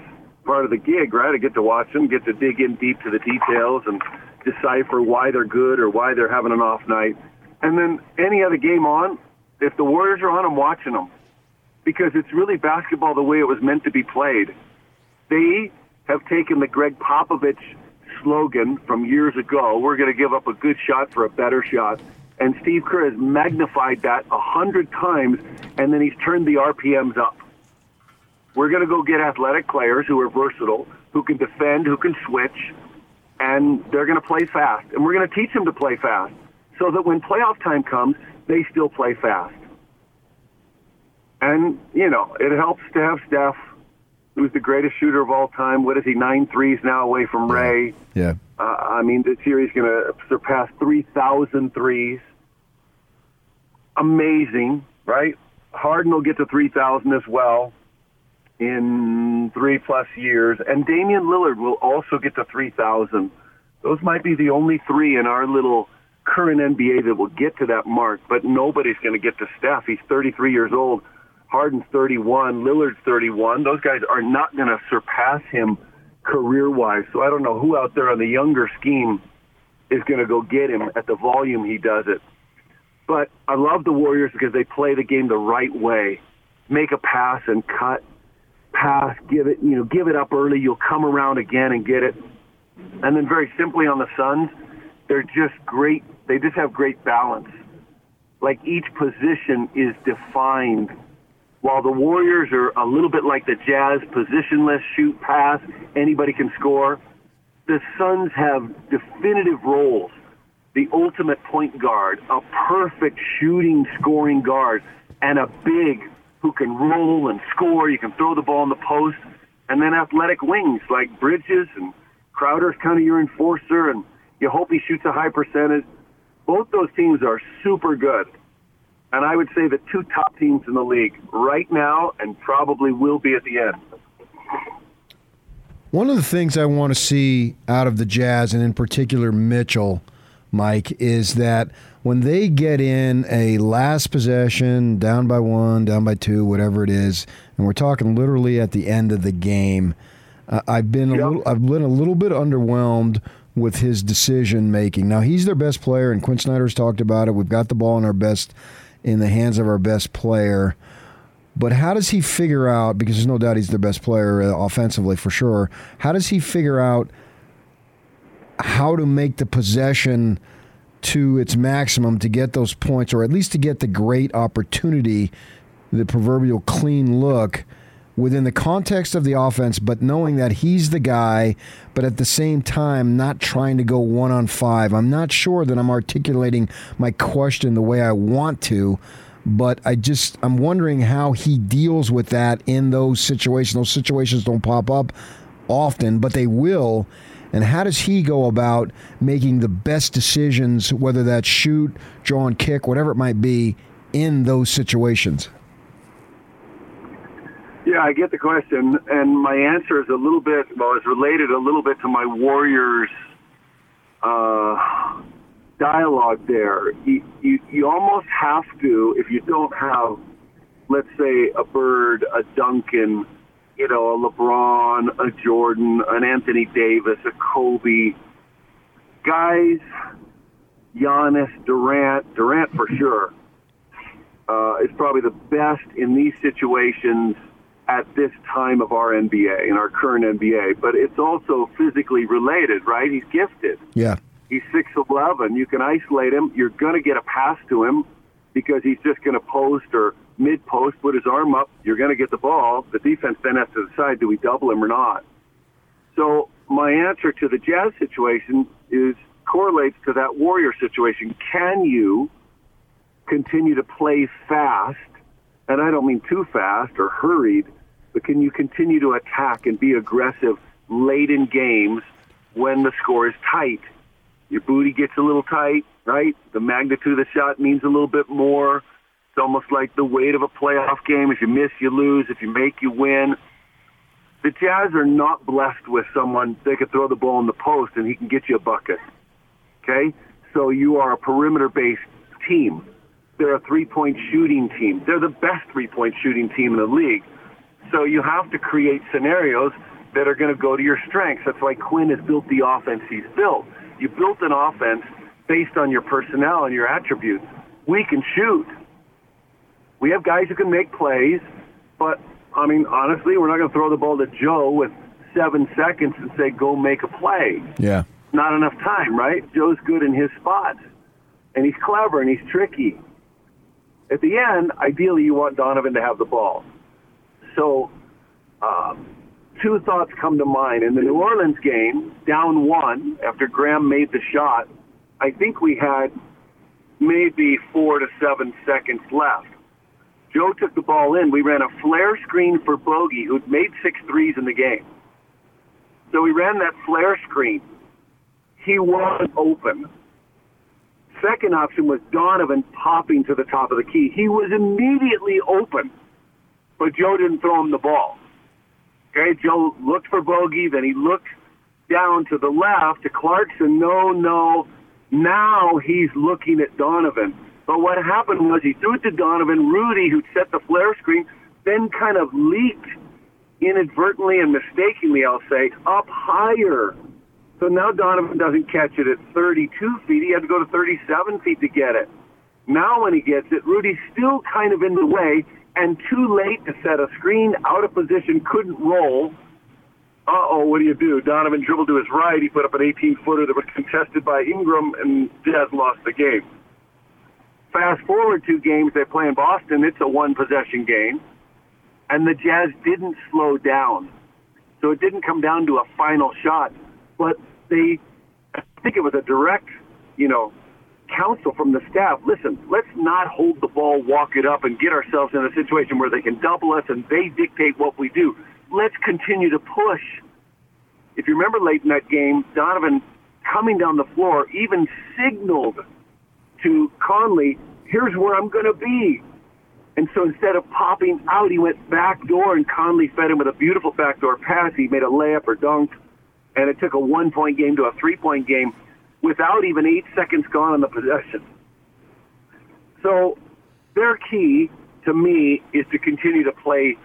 part of the gig, right? I get to watch them, get to dig in deep to the details and decipher why they're good or why they're having an off night. And then any other game on, if the Warriors are on, I'm watching them because it's really basketball the way it was meant to be played. They have taken the Gregg Popovich slogan from years ago, we're going to give up a good shot for a better shot. And Steve Kerr has magnified that a hundred times, and then he's turned the RPMs up. We're going to go get athletic players who are versatile, who can defend, who can switch, and they're going to play fast. And we're going to teach them to play fast so that when playoff time comes, they still play fast. And, you know, it helps to have Steph, who's the greatest shooter of all time. What is he, nine threes now away from Ray? Yeah. Uh, I mean, this year he's going to surpass 3,000 threes. Amazing, right? Harden will get to 3,000 as well in three plus years. And Damian Lillard will also get to 3,000. Those might be the only three in our little current NBA that will get to that mark, but nobody's going to get to Steph. He's 33 years old. Harden's 31. Lillard's 31. Those guys are not going to surpass him career-wise. So I don't know who out there on the younger scheme is going to go get him at the volume he does it. But I love the Warriors because they play the game the right way. Make a pass and cut pass, give it, you know, give it up early. You'll come around again and get it. And then very simply on the Suns, they're just great. They just have great balance. Like each position is defined. While the Warriors are a little bit like the Jazz, positionless, shoot, pass, anybody can score. The Suns have definitive roles. The ultimate point guard, a perfect shooting, scoring guard, and a big who can roll and score. You can throw the ball in the post, and then athletic wings like Bridges and Crowder's kind of your enforcer, and you hope he shoots a high percentage. Both those teams are super good. And I would say the two top teams in the league right now and probably will be at the end. One of the things I want to see out of the Jazz, and in particular Mitchell, Mike, is that when they get in a last possession, down by one, down by two, whatever it is, and we're talking literally at the end of the game, uh, I've been a little, I've been a little bit underwhelmed with his decision making. Now he's their best player, and Quin Snyder's talked about it. We've got the ball in our best, in the hands of our best player. But how does he figure out? Because there's no doubt he's their best player uh, offensively for sure. How does he figure out how to make the possession to its maximum to get those points, or at least to get the great opportunity, the proverbial clean look? Within the context of the offense, but knowing that he's the guy, but at the same time, not trying to go one on five. I'm not sure that I'm articulating my question the way I want to, but I just I'm wondering how he deals with that in those situations. Those situations don't pop up often, but they will. And how does he go about making the best decisions, whether that's shoot, draw and kick, whatever it might be, in those situations? Yeah, I get the question, and my answer is a little bit well, it's related a little bit to my Warriors uh, dialogue there. You, you, you almost have to, if you don't have, let's say, a Bird, a Duncan, you know, a LeBron, a Jordan, an Anthony Davis, a Kobe, guys, Giannis, Durant, Durant for sure, uh, is probably the best in these situations at this time of our NBA, in our current NBA, but it's also physically related, right? He's gifted. Yeah. He's 6'11. You can isolate him. You're going to get a pass to him because he's just going to post or mid post, put his arm up. You're going to get the ball. The defense then has to decide do we double him or not. So my answer to the Jazz situation is correlates to that Warrior situation. Can you continue to play fast? And I don't mean too fast or hurried, but can you continue to attack and be aggressive late in games when the score is tight? Your booty gets a little tight, right? The magnitude of the shot means a little bit more. It's almost like the weight of a playoff game. If you miss, you lose. If you make, you win. The Jazz are not blessed with someone they could throw the ball in the post and he can get you a bucket. Okay? So you are a perimeter based team. They're a three point shooting team. They're the best three point shooting team in the league. So you have to create scenarios that are going to go to your strengths. That's why Quin has built the offense he's built. You built an offense based on your personnel and your attributes. We can shoot. We have guys who can make plays, but I mean, honestly, we're not going to throw the ball to Joe with seven seconds and say, go make a play. Yeah. Not enough time, right? Joe's good in his spots, and he's clever and he's tricky. At the end, ideally, you want Donovan to have the ball. So, um, two thoughts come to mind. In the New Orleans game, down one after Graham made the shot, I think we had maybe four to seven seconds left. Joe took the ball in. We ran a flare screen for Bogey, who'd made six threes in the game. So we ran that flare screen. He wasn't open. Second option was Donovan popping to the top of the key. He was immediately open, but Joe didn't throw him the ball. Okay, Joe looked for Bogey, then he looked down to the left to Clarkson. No, no. Now he's looking at Donovan. But what happened was he threw it to Donovan. Rudy, who'd set the flare screen, then kind of leaped inadvertently and mistakenly, I'll say, up higher. So now Donovan doesn't catch it at 32 feet. He had to go to 37 feet to get it. Now when he gets it, Rudy's still kind of in the way and too late to set a screen, out of position, couldn't roll. Uh-oh, what do you do? Donovan dribbled to his right. He put up an 18-footer that was contested by Ingram, and Jazz lost the game. Fast forward two games, they play in Boston. It's a one-possession game, and the Jazz didn't slow down. So it didn't come down to a final shot, but they, I think it was a direct, you know, counsel from the staff. Listen, let's not hold the ball, walk it up, and get ourselves in a situation where they can double us and they dictate what we do. Let's continue to push. If you remember late in that game, Donovan coming down the floor even signaled to Conley, here's where I'm going to be. And so instead of popping out, he went back door, and Conley fed him with a beautiful backdoor pass. He made a layup or dunk, and it took a one-point game to a three-point game without even eight seconds gone on the possession. So their key to me is to continue to play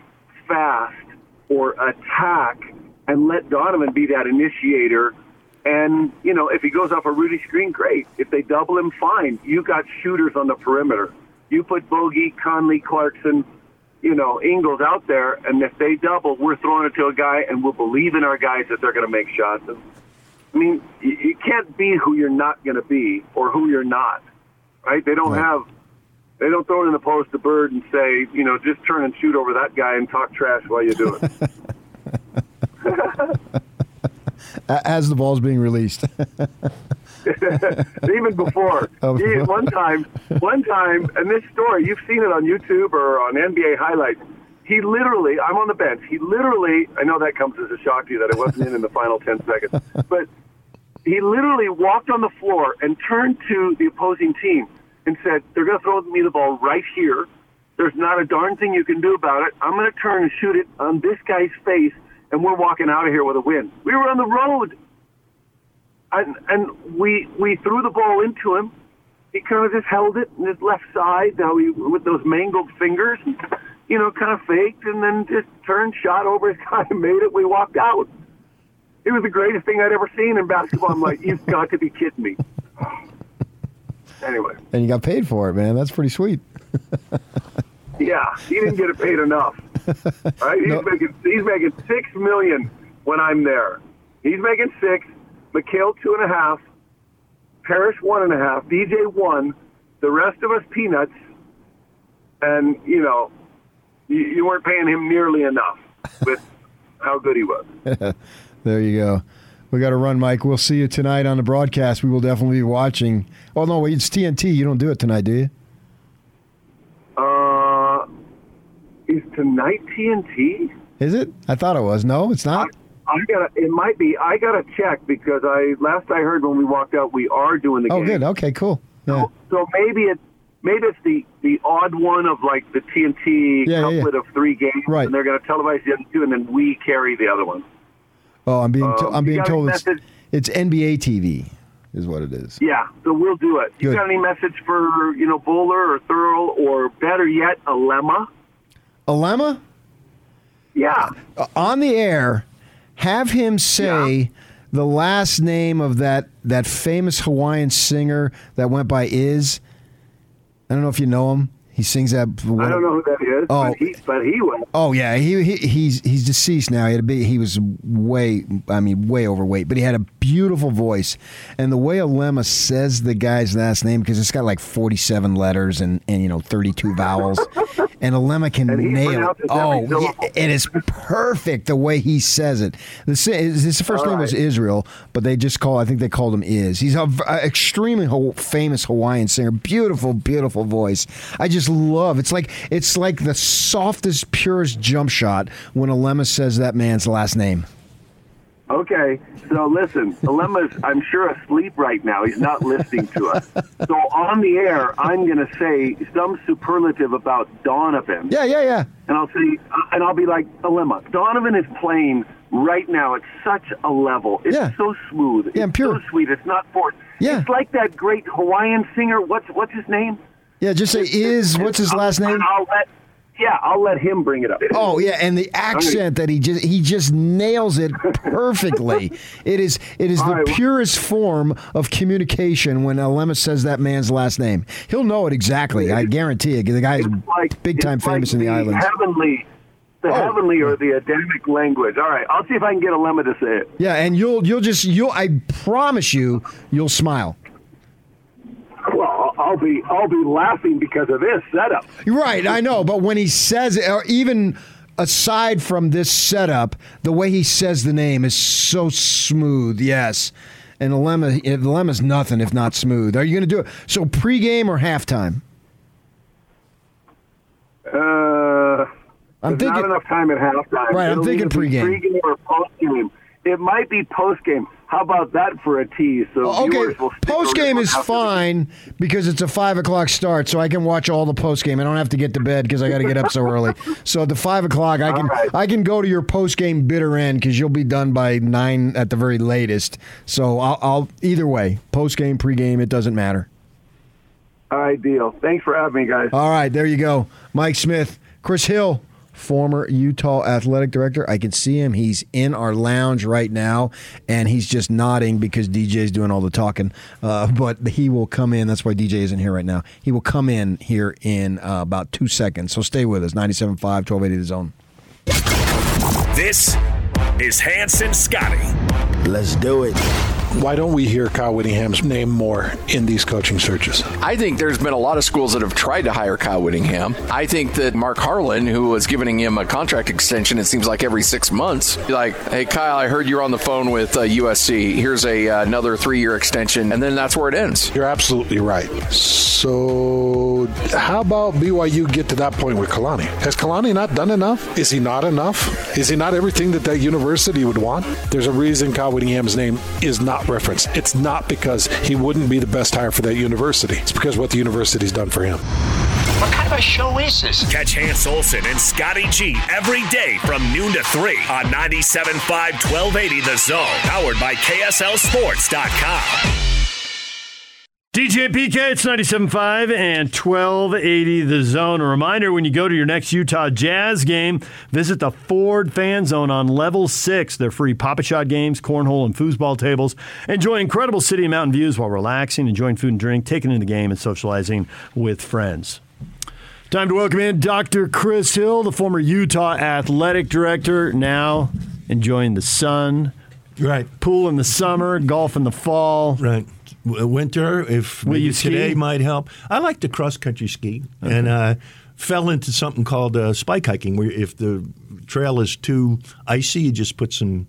fast or attack and let Donovan be that initiator. And, you know, if he goes off a Rudy screen, great. If they double him, fine. You got shooters on the perimeter. You put Bogey, Conley, Clarkson, you know, Ingles out there, and if they double, we're throwing it to a guy, and we'll believe in our guys that they're going to make shots. I mean, you, you can't be who you're not going to be or who you're not, right? They don't have, they don't throw it in the post to Bird and say, you know, just turn and shoot over that guy and talk trash while you do it. As the ball's being released. Even before, he, one time, one time, and this story, you've seen it on YouTube or on NBA highlights. He literally, I'm on the bench. He literally, I know that comes as a shock to you that it wasn't in in the final 10 seconds, but he literally walked on the floor and turned to the opposing team and said, they're going to throw me the ball right here. There's not a darn thing you can do about it. I'm going to turn and shoot it on this guy's face, and we're walking out of here with a win. We were on the road and, and we we threw the ball into him. He kind of just held it in his left side, how he with those mangled fingers, and, you know, kind of faked, and then just turned, shot over his guy, made it. We walked out. It was the greatest thing I'd ever seen in basketball. I'm like, you've got to be kidding me. Anyway, And you got paid for it, man. That's pretty sweet. yeah, he didn't get it paid enough. Right? He's making he's making six million when I'm there. He's making six. McHale two and a half. Parrish one and a half. DJ one. The rest of us peanuts. And you know, you, you weren't paying him nearly enough with how good he was. there you go. We got to run, Mike. We'll see you tonight on the broadcast. We will definitely be watching. Oh no, wait, it's TNT. You don't do it tonight, do you? Uh, is tonight TNT? Is it? I thought it was. No, it's not. I gotta. It might be. I gotta check because I last I heard when we walked out, we are doing the game. Oh, game. good. Okay, cool. Yeah. So maybe it's maybe it's the the odd one of like the TNT Yeah, yeah, yeah. couplet of three games, Right. and they're going to televise the other two, and then we carry the other one. Oh, I'm being. to- Um, I'm being told it's, it's NBA TV, is what it is. Yeah, so we'll do it. You got any message for you know Boler or Thurl or better yet, Alema? Alema, Yeah. uh, on the air, have him say the last name of that that famous Hawaiian singer that went by Is. I don't know if you know him. He sings that. I don't know who that is, Oh. but he but he was. Oh yeah, he, he he's he's deceased now. He had a big, he was way I mean way overweight, but he had a beautiful voice. And the way Alema says the guy's last name because it's got like 47 letters and and you know 32 vowels. And Alema can And nail it. Oh, it is perfect the way he says it. The his first All name was. Israel, but they just call I think they called him Is. He's an extremely ho- famous Hawaiian singer. Beautiful, beautiful voice. I just love. It's like it's like the softest, purest jump shot when Alema says that man's last name. Okay, so listen, Alema's, I'm sure, asleep right now. He's not listening to us. So on the air, I'm going to say some superlative about Donovan. Yeah, yeah, yeah. And I'll say, uh, and I'll be like, Dilemma, Donovan is playing right now at such a level. It's so smooth. Yeah, it's pure. so sweet. It's not forced. Yeah. It's like that great Hawaiian singer. What's what's his name? Yeah, just say is. What's his last name? I'll let, yeah, I'll let him bring it up. Oh yeah, and the accent that he just he just nails it perfectly. it is it is the purest form of communication when Alema says that man's last name. He'll know it exactly. I guarantee it. The guy is big time It's like famous in the islands. Heavenly, the oh. heavenly or the Adamic language. All right, I'll see if I can get Alema to say it. Yeah, and you'll you'll just you'll I promise you you'll smile. I'll be I'll be laughing because of this setup. Right, I know, but when he says it, or even aside from this setup, the way he says the name is so smooth. Yes, and the lemma, the lemma's nothing if not smooth. Are you going to do it? So pregame or halftime? Uh, I'm there's not thinking- enough time at halftime. Right, I'm It'll thinking either be pregame. Pregame or postgame. It might be postgame. How about that for a tease? So Okay, viewers will stick post game is fine because it's a five o'clock start, so I can watch all the post game. I don't have to get to bed because I got to get up so early. So at the five o'clock, I can I can go to your post game bitter end because you'll be done by nine at the very latest. So I'll, I'll either way, post game, pregame, it doesn't matter. All right, deal. Thanks for having me, guys. All right, there you go. Mike Smith, Chris Hill, former Utah athletic director. I can see him. He's in our lounge right now, and he's just nodding because DJ's doing all the talking. Uh, but he will come in. That's why DJ isn't here right now. He will come in here in uh, about two seconds. So stay with us. 97.5, 1280 The Zone. This is Hanson Scotty. Let's do it. Why don't we hear Kyle Whittingham's name more in these coaching searches? I think there's been a lot of schools that have tried to hire Kyle Whittingham. I think that Mark Harlan, who was giving him a contract extension, it seems like every six months, like, hey, Kyle, I heard you're on the phone with uh, USC. Here's a uh, another three year extension. And then that's where it ends. You're absolutely right. So, how about BYU get to that point with Kalani? Has Kalani not done enough? Is he not enough? Is he not everything that that university would want? There's a reason Kyle Whittingham's name is not referenced. It's not because he wouldn't be the best hire for that university. It's because what the university's done for him. What kind of a show is this? Catch Hans Olsen and Scotty G every day from noon to 3 on 97.5 1280 The Zone. Powered by KSLSports.com. DJ PK, it's 97.5 and 1280 The Zone. A reminder when you go to your next Utah Jazz game, visit the Ford Fan Zone on level six. They're free Pop-A-Shot games, cornhole, and foosball tables. Enjoy incredible city and mountain views while relaxing, enjoying food and drink, taking in the game, and socializing with friends. Time to welcome in Dr. Chris Hill, the former Utah athletic director, now enjoying the sun. Right. Pool in the summer, golf in the fall. Right. W- Winter, if Will maybe you ski? today might help. I like to cross country ski and uh, fell into something called uh, spike hiking, where if the trail is too icy, you just put some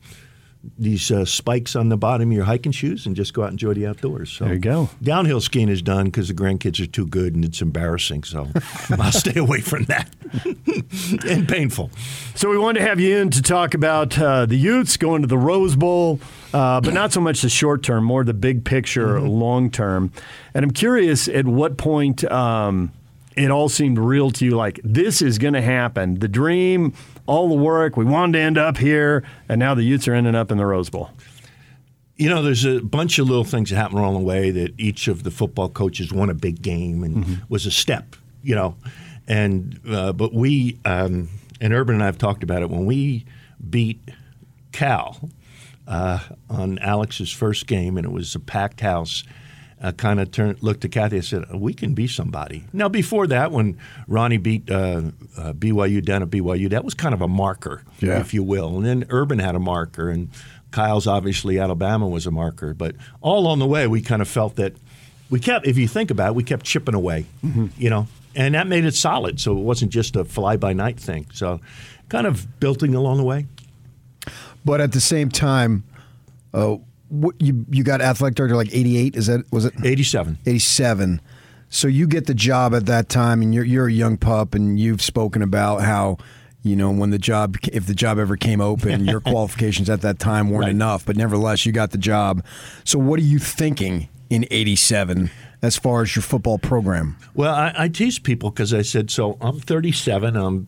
these uh, spikes on the bottom of your hiking shoes and just go out and enjoy the outdoors. So There you go. Downhill skiing is done because the grandkids are too good and it's embarrassing. So I'll stay away from that and painful. So we wanted to have you in to talk about uh, the Utes going to the Rose Bowl, uh, but not so much the short term, more the big picture, long term. And I'm curious at what point um, it all seemed real to you, like this is going to happen. The dream, all the work, we wanted to end up here, and now the Utes are ending up in the Rose Bowl. You know, there's a bunch of little things that happen along the way that each of the football coaches won a big game and was a step. You know, and uh, but we um, and Urban and I have talked about it when we beat Cal uh, on Alex's first game, and it was a packed house. I kind of turned, looked at Kathy. and said, "We can be somebody." Now, before that, when Ronnie beat uh, uh, BYU down at BYU, that was kind of a marker, Yeah. if you will. And then Urban had a marker, and Kyle's obviously Alabama was a marker. But all on the way, we kind of felt that we kept, if you think about it, we kept chipping away, you know, and that made it solid. So it wasn't just a fly by night thing. So kind of building along the way. But at the same time, uh, what, you you got athletic director like eighty eight. Is that was it eighty seven? Eighty seven. So you get the job at that time, and you're you're a young pup, and you've spoken about how. You know, when the job, if the job ever came open, your qualifications at that time weren't enough, but nevertheless, you got the job. So, what are you thinking in '87 as far as your football program? Well, I, I tease people because I said, so I'm 37. I'm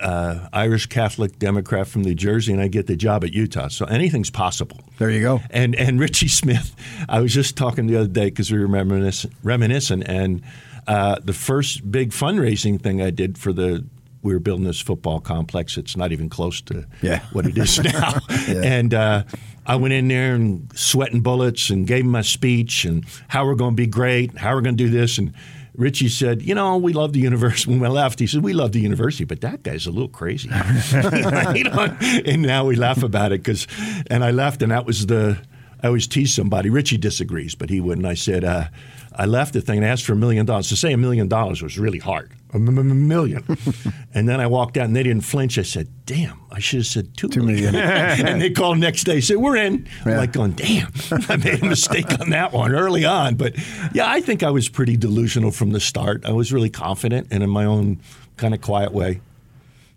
uh, Irish Catholic Democrat from New Jersey, and I get the job at Utah. So anything's possible. There you go. And and Richie Smith, I was just talking the other day because we were reminiscing, reminiscing and uh, the first big fundraising thing I did for the we were building this football complex. It's not even close to Yeah. what it is now. And uh, I went in there and sweating bullets and gave him my speech and how we're going to be great, how we're going to do this. And Richie said, "You know, we love the university." When we left, he said, "We love the university, but that guy's a little crazy." And now we laugh about it because, and I left, and that was the. I always tease somebody. Richie disagrees, but he wouldn't. I said, uh, I left the thing and asked for a million dollars. To say a million dollars was really hard. A m- m- million. and then I walked out and they didn't flinch. I said, damn, I should have said two, million. and they called next day, said, we're in. I'm like going, damn, I made a mistake on that one early on. But yeah, I think I was pretty delusional from the start. I was really confident and in my own kind of quiet way.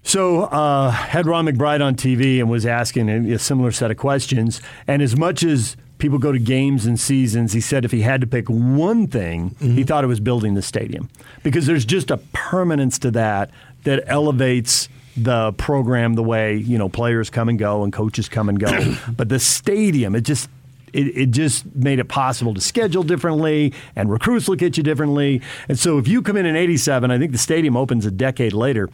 So, uh, had Ron McBride on TV and was asking a, a similar set of questions. And as much as people go to games and seasons, he said if he had to pick one thing, he mm-hmm. thought it was building the stadium because there's just a permanence to that that elevates the program the way you know players come and go and coaches come and go. but the stadium, it just it, it just made it possible to schedule differently and recruits look at you differently. And so if you come in in 87, I think the stadium opens a decade later.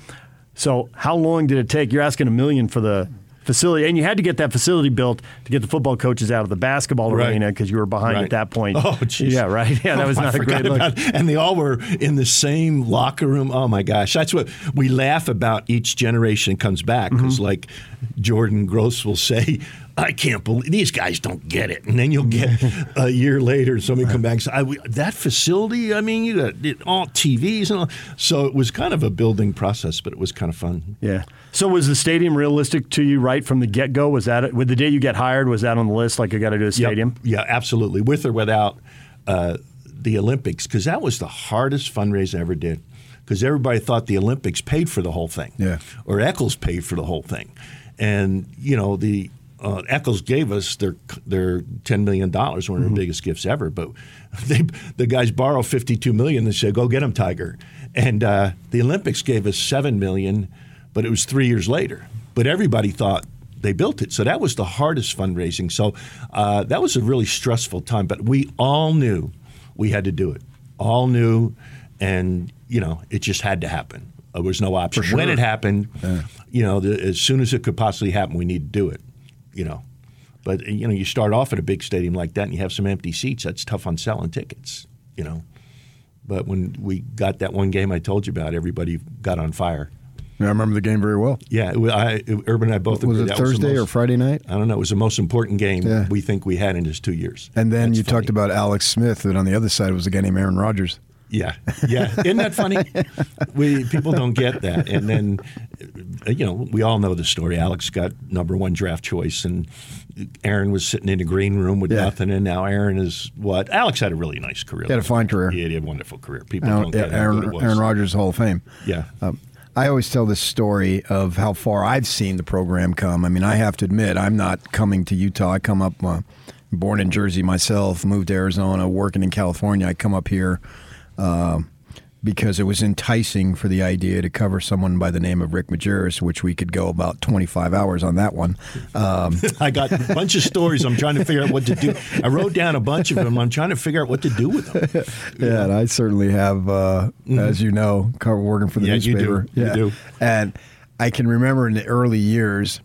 So how long did it take? You're asking a million for the facility, and you had to get that facility built to get the football coaches out of the basketball Right. arena because you were behind Right. at that point. Oh, jeez. Yeah, right. Yeah, that was Oh, not a great look. And they all were in the same locker room. Oh my gosh, that's what we laugh about. Each generation comes back because, Mm-hmm. like Jordan Gross will say, "I can't believe these guys don't get it," and then you'll get a year later somebody come back and say, I, "That facility, I mean, you got it, all TVs and all." So it was kind of a building process, but it was kind of fun. Yeah. So was the stadium realistic to you right from the get go? Was that with the day you get hired? Was that on the list? Like I got to do a stadium? Yeah, absolutely. With or without uh, the Olympics, because that was the hardest fundraiser I ever did. Because everybody thought the Olympics paid for the whole thing, Yeah. or Eccles paid for the whole thing, and you know the uh, Eccles gave us their their ten million dollars, one of their biggest gifts ever. But they the guys borrow fifty two million and say, "Go get them, Tiger." And uh, the Olympics gave us seven million, but it was three years later. But everybody thought they built it. So that was the hardest fundraising. So uh, that was a really stressful time. But we all knew we had to do it. All knew, and you know, it just had to happen. There was no option. Sure. When it happened, you know, the, as soon as it could possibly happen, we need to do it. You know, but you know, you start off at a big stadium like that, and you have some empty seats. That's tough on selling tickets. You know. But when we got that one game I told you about, everybody got on fire. Yeah, I remember the game very well. Yeah, it I, Urban and I both Was agreed it that was Thursday or Friday night? I don't know. It was the most important game Yeah. we think we had in his two years. And then you talked about Alex Smith, and on the other side was a guy named Aaron Rodgers. Yeah, yeah. Isn't that funny? we people don't get that. And then, you know, we all know the story. Alex got number one draft choice, and Aaron was sitting in a green room with Yeah. nothing. And now Aaron is what? Alex had a really nice career. He had a fine career. Yeah, he had a wonderful career. People Aaron, don't get Aaron, good it was. Aaron Rodgers Hall of Fame. Yeah. Um, I always tell this story of how far I've seen the program come. I mean, I have to admit, I'm not coming to Utah. I come up, uh, born in Jersey myself, moved to Arizona, working in California. I come up here uh, because it was enticing for the idea to cover someone by the name of Rick Majerus, which we could go about 25 hours on that one. Um, I got a bunch of stories. I'm trying to figure out what to do. I wrote down a bunch of them. I'm trying to figure out what to do with them. Yeah, and I certainly have, uh, as you know, cover working for the Mm-hmm. Yeah, you do. newspaper. You do. and I can remember in the early years,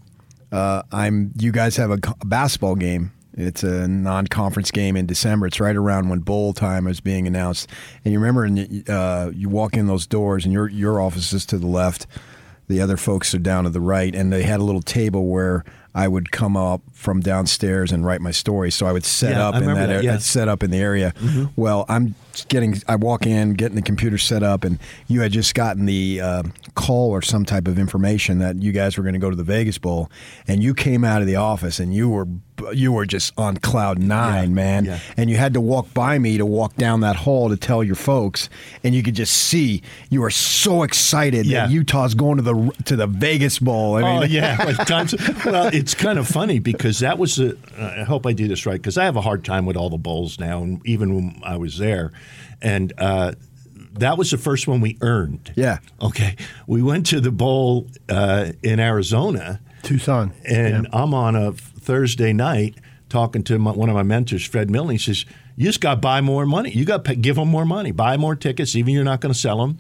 uh, I'm you guys have a, a basketball game. It's a non-conference game in December. It's right around when bowl time is being announced, and you remember, in uh, you walk in those doors, and your your office is to the left, the other folks are down to the right, and they had a little table where I would come up from downstairs and write my story. So I would set Yeah, up in that, that, area, yeah. Set up in the area. Well, I'm getting, I walk in, getting the computer set up, and you had just gotten the uh, call or some type of information that you guys were going to go to the Vegas Bowl, and you came out of the office and you were you were just on cloud nine, man. yeah. And you had to walk by me to walk down that hall to tell your folks, and you could just see you were so excited Yeah. that Utah's going to the to the Vegas Bowl. I oh mean, yeah, like times. Well, it's kind of funny because that was the. I hope I do this right because I have a hard time with all the bowls now, and even when I was there, and uh, that was the first one we earned. Yeah. Okay, we went to the bowl uh, in Arizona, Tucson, and I'm on a Thursday night talking to my, one of my mentors, Fred Milne. He says, "You just got to buy more money. You got to give them more money. Buy more tickets, even you're not going to sell them."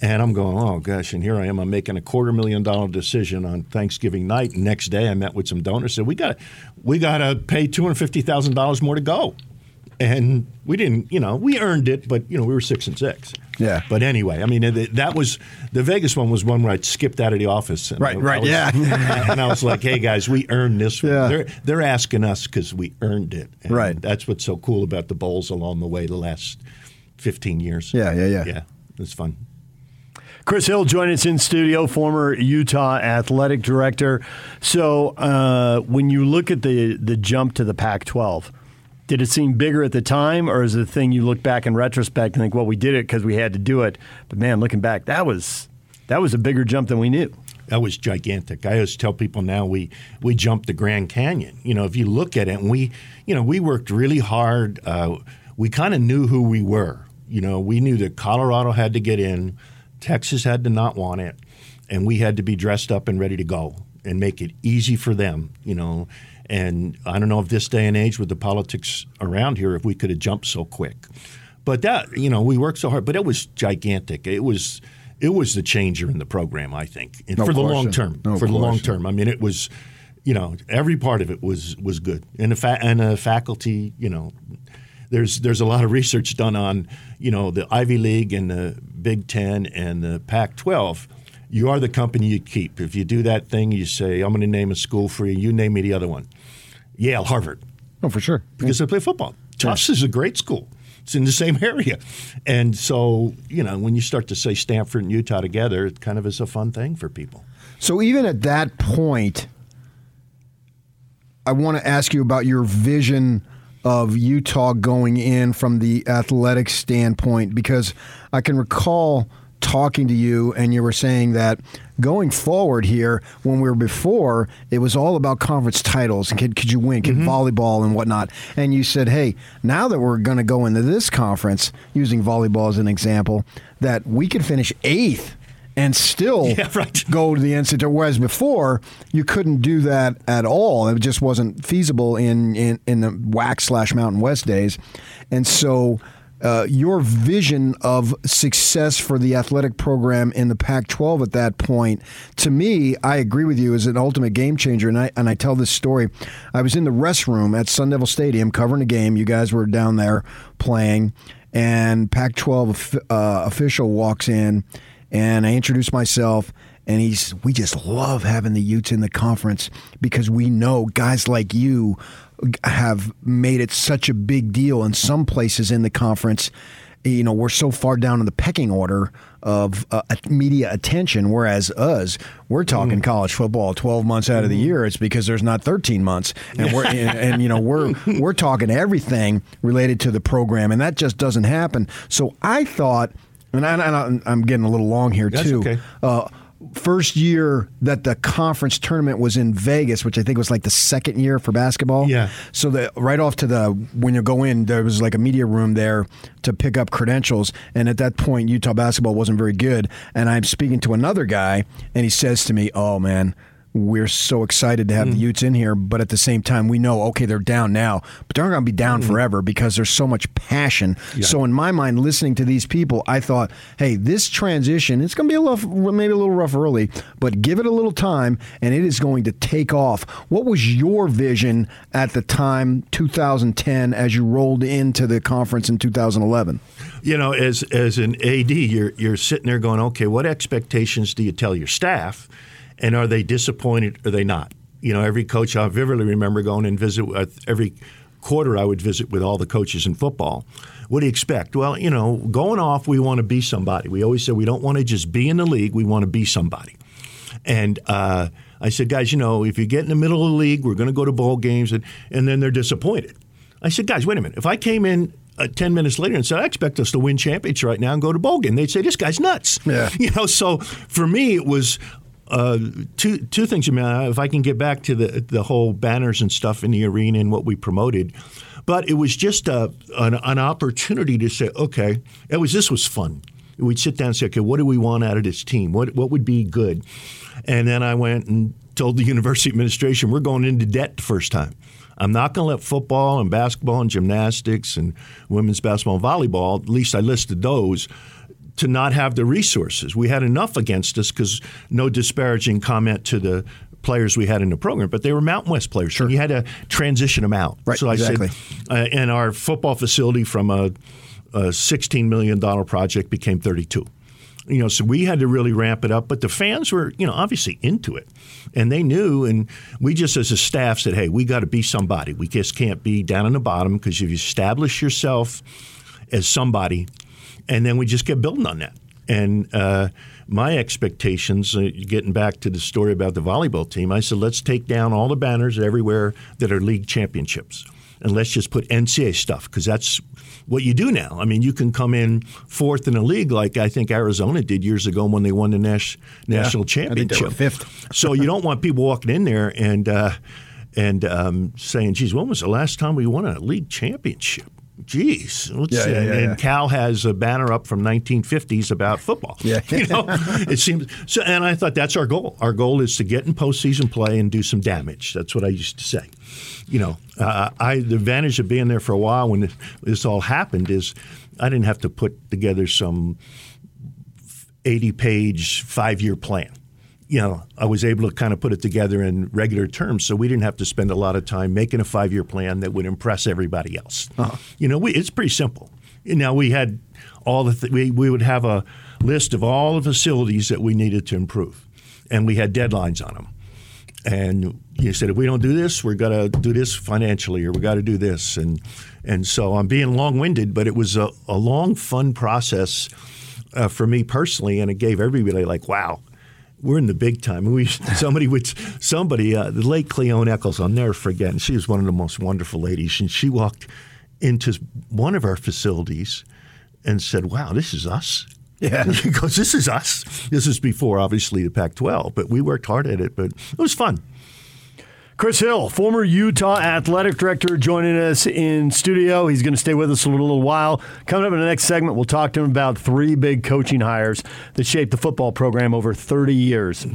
And I'm going, "Oh gosh!" And here I am. I'm making a quarter million dollar decision on Thanksgiving night. Next day, I met with some donors. Said, "We got, we got to pay two hundred fifty thousand dollars more to go." And we didn't, you know, we earned it, but you know, we were six and six. Yeah. But anyway, I mean, that was the Vegas one was one where I skipped out of the office. And Right, I- I right, was- yeah. and I was like, "Hey guys, we earned this. One. Yeah. They're they're asking us because we earned it. And Right. That's what's so cool about the bowls along the way the last fifteen years. Yeah, yeah, yeah. Yeah, it's fun. Chris Hill joined us in studio, former Utah athletic director. So, uh, when you look at the the jump to the Pac-12, did it seem bigger at the time, or is it a thing you look back in retrospect and think, "Well, we did it because we had to do it"? But man, looking back, that was that was a bigger jump than we knew. That was gigantic. I always tell people now we we jumped the Grand Canyon. You know, if you look at it, and we, you know, we worked really hard. Uh, we kind of knew who we were. You know, we knew that Colorado had to get in, Texas had to not want it, and we had to be dressed up and ready to go and make it easy for them. You know, and I don't know if this day and age with the politics around here, if we could have jumped so quick. But that, you know, we worked so hard. But it was gigantic. It was it was the changer in the program, I think, No for the long term. No for the long term, I mean, it was, you know, every part of it was was good. And the fa- and the faculty, you know, there's there's a lot of research done on, you know, the Ivy League and the Big Ten and the Pac-12. You are the company you keep. If you do that thing, you say, "I'm going to name a school for you." You name me the other one. Yale, Harvard Oh, for sure. because they play football. Tufts is a great school. It's in the same area. And so, you know, when you start to say Stanford and Utah together, it kind of is a fun thing for people. So even at that point, I want to ask you about your vision of Utah going in from the athletic standpoint because I can recall talking to you and you were saying that going forward here when we were before it was all about conference titles and could, could you win could mm-hmm. volleyball and whatnot and you said hey now that we're going to go into this conference using volleyball as an example that we could finish eighth and still go to the NCAA. Whereas before, you couldn't do that at all. It just wasn't feasible in in, in the WAC slash Mountain West days. And so, uh, your vision of success for the athletic program in the Pac-12 at that point, to me, I agree with you, is an ultimate game changer. And I and I tell this story. I was in the restroom at Sun Devil Stadium covering a game. You guys were down there playing. and Pac-12 uh, official walks in, and I introduce myself. And he's, we just love having the Utes in the conference because we know guys like you have made it such a big deal in some places in the conference. You know, we're so far down in the pecking order of uh, media attention, whereas us, we're talking college football 12 months out of the year. It's because there's not 13 months, and we're and, and, you know we're we're talking everything related to the program, and that just doesn't happen. So I thought, and, I, and I'm getting a little long here That's too. okay. Uh, first year that the conference tournament was in Vegas, which I think was like the second year for basketball. Yeah. So that right off to the when you go in, there was like a media room there to pick up credentials, and at that point, Utah basketball wasn't very good. And I'm speaking to another guy, and he says to me, "Oh man." We're so excited to have the mm. Utes in here, but at the same time, we know okay they're down now, but they're not going to be down mm. forever because there's so much passion. So in my mind, listening to these people, I thought, hey, this transition it's going to be a little maybe a little rough early, but give it a little time, and it is going to take off. What was your vision at the time, 2010, as you rolled into the conference in 2011? You know, as as an AD, you're you're sitting there going, okay, what expectations do you tell your staff, and are they disappointed or are they not? You know, every coach I vividly remember going and visit with every quarter I would visit with all the coaches in football. What do you expect? Well, you know, going off, we want to be somebody. We always said we don't want to just be in the league; we want to be somebody. And uh, I said, guys, you know, if you get in the middle of the league, we're going to go to bowl games, and, and then they're disappointed. I said, guys, wait a minute. If I came in uh, 10 minutes later and said, I expect us to win championships right now and go to bowl game, they'd say, this guy's nuts. Yeah. You know, so for me, it was uh, two two things. I if I can get back to the the whole banners and stuff in the arena and what we promoted, but it was just a, an, an opportunity to say, okay, it was this was fun. We'd sit down and say, okay, what do we want out of this team? What what would be good? And then I went and told the university administration, we're going into debt the first time. I'm not going to let football and basketball and gymnastics and women's basketball and volleyball, at least I listed those, to not have the resources. We had enough against us because no disparaging comment to the players we had in the program, but they were Mountain West players. Sure. You had to transition them out. Right, So I exactly. said, uh, and our football facility from a, a $16 million project became 32 you know, so we had to really ramp it up. But the fans were, you know, obviously into it, and they knew. And we just, as a staff, said, "Hey, we got to be somebody. We just can't be down in the bottom because if you establish yourself as somebody, and then we just kept building on that." And uh, my expectations, uh, getting back to the story about the volleyball team, I said, let's take down all the banners everywhere that are league championships. And let's just put NCAA stuff because that's what you do now. I mean, you can come in fourth in a league like I think Arizona did years ago when they won the nas- national they championship. fifth. so you don't want people walking in there and uh, and um, saying, "Geez, when was the last time we won a league championship?" Geez, let's Yeah, see. yeah, and, yeah, and. Cal has a banner up from 1950s about football. Yeah. you know, it seems so. And I thought that's our goal. Our goal is to get in postseason play and do some damage. That's what I used to say. You know, uh, I the advantage of being there for a while when this all happened is I didn't have to put together some 80 page five year plan. You know, I was able to kind of put it together in regular terms, so we didn't have to spend a lot of time making a five year plan that would impress everybody else. You know, we, it's pretty simple. Now we had all the th- we we would have a list of all the facilities that we needed to improve, and we had deadlines on them. And you said, if we don't do this, we're going to do this financially, or we got to do this. And and so I'm being long winded, but it was a, a long, fun process uh, for me personally, and it gave everybody like, wow, we're in the big time. We somebody would somebody uh, the late Cleone Eccles. I'll never forget. And she was one of the most wonderful ladies, and she walked into one of our facilities and said, "Wow, this is us." Yeah. She goes, "This is us." This is before, obviously, the Pac-12, but we worked hard at it. But it was fun. Chris Hill, former Utah athletic director, joining us in studio. He's going to stay with us a little, little while. Coming up in the next segment, we'll talk to him about three big coaching hires that shaped the football program over 30 years.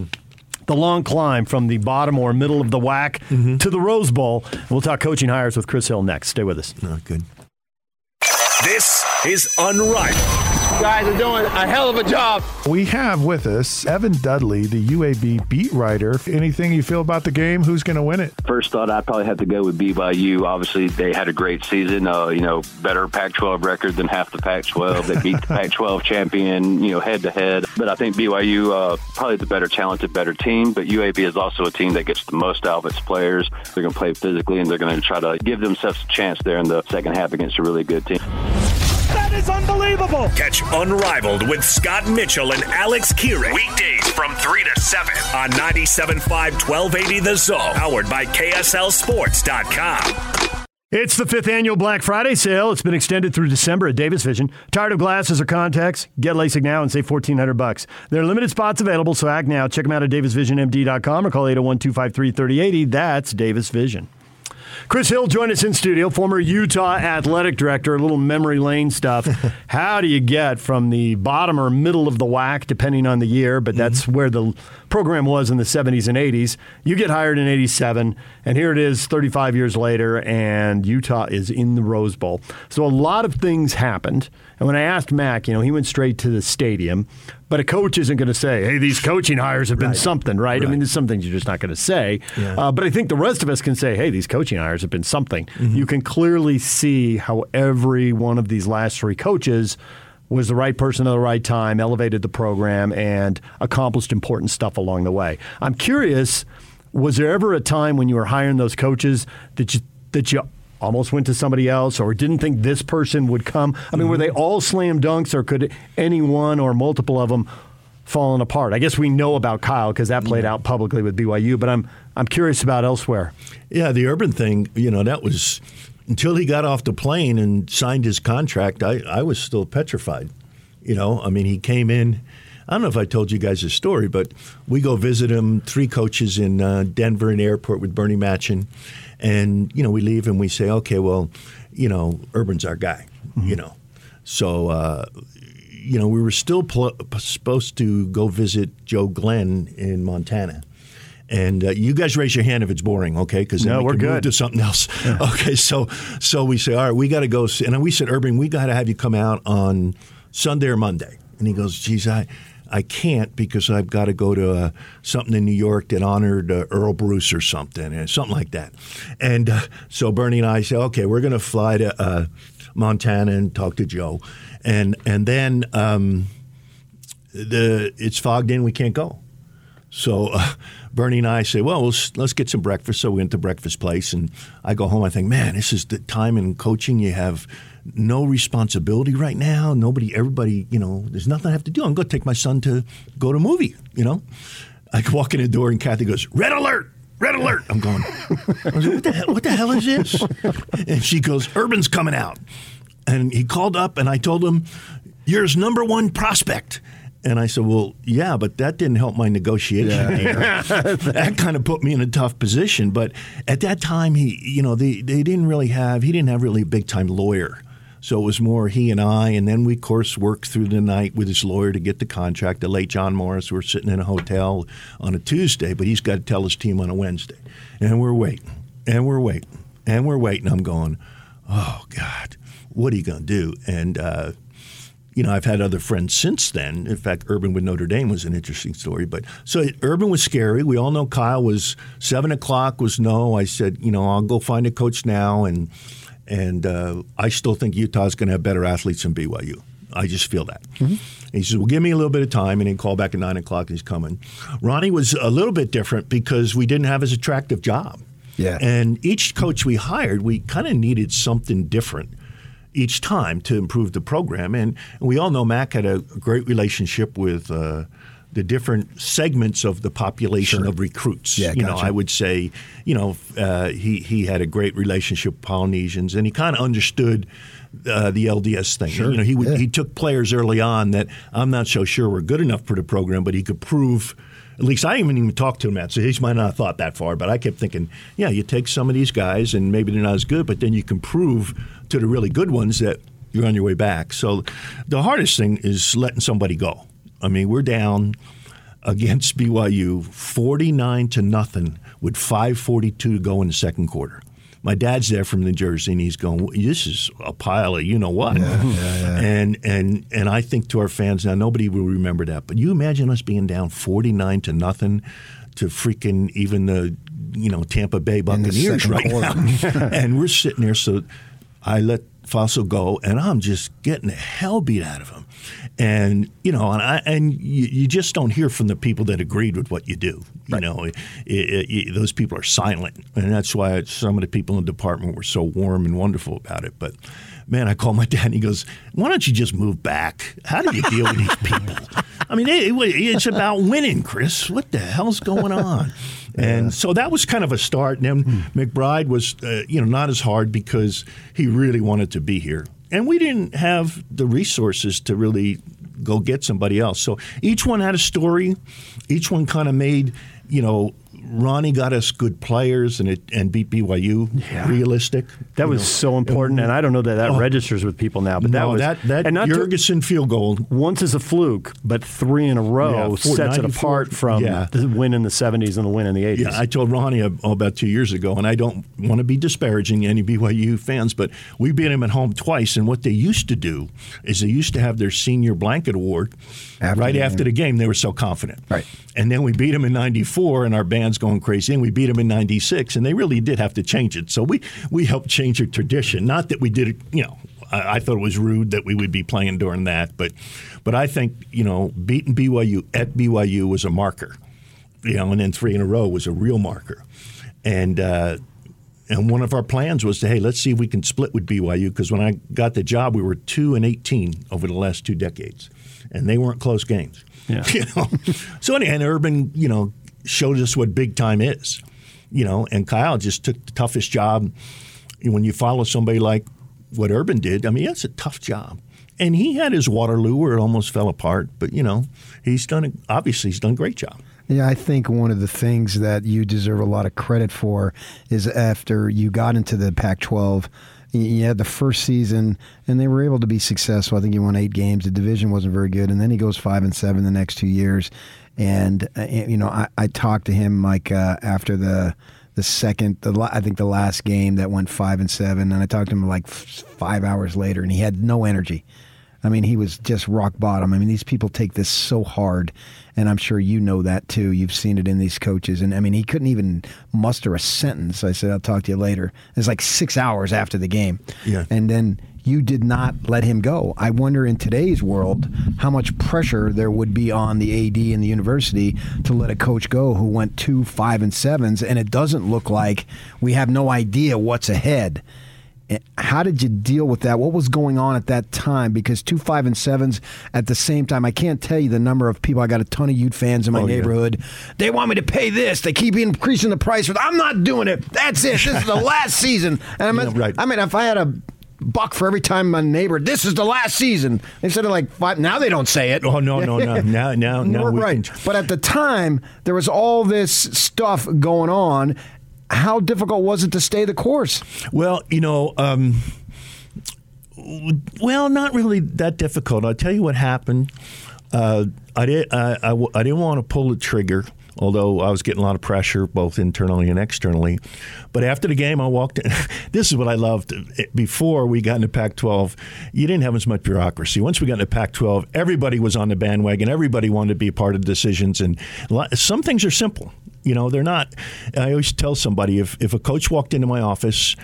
The long climb from the bottom or middle of the WAC mm-hmm. to the Rose Bowl. We'll talk coaching hires with Chris Hill next. Stay with us. Oh, good. This is Unrivaled. Guys are doing a hell of a job. We have with us Evan Dudley, the UAB beat writer. Anything you feel about the game? Who's going to win it? First thought, I'd probably have to go with BYU. Obviously, they had a great season. Uh, you know, better Pac-12 record than half the Pac-12. They beat the Pac-12 champion, you know, head to head. But I think BYU uh, probably the better talented, better team. But UAB is also a team that gets the most out of its players. They're going to play physically, and they're going to try to give themselves a chance there in the second half against a really good team. That is unbelievable. Catch Unrivaled with Scott Mitchell and Alex Kirry. Weekdays from 3 to 7 on 97.5 1280 The Zone. Powered by KSLSports.com. It's the fifth annual Black Friday sale. It's been extended through December at Davis Vision. Tired of glasses or contacts? Get LASIK now and save fourteen hundred bucks. There are limited spots available, so act now. Check them out at davisvisionmd.com or call 801-253-3080. That's Davis Vision. Chris Hill joined us in studio, former Utah athletic director, a little memory lane stuff. How do you get from the bottom or middle of the WAC, depending on the year, but that's mm-hmm. where the program was in the 70s and 80s? You get hired in 87, and here it is 35 years later, and Utah is in the Rose Bowl. So a lot of things happened. And when I asked Mac, you know, he went straight to the stadium. But a coach isn't going to say, hey, these coaching hires have been Right. something, right? I mean, there's some things you're just not going to say. Yeah. Uh, but I think the rest of us can say, hey, these coaching hires have been something. Mm-hmm. You can clearly see how every one of these last three coaches was the right person at the right time, elevated the program, and accomplished important stuff along the way. I'm curious, was there ever a time when you were hiring those coaches that you that you almost went to somebody else or didn't think this person would come? I mean, were they mm-hmm. all slam dunks, or could any one or multiple of them fallen apart? I guess we know about Kyle because that played mm-hmm. out publicly with BYU, but I'm I'm curious about elsewhere. Yeah, the urban thing, you know, that was until he got off the plane and signed his contract, I, I was still petrified. You know, I mean, he came in. I don't know if I told you guys his story, but we go visit him, three coaches in uh, Denver and airport with Bernie Machen. And, you know, we leave and we say, okay, well, you know, Urban's our guy, you know. So, uh, you know, we were still pl- supposed to go visit Joe Glenn in Montana. And uh, you guys raise your hand if it's boring, okay? Because No, we we're can move good. to something else. Okay, so so we say, all right, we got to go. And we said, Urban, we got to have you come out on Sunday or Monday. And he goes, geez, I. I can't because I've got to go to uh, something in New York that honored uh, Earle Bruce or something, uh, something like that. And uh, so Bernie and I say, okay, we're going to fly to uh, Montana and talk to Joe, and and then um, the it's fogged in, we can't go. So uh, Bernie and I say, well, let's, let's get some breakfast. So we went to breakfast place, and I go home. I think, man, this is the time in coaching. You have no responsibility right now. Nobody, everybody, you know, there's nothing I have to do. I'm going to take my son to go to a movie. You know, I walk in the door, and Kathy goes, "Red alert." Red alert! I'm going. Like, what the hell? What the hell is this? And she goes, "Urban's coming out." And he called up, and I told him, "You're his number one prospect." And I said, "Well, yeah, but that didn't help my negotiation. here. that kind of put me in a tough position." But at that time, he, you know, they they didn't really have he didn't have really a big time lawyer. So it was more he and I, and then we, of course, worked through the night with his lawyer to get the contract. The late John Morris, we're sitting in a hotel on a Tuesday, but he's got to tell his team on a Wednesday. And we're waiting, and we're waiting, and we're waiting. I'm going, oh, God, what are you going to do? And, uh, you know, I've had other friends since then. In fact, Urban with Notre Dame was an interesting story. But so Urban was scary. We all know Kyle was seven o'clock was no. I said, you know, I'll go find a coach now, and and uh, I still think Utah's going to have better athletes than BYU. I just feel that. And he says, "Well, give me a little bit of time," and he called back at nine o'clock. and He's coming. Ronnie was a little bit different because we didn't have as attractive job. Yeah. And each coach we hired, we kind of needed something different each time to improve the program. And, and we all know Mac had a great relationship with uh, the different segments of the population of recruits. Yeah, you know. I would say, you know, uh, he he had a great relationship with Polynesians, and he kind of understood. Uh, the LDS thing. Sure, You know, he would, yeah. he took players early on that I'm not so sure were good enough for the program, but he could prove. At least I haven't even talked to him that, so he might not have thought that far. But I kept thinking, yeah, you take some of these guys, and maybe they're not as good, but then you can prove to the really good ones that you're on your way back. So the hardest thing is letting somebody go. I mean, we're down against BYU 49 to nothing with 5:42 to go in the second quarter. my dad's there from New Jersey, and he's going, "This is a pile of you know what." And and and I think to our fans now, nobody will remember that. But you imagine us being down forty nine to nothing to freaking even the you know Tampa Bay Buccaneers right quarter. now, and we're sitting there. So I let Fassel go, and I'm just getting the hell beat out of him. And you know, and I and you, you just don't hear from the people that agreed with what you do. You know, it, it, it- those people are silent, and that's why some of the people in the department were so warm and wonderful about it. But man, I called my dad, and he goes, "Why don't you just move back? How do you deal with these people?" I mean, it, it- it's about winning, Chris. What the hell's going on? And so that was kind of a start. And then McBride was, uh, you know, not as hard because he really wanted to be here, and we didn't have the resources to really go get somebody else. So each one had a story. Each one kind of made, you know. Ronnie got us good players and it and beat BYU realistic. That was know. so important, and I don't know that that Oh. registers with people now. But that No, was that- that and not Yergensen field goal once is a fluke, but three in a row Yeah, four- sets it apart from yeah. the win in the '70s and the win in the '80s. Yeah, I told Ronnie about two years ago, and I don't want to be disparaging any BYU fans, but we beat them at home twice. And what they used to do is they used to have their senior blanket award right the after the game. They were so confident. Right. And then we beat them in '94, and our band's going crazy. And we beat them in '96, and they really did have to change it. So we we helped change a tradition. Not that we did it, you know. I, I thought it was rude that we would be playing during that, but but I think you know beating BYU at BYU was a marker you know, and then three in a row was a real marker. And uh, and one of our plans was to hey, let's see if we can split with BYU because when I got the job, we were two and eighteen over the last two decades, and they weren't close games. Yeah. You know? so anyway, and Urban, you know, showed us what big time is. You know, and Kyle just took the toughest job. When you follow somebody like what Urban did, I mean, that's a tough job. And he had his Waterloo where it almost fell apart, but you know, he's done a, obviously he's done a great job. Yeah, I think one of the things that you deserve a lot of credit for is after you got into the Pac 12, you had the first season and they were able to be successful. I think he won eight games. The division wasn't very good. And then he goes five and seven the next two years. And, uh, you know, I, I talked to him like uh, after the. The second, the I think the last game that went five and seven, and I talked to him like f- five hours later, and he had no energy. I mean, he was just rock bottom. I mean, these people take this so hard, and I'm sure you know that too. You've seen it in these coaches, and I mean, he couldn't even muster a sentence. I said, "I'll talk to you later." It's like six hours after the game, Yeah. and then you did not let him go. I wonder in today's world how much pressure there would be on the AD and the university to let a coach go who went two five and sevens, and it doesn't look like we have no idea what's ahead. How did you deal with that? What was going on at that time? Because two five and sevens at the same time, I can't tell you the number of people. I got a ton of Ute fans in my Oh, yeah. neighborhood. They want me to pay this. They keep increasing the price. I'm not doing it. That's it. This is the last season. And I mean, right. I mean, if I had a buck for every time my neighbor, this is the last season. Instead of like five, now they don't say it. Oh no, no, no! Now, now, we right. can- But at the time, there was all this stuff going on. How difficult was it to stay the course? Well, you know, um, well, not really that difficult. I'll tell you what happened. Uh, I did. I, I I didn't want to pull the trigger, although I was getting a lot of pressure both internally and externally. But after the game, I walked in. this is what I loved. Before we got into Pac-12, you didn't have as much bureaucracy. Once we got into Pac-12, everybody was on the bandwagon. Everybody wanted to be a part of the decisions, and some things are simple. You know, they're not. I always tell somebody if if a coach walked into my office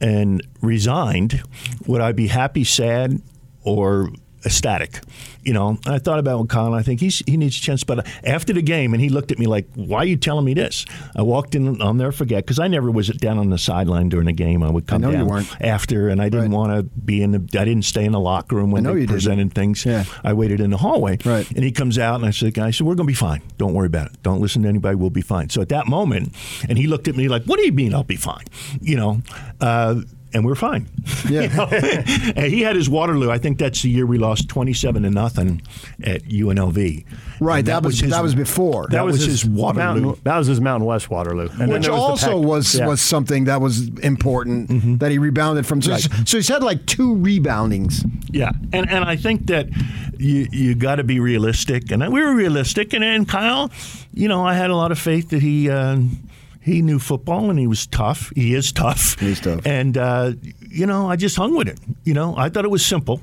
and resigned, would I be happy, sad, or ecstatic? You know, I thought about Colin. I think he's he needs a chance. But after the game, and he looked at me like, "Why are you telling me this?" I walked in. I'll never forget because I never was down on the sideline during the game. I would come you down after, and I didn't want to be in the. I didn't stay in the locker room when they you didn't. presented things. I waited in the hallway. Right. And he comes out, and I said, "I said we're going to be fine. Don't worry about it. Don't listen to anybody. We'll be fine." So at that moment, and he looked at me like, "What do you mean I'll be fine?" You know. Uh, and we're fine. Yeah. You know? and he had his Waterloo. I think that's the year we lost twenty-seven to nothing at UNLV. Right, And that was- that was before. That, was, his, Waterloo. Mountain, that was his Mountain West Waterloo, and then Which there was the also was yeah. was something that was important that he rebounded from. So, Mm-hmm. Right. so he's had like two reboundings. Yeah, and and I think that you you got to be realistic, and we were realistic. And then Kyle, you know, I had a lot of faith that he. Uh, He knew football and he was tough. He is tough. He's tough. And, uh, you know, I just hung with it. You know, I thought it was simple.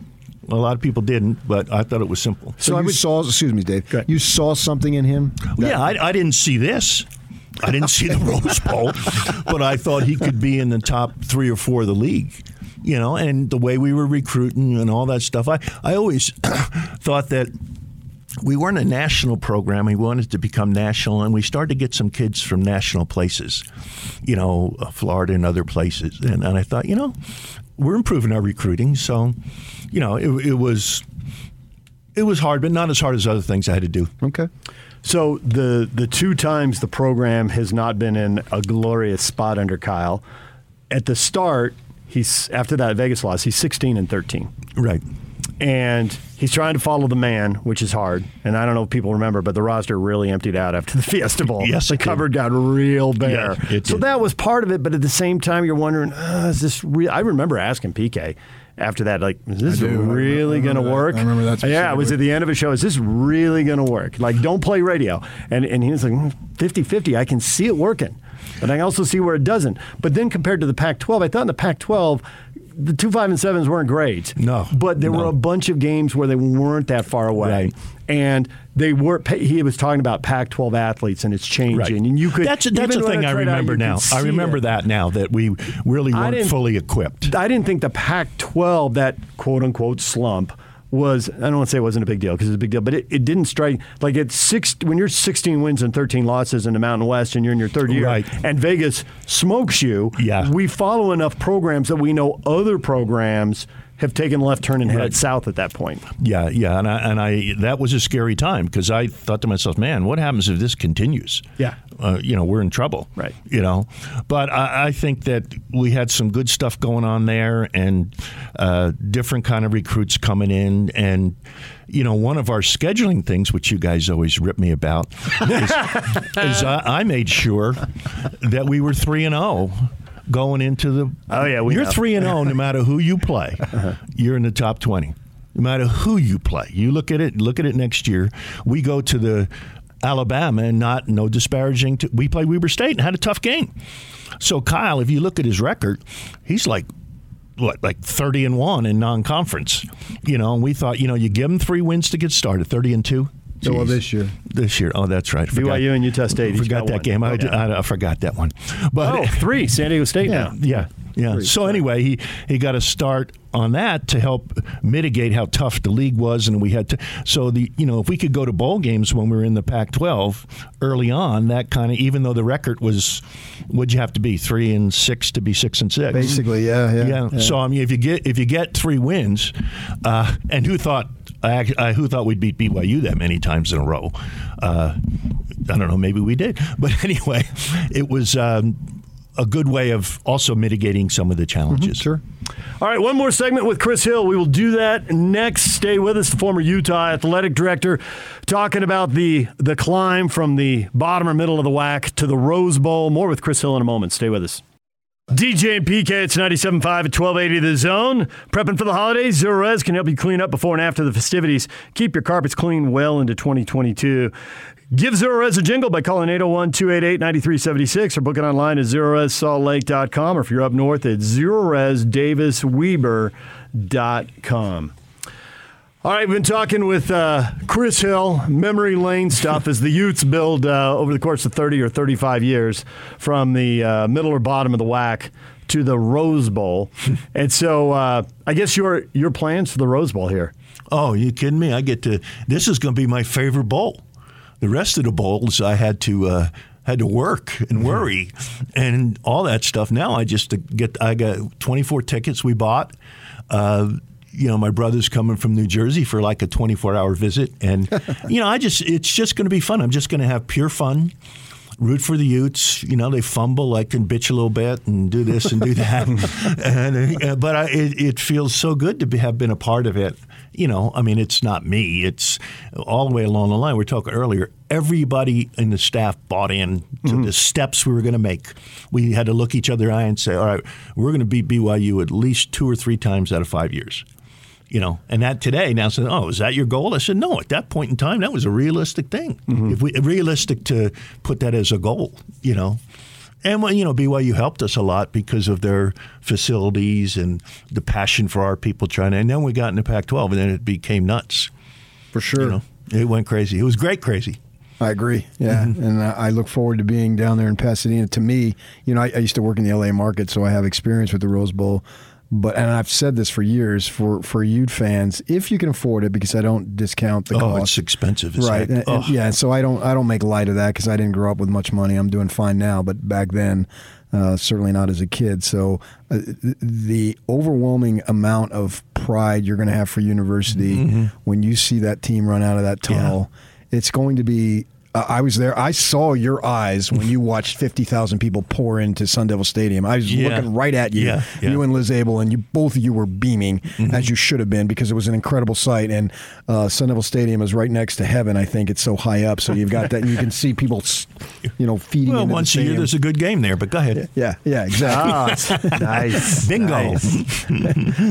A lot of people didn't, but I thought it was simple. So you saw, excuse me, Dave. You saw something in him. that- yeah, I, I didn't see this. I didn't see the Rose Bowl, but I thought he could be in the top three or four of the league. You know, and the way we were recruiting and all that stuff. I, I always thought that we weren't a national program. We wanted to become national, and we started to get some kids from national places, you know, uh, Florida and other places. And, and I thought, you know, we're improving our recruiting. So, you know, it, it was it was hard, but not as hard as other things I had to do. Okay. So the the two times the program has not been in a glorious spot under Kyle. At the start, he's after that Vegas loss, he's 16 and 13. Right. And he's trying to follow the man, which is hard. And I don't know if people remember, but the roster really emptied out after the Fiesta Bowl. Yes, the cupboard got real bare. Yeah, so did. that was part of it. But at the same time, you're wondering, uh, is this real? I remember asking PK after that, like, is this I. I really going to work? I remember that Yeah, it was at the end of a show. Is this really going to work? Like, don't play radio. And and he was like, 50 50. I can see it working. But I also see where it doesn't. But then compared to the Pac 12, I thought in the Pac 12, the two five and sevens weren't great. No, but there no. were a bunch of games where they weren't that far away, Right. and they were. He was talking about Pac-12 athletes, and it's changing. And you could That's that's even the thing I right out, remember now. I remember it. that now that we really weren't fully equipped. I didn't think the Pac-12 that quote unquote slump was. I don't want to say it wasn't a big deal because it's a big deal, but it, it didn't strike like it's six when you're 16 wins and 13 losses in the Mountain West and you're in your third year, Right. and Vegas smokes you. Yeah. we follow enough programs that we know other programs have taken left turn and headed Right. south at that point. Yeah, yeah, and I, and I that was a scary time because I thought to myself, man, what happens if this continues? Yeah. uh, you know, we're in trouble. Right. You know, but I, I think that we had some good stuff going on there, and uh, different kind of recruits coming in, and you know, one of our scheduling things, which you guys always rip me about, is, is I, I made sure that we were three and zero. Going into the Oh, yeah, we you're know. three and zero no matter who you play. Uh-huh. You're in the top twenty, no matter who you play. You look at it. Look at it next year. We go to the Alabama, and not no disparaging. To, we play Weber State and had a tough game. So Kyle, if you look at his record, he's like what like 30 and 1 in non-conference you know and we thought you know you give him three wins to get started 30 and 2 So, well, this year. this year oh that's right I forgot- BYU and Utah State. each forgot that one. game I, oh, Yeah. I, I forgot that one but oh, three San Diego State yeah, now. yeah, yeah. So anyway, he he got a start on that to help mitigate how tough the league was, and we had to. So the you know if we could go to bowl games when we were in the Pac-12 early on, that kind of even though the record was, would you have to be three and six to be six and six? Basically, yeah, yeah. yeah. yeah. So I mean, if you get if you get three wins, uh, and who thought I, I, who thought we'd beat BYU that many times in a row? Uh, I don't know. Maybe we did, but anyway, it was. Um, a good way of also mitigating some of the challenges. Mm-hmm, sure. All right, one more segment with Chris Hill. We will do that next. Stay with us, the former Utah athletic director, talking about the the climb from the bottom or middle of the WAC to the Rose Bowl. More with Chris Hill in a moment. Stay with us. DJ and PK, it's 97.5 at 1280 The Zone. Prepping for the holidays, Zerorez can help you clean up before and after the festivities. Keep your carpets clean well into 2022. Give Zerorez a jingle by calling 801 288 9376 or book it online at zerorezsaltlake.com or if you're up north at zerorezdavisweber.com. All right, we've been talking with uh, Chris Hill, memory lane stuff as the Utes build uh, over the course of 30 or 35 years from the uh, middle or bottom of the WAC to the Rose Bowl. and so uh, I guess your, your plans for the Rose Bowl here. Oh, you kidding me? I get to. This is going to be my favorite bowl. The rest of the bowls, I had to uh, had to work and worry and all that stuff. Now I just get. I got twenty four tickets we bought. Uh, you know, my brother's coming from New Jersey for like a 24 hour visit. And, you know, I just, it's just going to be fun. I'm just going to have pure fun, root for the Utes. You know, they fumble, I can bitch a little bit and do this and do that. and, uh, but I, it, it feels so good to be, have been a part of it. You know, I mean, it's not me, it's all the way along the line. We were talking earlier, everybody in the staff bought in to mm-hmm. the steps we were going to make. We had to look each other in the eye and say, all right, we're going to beat BYU at least two or three times out of five years you know, and that today now said, "Oh, is that your goal?" I said, "No." At that point in time, that was a realistic thing. Mm-hmm. If we realistic to put that as a goal, you know, And well, you know, BYU helped us a lot because of their facilities and the passion for our people trying to. And then we got into Pac-12, and then it became nuts. For sure, you know, it went crazy. It was great, crazy. I agree. Yeah, Mm-hmm. and I I look forward to being down there in Pasadena. To me, you know, I, I used to work in the LA market, so I have experience with the Rose Bowl. But and I've said this for years for for Ute fans, if you can afford it, because I don't discount the Oh, cost. it's expensive right? And- and- yeah, so I don't I don't make light of that because I didn't grow up with much money. I'm doing fine now, but back then, uh, certainly not as a kid. So uh, the overwhelming amount of pride you're going to have for university Mhm. when you see that team run out of that tunnel, it's going to be. Uh, I was there. I saw your eyes when you watched fifty thousand people pour into Sun Devil Stadium. I was Yeah. looking right at you, Yeah, yeah. you and Liz Abel, and you both of you were beaming Mm-hmm. as you should have been because it was an incredible sight. And uh, Sun Devil Stadium is right next to heaven. I think it's so high up, so you've got that, and you can see people, you know, feeding. Well, into the once a year, there's a good game there. But go ahead. Yeah, yeah, exactly. Ah, nice. Bingo.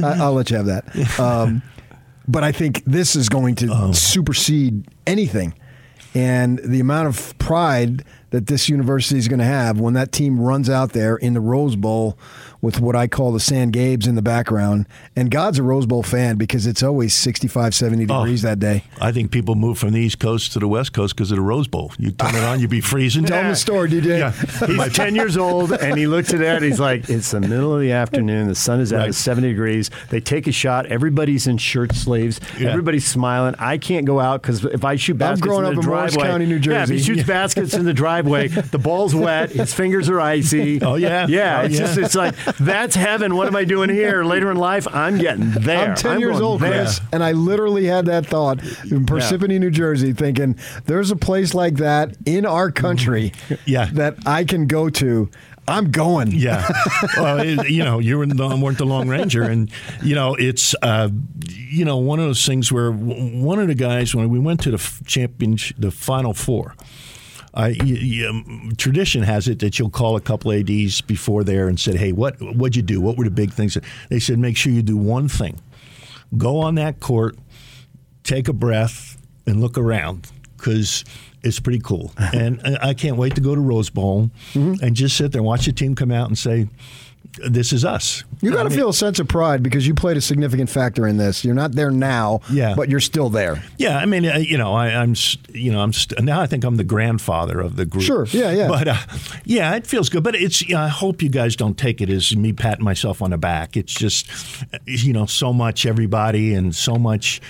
I, I'll let you have that. Um, but I think this is going to Oh. supersede anything. And the amount of pride that this university is going to have when that team runs out there in the Rose Bowl with what I call the San Gabes in the background. And God's a Rose Bowl fan because it's always 65, 70 Oh. degrees that day. I think people move from the East Coast to the West Coast because of the Rose Bowl. You turn it on, you'd be freezing. Tell him the story, DJ. He's 10 years old and he looks at that. He's like, it's the middle of the afternoon. The sun is out. Right. It's 70 degrees. They take a shot. Everybody's in shirt sleeves. Yeah. Everybody's smiling. I can't go out because if I shoot baskets growing in the up in Morris driveway, County, New Yeah, if he Jersey. shoots baskets in the driveway, the ball's wet. His fingers are icy. Oh, yeah. Yeah. Oh, it's yeah. just, it's like, that's heaven. What am I doing here? Later in life, I'm getting there. I'm 10 years old, there. Chris, and I literally had that thought in Parsippany, New Jersey, thinking there's a place like that in our country Yeah. that I can go to. I'm going. Yeah. well, it- you know, you were the, weren't the long ranger, and you know, it's uh, you know one of those things where one of the guys when we went to the championship, the final four. I, y- y- um, tradition has it that you'll call a couple ads before there and said, "Hey, what what'd you do? What were the big things?" They said, "Make sure you do one thing: go on that court, take a breath, and look around because it's pretty cool. and I I can't wait to go to Rose Bowl Mm-hmm. and just sit there and watch the team come out and say, "This is us." You got I to mean- feel a sense of pride because you played a significant factor in this. You're not there now, Yeah. but you're still there. Yeah, I mean, you know, I, I'm, you know, I'm st- now. I think I'm the grandfather of the group. Sure, yeah, yeah. But uh, yeah, it feels good. But it's. You know, I hope you guys don't take it as me patting myself on the back. It's just, you know, so much everybody and so much.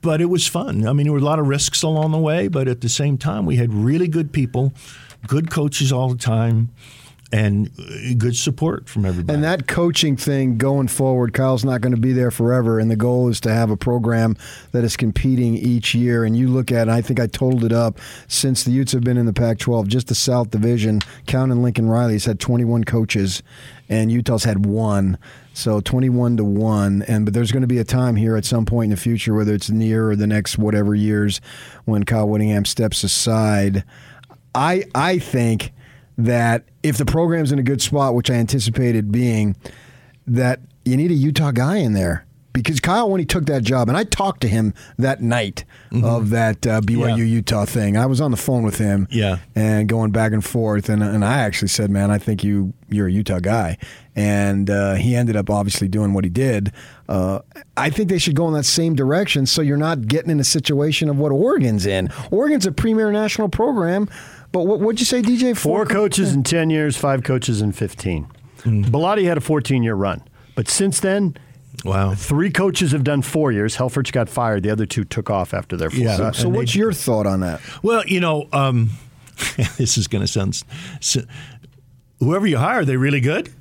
But it was fun. I mean, there were a lot of risks along the way, but at the same time, we had really good people, good coaches all the time, and uh, good support from everybody. And that coaching thing going forward, Kyle's not going to be there forever. And the goal is to have a program that is competing each year. And you look at, I think I totaled it up since the Utes have been in the Pac 12, just the South Division, counting Lincoln Riley's had 21 coaches, and Utah's had one. So 21 to 1 and but there's going to be a time here at some point in the future whether it's near or the next whatever years when Kyle Whittingham steps aside I I think that if the program's in a good spot, which I anticipated being, that you need a Utah guy in there. Because Kyle, when he took that job, and I talked to him that night of that uh, BYU Utah thing, I was on the phone with him, Yeah. and going back and forth, and and I actually said, "Man, I think you you're a Utah guy," and uh, he ended up obviously doing what he did. Uh, I think they should go in that same direction, so you're not getting in a situation of what Oregon's in. Oregon's a premier national program, but what would you say, DJ? Four coaches in 10 years, five coaches in 15. Bellotti had a 14 year run. But since then, wow, three coaches have done four years. Helfrich got fired. The other two took off after their four. Yeah. So, so what's your thought on that? Well, you know, um, this is going to sound. s- s- whoever you hire, are they really good?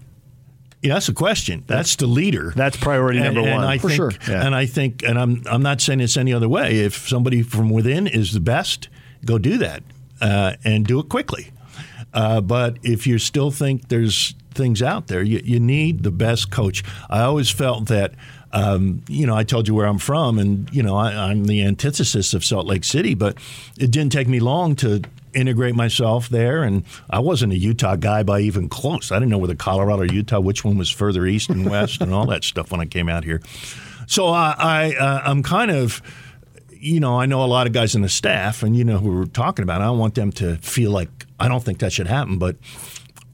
Yeah, that's a question. That's the leader. That's priority And- number and one. I For think, sure. Yeah. And I think, and I'm I'm not saying this any other way. If somebody from within is the best, go do that uh, and do it quickly. Uh, but if you still think there's things out there, you, you need the best coach. I always felt that. Um, you know, I told you where I'm from, and you know, I, I'm the antithesis of Salt Lake City. But it didn't take me long to integrate myself there, and I wasn't a Utah guy by even close. I didn't know whether Colorado or Utah, which one was further east and west, and all that stuff when I came out here. So I, I uh, I'm kind of you know, I know a lot of guys in the staff, and you know who we're talking about. I don't want them to feel like I don't think that should happen, but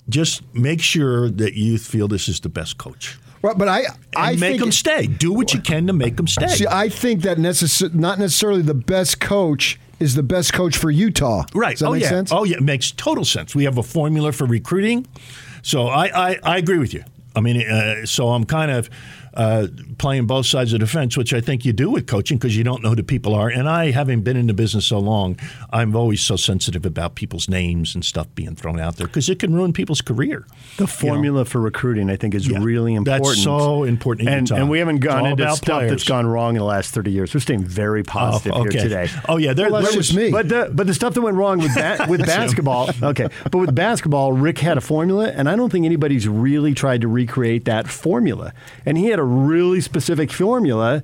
just make sure that you feel this is the best coach. Right, but I, And I make them stay. Do what you can to make them stay. See, I think that necess- not necessarily the best coach is the best coach for Utah. Right. Does that oh make yeah. sense? Oh yeah. It makes total sense. We have a formula for recruiting, so I I, I agree with you. I mean, uh, so I'm kind of uh, playing both sides of the fence, which I think you do with coaching because you don't know who the people are. And I, having been in the business so long, I'm always so sensitive about people's names and stuff being thrown out there because it can ruin people's career. The formula for recruiting, I think, is really important. That's so important. And, and we haven't gone into stuff that's gone wrong in the last 30 years. We're staying very positive Oh, okay. here today. Oh, yeah, there- Well, that's there just was- me. But the, but the stuff that went wrong with, ba- with basketball, okay. But with basketball, Rick had a formula, and I don't think anybody's really tried to recreate that formula. And he had a really specific formula,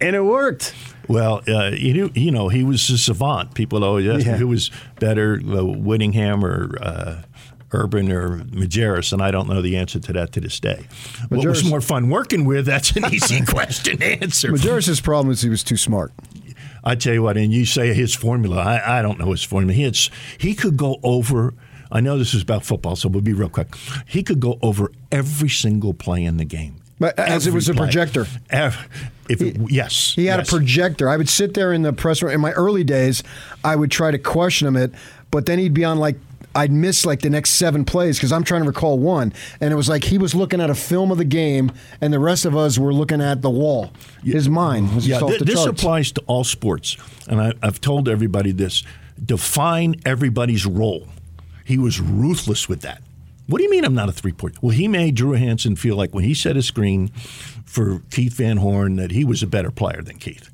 and it worked. Well, uh, you, know, you know, he was a savant. People always ask Yeah. who was better, uh, Whittingham or uh, Urban or Majerus, and I don't know the answer to that to this day. What was more fun working with? That's an easy question to answer. Majerus's problem is he was too smart. I tell you what, and you say his formula. I, I don't know his formula. He had, he could go over. I know this is about football, so we'll be real quick. He could go over every single play in the game. But uh, as it was a play. projector. Ev- If it, yes, He had yes. a projector. I would sit there in the press room. In my early days, I would try to question him it, but then he'd be on like I'd miss like the next seven plays because I'm trying to recall one, and it was like he was looking at a film of the game, and the rest of us were looking at the wall. His mind was Yeah, off th- the this charts. applies to all sports, and I, I've told everybody this: define everybody's role. He was ruthless with that. What do you mean I'm not a three point? Well, he made Drew Hansen feel like when he set a screen for Keith Van Horn that he was a better player than Keith.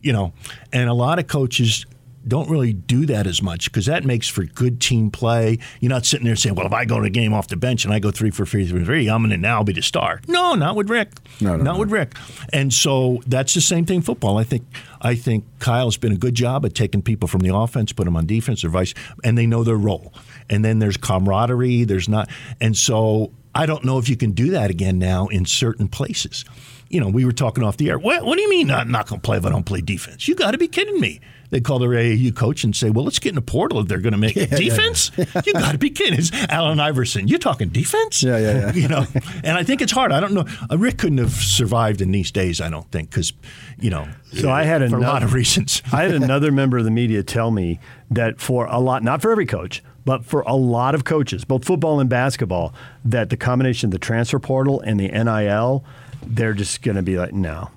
You know, and a lot of coaches don't really do that as much because that makes for good team play. You're not sitting there saying, "Well, if I go to a game off the bench and I go three for three for three, I'm going to now be the star." No, not with Rick. No, no, not with Rick. And so that's the same thing football. I think I think Kyle's been a good job at taking people from the offense, put them on defense or vice, and they know their role. And then there's camaraderie. There's not, and so I don't know if you can do that again now in certain places. You know, we were talking off the air. What, what do you mean I'm not going to play if I don't play defense? You got to be kidding me. They call their AAU coach and say, "Well, let's get in the portal if they're going to make Yeah, yeah, defense." You got to be kidding! It's Allen Iverson. You're talking defense? Yeah, yeah, yeah. you know, and I think it's hard. I don't know. Uh, Rick couldn't have survived in these days. I don't think because, you know, So I had for another, a lot of reasons. I had another member of the media tell me that for a lot, not for every coach, but for a lot of coaches, both football and basketball, that the combination of the transfer portal and the NIL, they're just going to be like, no.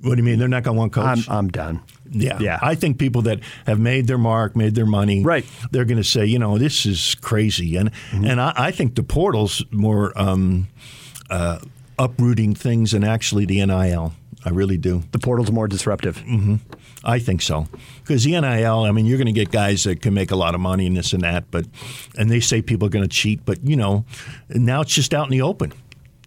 What do you mean? They're not going to want coach? I'm, I'm done. Yeah. Yeah. I think people that have made their mark, made their money, Right. they're going to say, you know, this is crazy. And Mm-hmm. and I, I think the portal's more um, uh, uprooting things than actually the NIL. I really do. The portal's more disruptive. hmm I think so. Because the NIL, I mean, you're going to get guys that can make a lot of money and this and that, but and they say people are going to cheat, but you know, now it's just out in the open.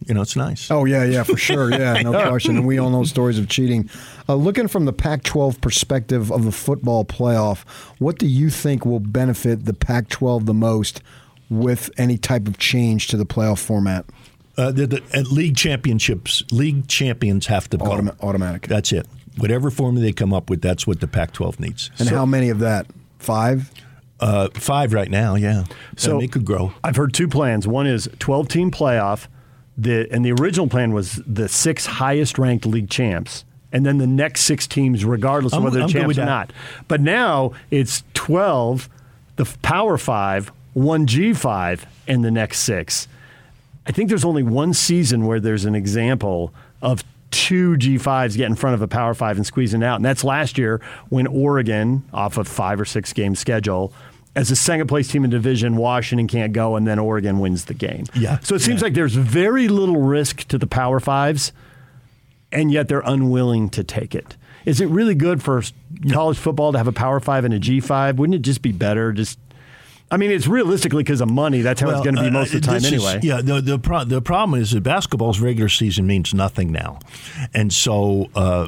You know, it's nice. Oh yeah, yeah, for sure, yeah, no question. And we all know stories of cheating. Uh, looking from the Pac-12 perspective of the football playoff, what do you think will benefit the Pac-12 the most with any type of change to the playoff format? Uh, the, the at league championships, league champions have to go. Automa- automatic. That's it. Whatever formula they come up with, that's what the Pac-12 needs. And how many of that? Five. Uh, five right now, yeah. So So it could grow. I've heard two plans. One is 12 team playoff, the and the original plan was the six highest ranked league champs. And then the next six teams, regardless of I'm- whether they're champs or not. But now it's 12, the Power Five, one G5, and the next six. I think there's only one season where there's an example of two G5s get in front of a Power Five and squeezing out. And that's last year when Oregon, off a five or six game schedule, as a second place team in division, Washington can't go, and then Oregon wins the game. Yeah. So it seems Yeah. like there's very little risk to the Power Fives, and yet they're unwilling to take it. Is it really good for college football to have a Power Five and a G5? Wouldn't it just be better? Just, I mean, it's realistically because of money. That's how it's going to be uh, most of the time this is- anyway. yeah, the the, pro- the problem is that basketball's regular season means nothing now, and so uh,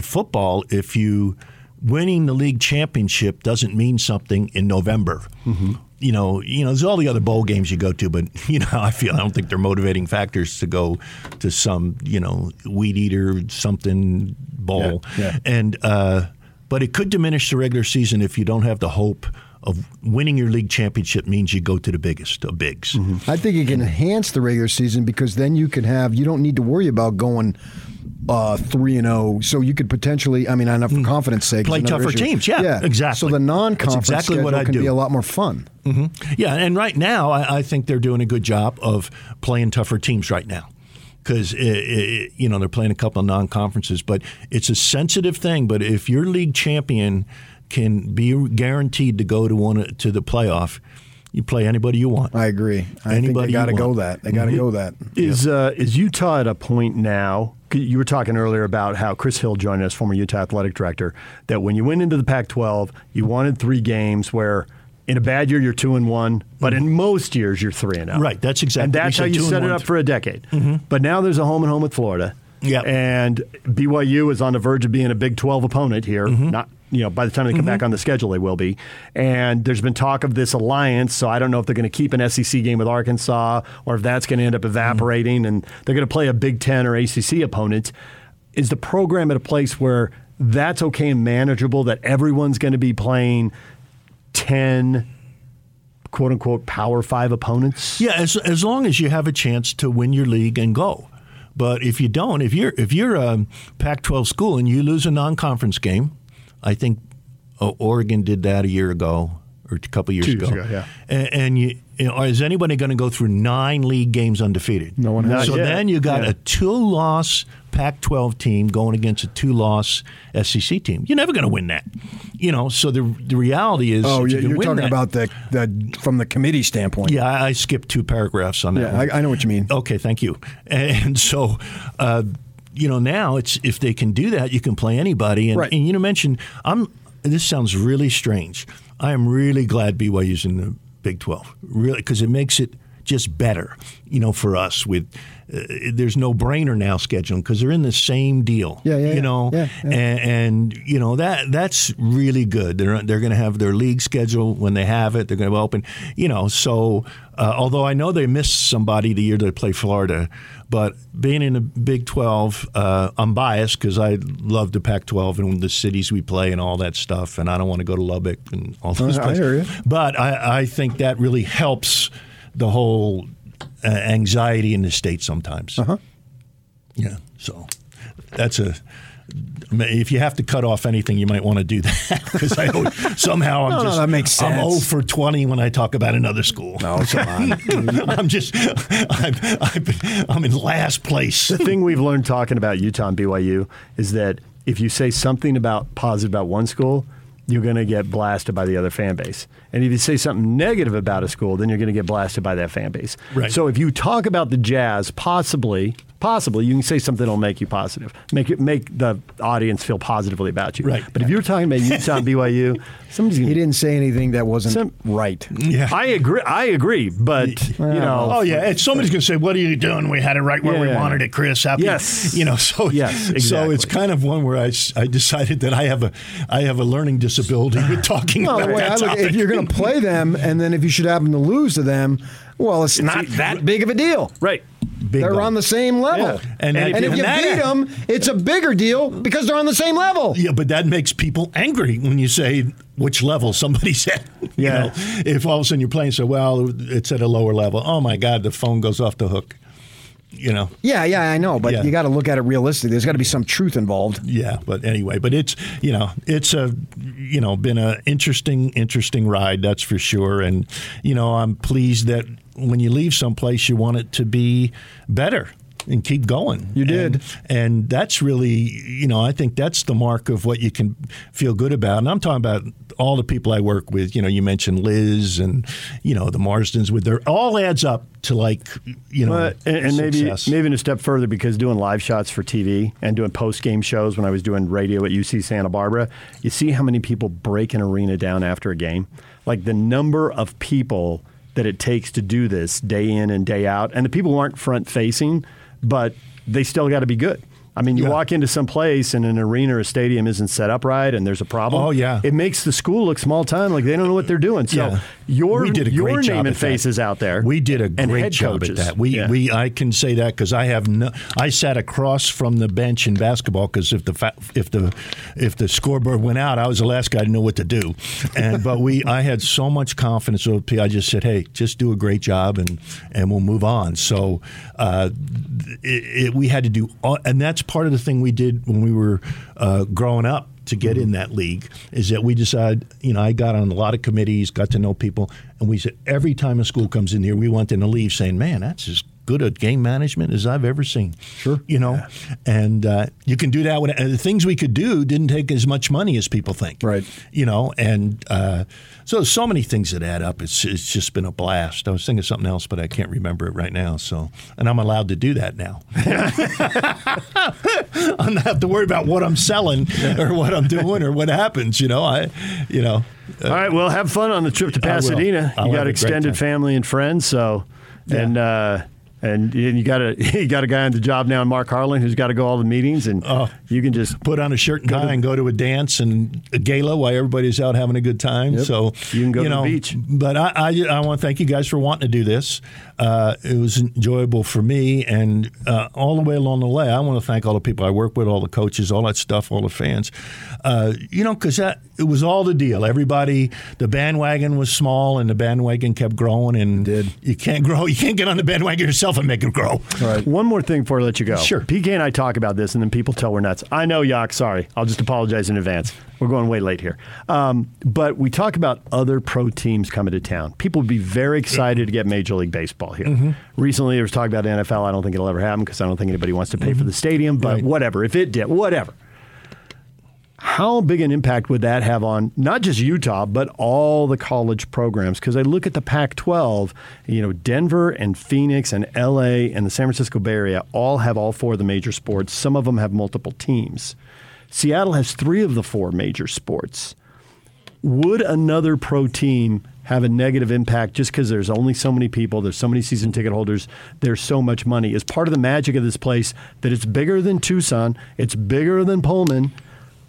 football, if you winning the league championship doesn't mean something in November. Mm-hmm. You know, you know, there's all the other bowl games you go to, but you know, I feel I don't think they're motivating factors to go to some, you know, weed eater something bowl. Yeah, yeah. And uh, but it could diminish the regular season if you don't have the hope of winning your league championship means you go to the biggest of bigs. I think it can enhance the regular season because then you can have you don't need to worry about going uh, three and zero. So you could potentially, I mean, I know for confidence sake. Play tougher issue. teams. Yeah, exactly. So the non-conference That's exactly what I can do. be a lot more fun. hmm Yeah, and right now I, I think they're doing a good job of playing tougher teams right now because you know they're playing a couple of non-conferences, but it's a sensitive thing. But if your league champion can be guaranteed to go to one to the playoff, you play anybody you want. I agree. I think Anybody they got to go that. They got to Mhm. go that. Is uh, is Utah at a point now? You were talking earlier about how Chris Hill joined us, former Utah athletic director, that when you went into the Pac-12, you wanted three games where. In a bad year, you're two and one, but in most years, you're three and zero. Right, that's exactly- And that's how you set it up for a decade. Mhm. But now there's a home and home with Florida. Yeah, and BYU is on the verge of being a Big 12 opponent here. Mm-hmm. Not you know by the time they come back on the schedule, they will be. And there's been talk of this alliance, so I don't know if they're going to keep an SEC game with Arkansas or if that's going to end up evaporating, and they're going to play a Big Ten or ACC opponent. Is the program at a place where that's okay and manageable? That everyone's going to be playing ten quote unquote Power Five opponents? Yeah, as as long as you have a chance to win your league and go. But if you don't, if you're if you're a Pac-12 school and you lose a non-conference game, I think uh, Oregon did that a year ago or a couple years ago. ago, yeah. And, and you, you know, is anybody going to go through nine league games undefeated? No one has So yet. then you got Yeah. a two-loss Pac-12 team going against a two-loss SEC team. You're never going to win that. You know, so the the reality is, Oh, yeah, you are win talking that- about the, the from the committee standpoint. yeah, I, I skipped two paragraphs on that. Yeah. I, I know what you mean. Okay, thank you. And so, uh, you know, now it's if they can do that, you can play anybody. And, Right. and you know, mention I'm. This sounds really strange. I am really glad BYU's in the Big Twelve, really, because it makes it just better. You know, for us with uh, there's no brainer now scheduling because they're in the same deal. Yeah, yeah, You yeah. know, Yeah, yeah. And, and you know that that's really good. They're they're going to have their league schedule when they have it. They're going to open. You know, so uh, although I know they missed somebody the year they play Florida, but being in the Big Twelve, uh, I'm biased because I love the Pac-12 and the cities we play and all that stuff, and I don't want to go to Lubbock and all those I places. hear you. But I, I think that really helps the whole uh, anxiety in the state sometimes. Uh huh. Yeah. So that's a. If you have to cut off anything, you might want to do that because I always- somehow I'm No, no, just that makes I'm sense. 0 for 20 when I talk about another school. No, come on. I'm just I'm, I'm, I'm in last place. The thing we've learned talking about Utah and BYU is that if you say something about positive about one school, you're going to get blasted by the other fan base. And if you say something negative about a school, then you're going to get blasted by that fan base. Right. So if you talk about the Jazz, possibly, possibly you can say something that'll make you positive, make it make the audience feel positively about you. Right. But if you're talking about Utah and BYU, somebody's He didn't say anything that wasn't Some- right. Yeah. I agree. I agree, but you know, Oh yeah, and somebody's going to say, "What are you doing? We had it right where we wanted it, Chris." Happy, Yes. you know. So Yes, So it's kind of one where I, I decided that I have a I have a learning disability with talking Well, about the way that I look, topic. if you're going to play them, and then if you should happen to lose to them, well, it's not that big of a deal. right. They're on the same level. Yeah. And And, that- if and you that- beat them, it's a bigger deal because they're on the same level. Yeah, but that makes people angry when you say which level somebody's at. You Yeah. know, if all of a sudden you're playing so well, it's at a lower level. Oh my God, the phone goes off the hook. You know. Yeah, yeah, I know, but Yeah. you got to look at it realistically. There's got to be some truth involved. Yeah, but anyway, but it's you know it's a you know been an interesting interesting ride that's for sure, and you know I'm pleased that when you leave someplace you want it to be better and keep going. You did. and, and that's really you know I think that's the mark of what you can feel good about, and I'm talking about all the people I work with. You know, you mentioned Liz and you know the Marsdens with their all adds up to like you know and, and maybe maybe a step further because doing live shots for TV and doing post game shows when I was doing radio at UC Santa Barbara, you see how many people break an arena down after a game. Like the number of people that it takes to do this day in and day out, and the people aren't front facing, but they still got to be good. I mean, you walk into some place and an arena or a stadium isn't set up right, and there's a problem. Oh, yeah. it makes the school look small time, like they don't know what they're doing. So Yeah. Your We did a your great job name and face is out there. We did a great head job coaches. at that. We Yeah. we I can say that because I have no. I sat across from the bench in basketball because if the fa- if the if the scoreboard went out, I was the last guy to know what to do. And but we I had so much confidence. with P. I just said, hey, just do a great job and and we'll move on. So uh, it, it, we had to do, all, and that's part of the thing we did when we were uh, growing up to get in mm-hmm. that league is that we decided, you know, I got on a lot of committees, got to know people, and we said every time a school comes in here, we want them to leave saying, man, that's as good at game management as I've ever seen. Sure. You know, and uh, you can do that. And the things we could do didn't take as much money as people think. Right. You know, and uh, so there's so many things that add up. It's, it's just been a blast. I was thinking of something else, but I can't remember it right now. So, and I'm allowed to do that now. I don't have to worry about what I'm selling or what I'm doing or what happens. You know, I, you know. All right, well, have fun on the trip to Pasadena. You got extended family and friends, so and uh, and and you got a you got a guy on the job now, Mark Harlan, who's got to go all the meetings, and you can just put on a shirt and tie and go to a dance and a gala while everybody's out having a good time. Yep. So You can go to the beach. But I, I, I want to thank you guys for wanting to do this. Uh, it was enjoyable for me, and uh, all the way along the way, I want to thank all the people I work with, all the coaches, all that stuff, all the fans. Uh, you know, because that it was all the deal. Everybody, the bandwagon was small, and the bandwagon kept growing. And you can't grow, you can't get on the bandwagon yourself and make it grow. All right. One more thing before I let you go. Sure. PK and I talk about this, and then people tell we're nuts. I know, Yock. Sorry. I'll just apologize in advance. We're going way late here. Um, but we talk about other pro teams coming to town. People would be very excited to get Major League Baseball here. Mhm. Recently, there was talk about the NFL. I don't think it'll ever happen because I don't think anybody wants to pay for the stadium. But whatever. If it did, whatever. How big an impact would that have on not just Utah, but all the college programs? Because I look at the Pac 12, you know, Denver and Phoenix and LA and the San Francisco Bay Area all have all four of the major sports. Some of them have multiple teams. Seattle has three of the four major sports. Would another pro team have a negative impact just because there's only so many people, there's so many season ticket holders, there's so much money? Is part of the magic of this place that it's bigger than Tucson, it's bigger than Pullman.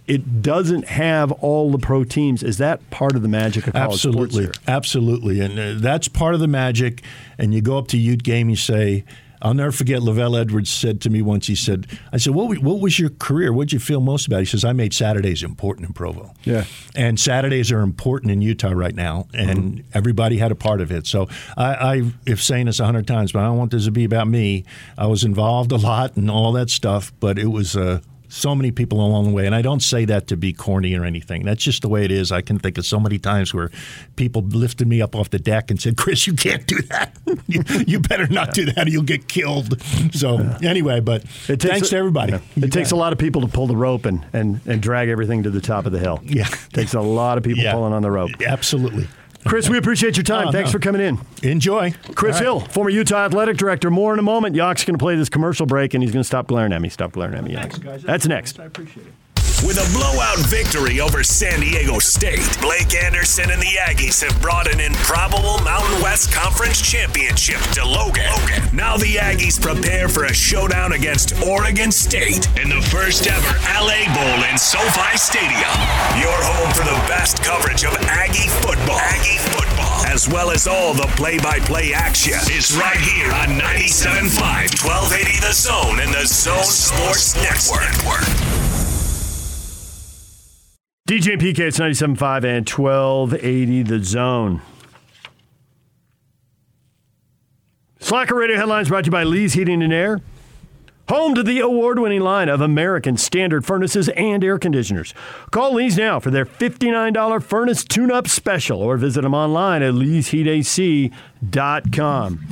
It doesn't have all the pro teams. Is that part of the magic of college absolutely, sports here? absolutely, and uh, that's part of the magic. And you go up to Ute game, you say, "I'll never forget." LaVell Edwards said to me once. He said, "I said, what, what was your career? What did you feel most about?" He says, "I made Saturdays important in Provo." Yeah. and Saturdays are important in Utah right now, and everybody had a part of it. So I, I if saying this a hundred times, but I don't want this to be about me. I was involved a lot and all that stuff, but it was. Uh, so many people along the way, and I don't say that to be corny or anything. That's just the way it is. I can think of so many times where people lifted me up off the deck and said, "Chris, you can't do that. you, you better not do that, or you'll get killed." So anyway, but It takes thanks a- to everybody. yeah. It takes a lot of people to pull the rope and, and, and drag everything to the top of the hill. Yeah. It takes a lot of people Yeah. pulling on the rope. Absolutely. Chris, we appreciate your time. Oh, Thanks no. for coming in. Enjoy. Chris All right. Hill, former Utah athletic director. More in a moment. Yock's going to play this commercial break, and he's going to stop glaring at me. Stop glaring at me, Yock. That's next. I appreciate it. With a blowout victory over San Diego State, Blake Anderson and the Aggies have brought an improbable Mountain West Conference championship to Logan. Logan. Now the Aggies prepare for a showdown against Oregon State in the first ever LA Bowl in SoFi Stadium. Your home for the best coverage of Aggie football. Aggie football, as well as all the play-by-play action, is right here on 97.5, 1280 The Zone and the Zone Sports Network. DJ PK, it's 97.5 and 1280 The Zone. Slacker Radio headlines brought to you by Lee's Heating and Air. Home to the award winning line of American Standard furnaces and air conditioners. Call Lee's now for their $59 furnace tune up special or visit them online at leesheatac.com.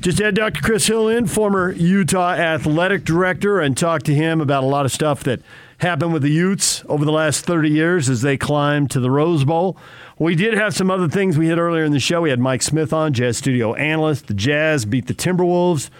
Just had Dr. Chris Hill in, former Utah athletic director, and talked to him about a lot of stuff that happened with the Utes over the last 30 years as they climbed to the Rose Bowl. We did have some other things we hit earlier in the show. We had Mike Smith on, Jazz Studio analyst. The Jazz beat the Timberwolves,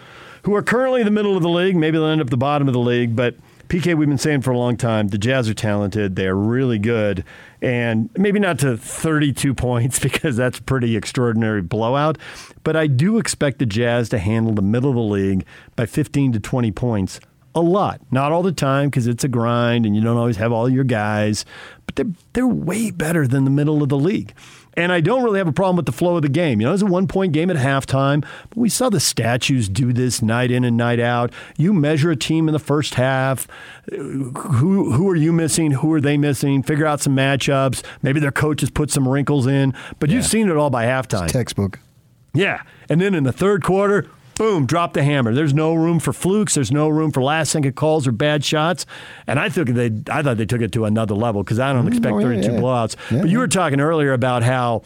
who are currently in the middle of the league. Maybe they'll end up the bottom of the league, but PK, we've been saying for a long time, the Jazz are talented. They're really good. And maybe not to 32 points because that's pretty extraordinary blowout. But I do expect the Jazz to handle the middle of the league by 15 to 20 points a lot. Not all the time because it's a grind and you don't always have all your guys, but they're they're way better than the middle of the league. And I don't really have a problem with the flow of the game. You know, it was a one point game at halftime, but we saw the statues do this night in and night out. You measure a team in the first half. Who who are you missing? Who are they missing? Figure out some matchups. Maybe their coaches put some wrinkles in. But you've seen it all by halftime. textbook. Yeah. And then in the third quarter, boom, drop the hammer. There's no room for flukes. There's no room for last second calls or bad shots. And I took they I thought they took it to another level because I don't mm, expect oh, yeah, 32 yeah. blowouts. Yeah, but you were talking earlier about how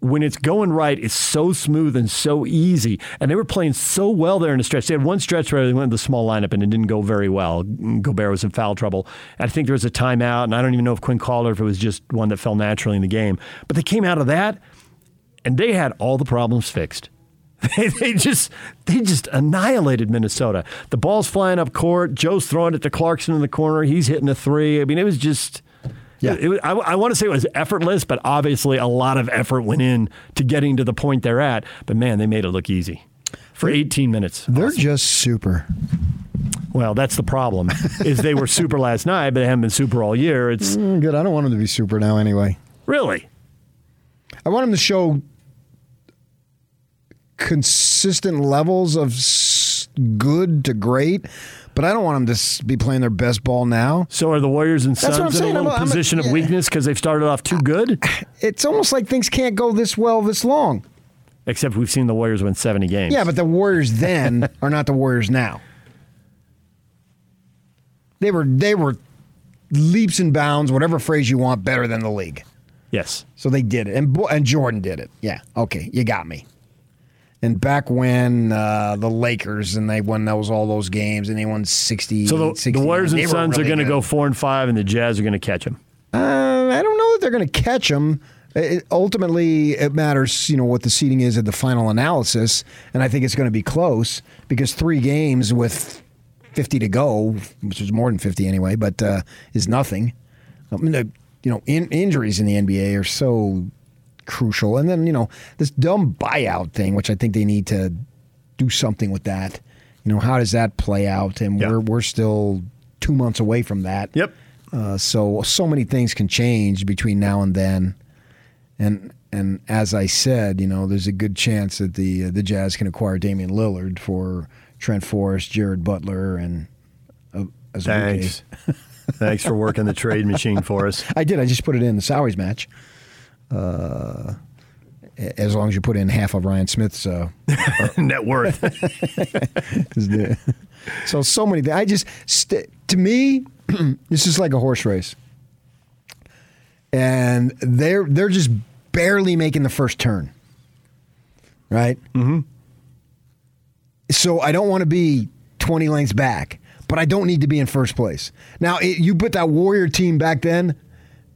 when it's going right, it's so smooth and so easy. And they were playing so well there in the stretch. They had one stretch where they went with the small lineup and it didn't go very well. Gobert was in foul trouble. I think there was a timeout, and I don't even know if Quin called or if it was just one that fell naturally in the game. But they came out of that and they had all the problems fixed. They, they just they just annihilated Minnesota. The ball's flying up court. Joe's throwing it to Clarkson in the corner. He's hitting a three. I mean, it was just. Yeah, it was, I, I want to say it was effortless, but obviously a lot of effort went in to getting to the point they're at. But man, they made it look easy for 18 minutes. They're just super. Well, that's the problem. is they were super last night, but they haven't been super all year. It's Mm, good. I don't want them to be super now anyway. really I want them to show consistent levels of good to great, but I don't want them to be playing their best ball now. So are the Warriors and That's what I'm Suns in a little I'm- I'm- position of weakness because they've started off too good? It's almost like things can't go this well this long. Except we've seen the Warriors win 70 games. Yeah, but the Warriors then are not the Warriors now. They were they were leaps and bounds, whatever phrase you want, better than the league. Yes. So they did it, and and Jordan did it. Yeah, okay, you got me. And back when uh, the Lakers and they won those all those games and they won sixty. So the, 69, the Warriors and Suns really are going to go four and five, and the Jazz are going to catch them. Uh, I don't know that they're going to catch them. It, ultimately, it matters, you know, what the seating is at the final analysis, and I think it's going to be close because three games with fifty to go, which is more than fifty anyway, but uh, is nothing. I mean, the, you know, in, injuries in the NBA are so crucial, and then you know this dumb buyout thing, which I think they need to do something with that. You know, how does that play out? And we're we're still two months away from that. Yep. Uh, so so many things can change between now and then, and and as I said, you know, there's a good chance that the uh, the Jazz can acquire Damian Lillard for Trent Forrest, Jared Butler, and uh. Thanks. Thanks for working the trade machine for us. I did. I just put it in the salaries match. Uh, as long as you put in half of Ryan Smith's uh, net worth. so so many things. I just st- to me, this is like a horse race, and they're they're just barely making the first turn, right? Mm-hmm. So I don't want to be twenty lengths back, but I don't need to be in first place. Now it, you put that Warrior team back then,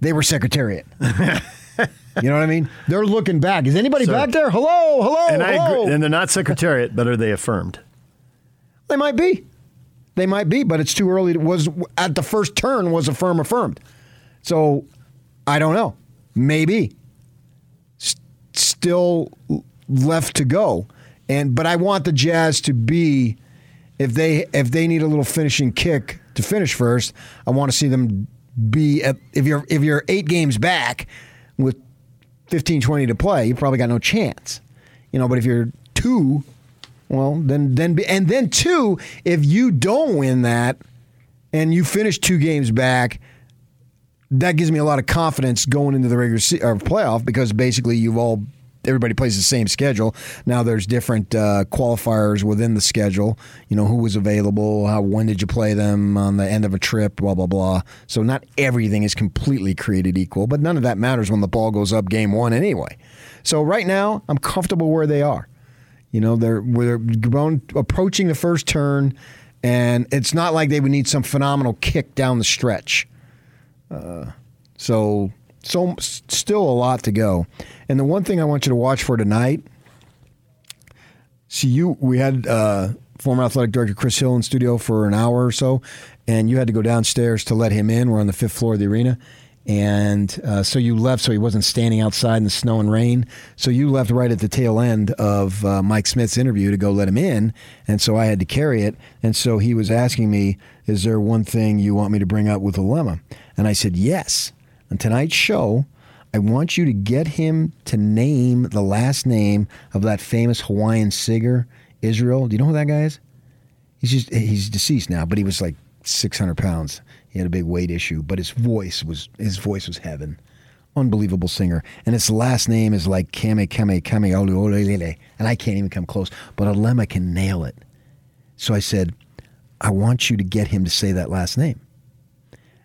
they were Secretariat. you know what I mean? They're looking back. Is anybody So- back there? Hello, hello, and I hello. agree, and they're not Secretariat, but are they affirmed? They might be. They might be, but it's too early. To, was at the first turn was a firm affirmed. So I don't know. Maybe S- still left to go. And but I want the Jazz to be if they if they need a little finishing kick to finish first. I want to see them be at, if you're if you're eight games back 15 20 to play, you probably got no chance. You know, but if you're two well, then then and then two, if you don't win that and you finish two games back, that gives me a lot of confidence going into the regular se- or playoff because basically you've all everybody plays the same schedule. Now there's different uh, qualifiers within the schedule. You know who was available, how when did you play them on the end of a trip, blah blah blah. So not everything is completely created equal, but none of that matters when the ball goes up game one anyway. So right now I'm comfortable where they are. You know, they're grown, approaching the first turn, and it's not like they would need some phenomenal kick down the stretch. Uh, so, so still a lot to go. And the one thing I want you to watch for tonight. See, you we had uh, former athletic director Chris Hill in studio for an hour or so, and you had to go downstairs to let him in. We're on the fifth floor of the arena, And uh, so you left, so he wasn't standing outside in the snow and rain. So you left right at the tail end of uh, Mike Smith's interview to go let him in. And so I had to carry it. And so he was asking me, Is there one thing you want me to bring up with Alema? And I said, Yes. On tonight's show, I want you to get him to name the last name of that famous Hawaiian singer, Israel. Do you know who that guy is? He's just he's deceased now, but he was like 600 pounds. He had a big weight issue, but his voice was his voice was heaven. Unbelievable singer, and his last name is like Kame Kame Kame Oluolelele, and I can't even come close. But Alema can nail it. So I said, I want you to get him to say that last name.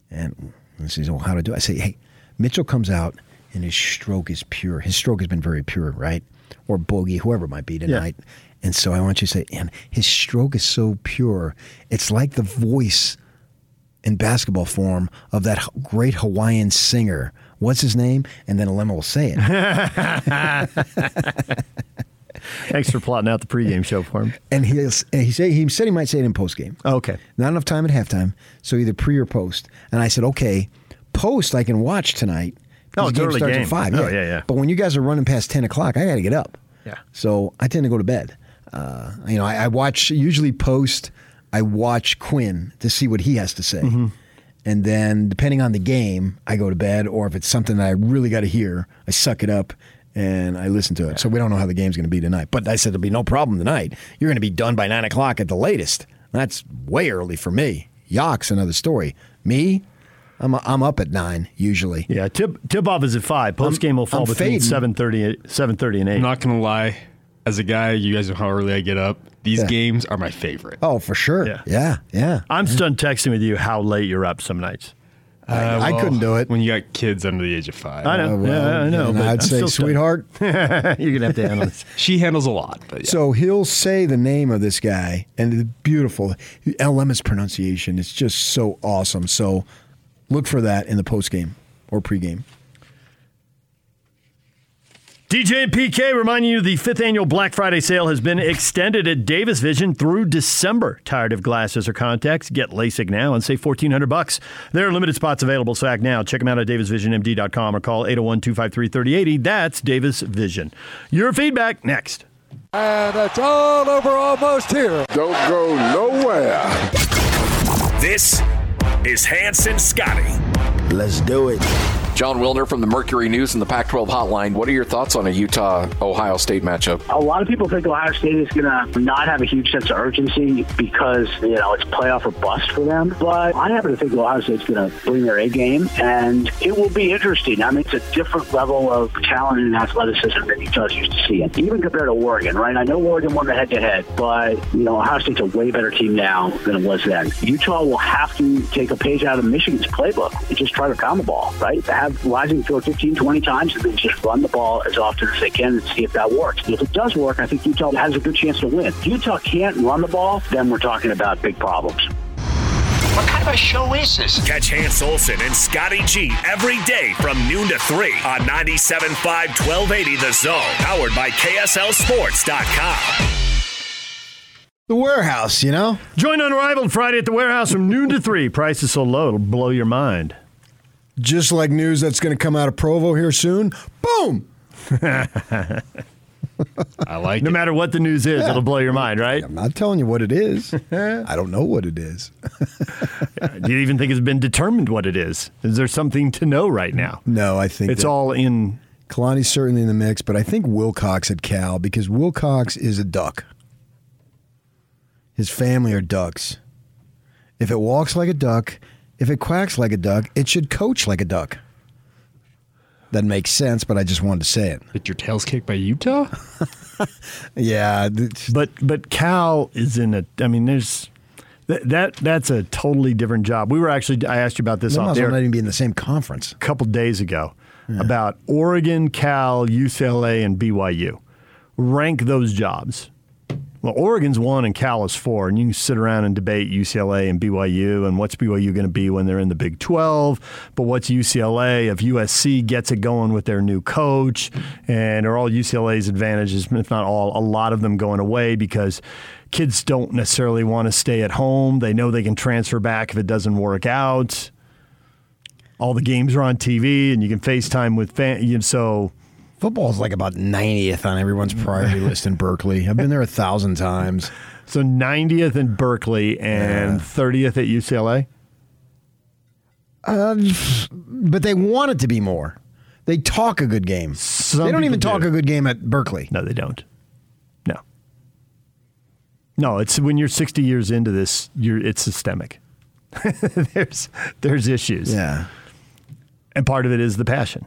And he says, Well, how to do it? I say, Hey, Mitchell comes out and his stroke is pure. His stroke has been very pure, right? Or bogey, whoever it might be tonight. And so I want you to say, and his stroke is so pure. It's like the voice in basketball form of that great Hawaiian singer. What's his name? And then Alema will say it. Thanks for plotting out the pregame show for him. and he he said he said he might say it in postgame. Okay. Not enough time at halftime, so either pre or post. And I said, okay, post I can watch tonight. Oh, because it's the game starts game. at five. Oh, yeah, yeah. But when you guys are running past ten o'clock, I got to get up. Yeah. So I tend to go to bed. Uh, you know, I, I watch usually post. I watch Quin to see what he has to say, Mm-hmm. and then depending on the game, I go to bed. Or if it's something that I really got to hear, I suck it up and I listen to it. So we don't know how the game's going to be tonight. But I said there'll be no problem tonight. You're going to be done by nine o'clock at the latest. That's way early for me. Yock's another story. Me, I'm I'm up at nine usually. Yeah, tip tip off is at five. Post game will fall I'm between fading. 7.30, 7.30 and eight. I'm not gonna lie. As a guy, you guys know how early I get up. These Yeah. games are my favorite. Oh, for sure. Yeah. yeah, yeah. I'm stunned texting with you how late you're up some nights. Uh, I couldn't do it. when you got kids under the age of five. I know. Uh, well, yeah, I know. but I'd I'm say, still sweetheart. you're gonna have to handle this. She handles a lot, but yeah. So he'll say the name of this guy, and the beautiful. Alema's pronunciation is just so awesome. So look for that in the post game or pregame. DJ and PK reminding you the fifth annual Black Friday sale has been extended at Davis Vision through December. Tired of glasses or contacts? Get LASIK now and save fourteen hundred bucks. There are limited spots available, so act now. Check them out at davisvisionmd.com or call 801-253-3080. That's Davis Vision. Your feedback next. And it's all over almost here. Don't go nowhere. This is Hanson Scotty. Let's do it. Jon Wilner from the Mercury News and the Pac 12 Hotline. What are your thoughts on a Utah Ohio State matchup? A lot of people think Ohio State is going to not have a huge sense of urgency because, you know, it's playoff or bust for them. But I happen to think Ohio State's going to bring their A game, and it will be interesting. I mean, it's a different level of talent and athleticism than Utah's used to seeing, even compared to Oregon, right? I know Oregon won the head to head, but, you know, Ohio State's a way better team now than it was then. Utah will have to take a page out of Michigan's playbook and just try to pound the ball, right? Have Rising throw 15, 20 times and then just run the ball as often as they can and see if that works. If it does work, I think Utah has a good chance to win. If Utah can't run the ball, then we're talking about big problems. What kind of a show is this? Catch Hans Olsen and Scotty G every day from noon to 3 on 97.5 1280 The Zone. Powered by KSLSports.com. The warehouse, you know? Join Unrivaled Friday at the warehouse from noon to 3. Prices so low, it'll blow your mind. Just like news that's going to come out of Provo here soon. Boom! I like No it. matter what the news is, Yeah. it'll blow your mind, right? I'm not telling you what it is. I don't know what it is. Do you even think it's been determined what it is? Is there something to know right now? No, I think It's all in. Kalani's certainly in the mix, but I think Wilcox at Cal because Wilcox is a duck. His family are ducks. If it walks like a duck, if it quacks like a duck, it should coach like a duck. That makes sense, but I just wanted to say it. Get your tails kicked by Utah? Yeah, But but Cal is in a. I mean, there's that, that that's a totally different job. We were actually. I asked you about this they might off as there not even be in the same conference. A couple days ago about Oregon, Cal, UCLA, and BYU. Rank those jobs. Well, Oregon's one and Cal is four, and you can sit around and debate UCLA and BYU and what's BYU going to be when they're in the Big 12, but what's UCLA if USC gets it going with their new coach, and are all UCLA's advantages, if not all, a lot of them going away because kids don't necessarily want to stay at home. They know they can transfer back if it doesn't work out. All the games are on TV, and you can FaceTime with fans. So Football's like about 90th on everyone's priority list in Berkeley. I've been there a thousand times. So 90th in Berkeley and 30th at UCLA. Uh, but they want it to be more. They talk a good game. they don't even talk do. a good game at Berkeley. No, they don't. No. No, it's when you're 60 years into this, you're it's systemic. there's there's issues. Yeah. And part of it is the passion.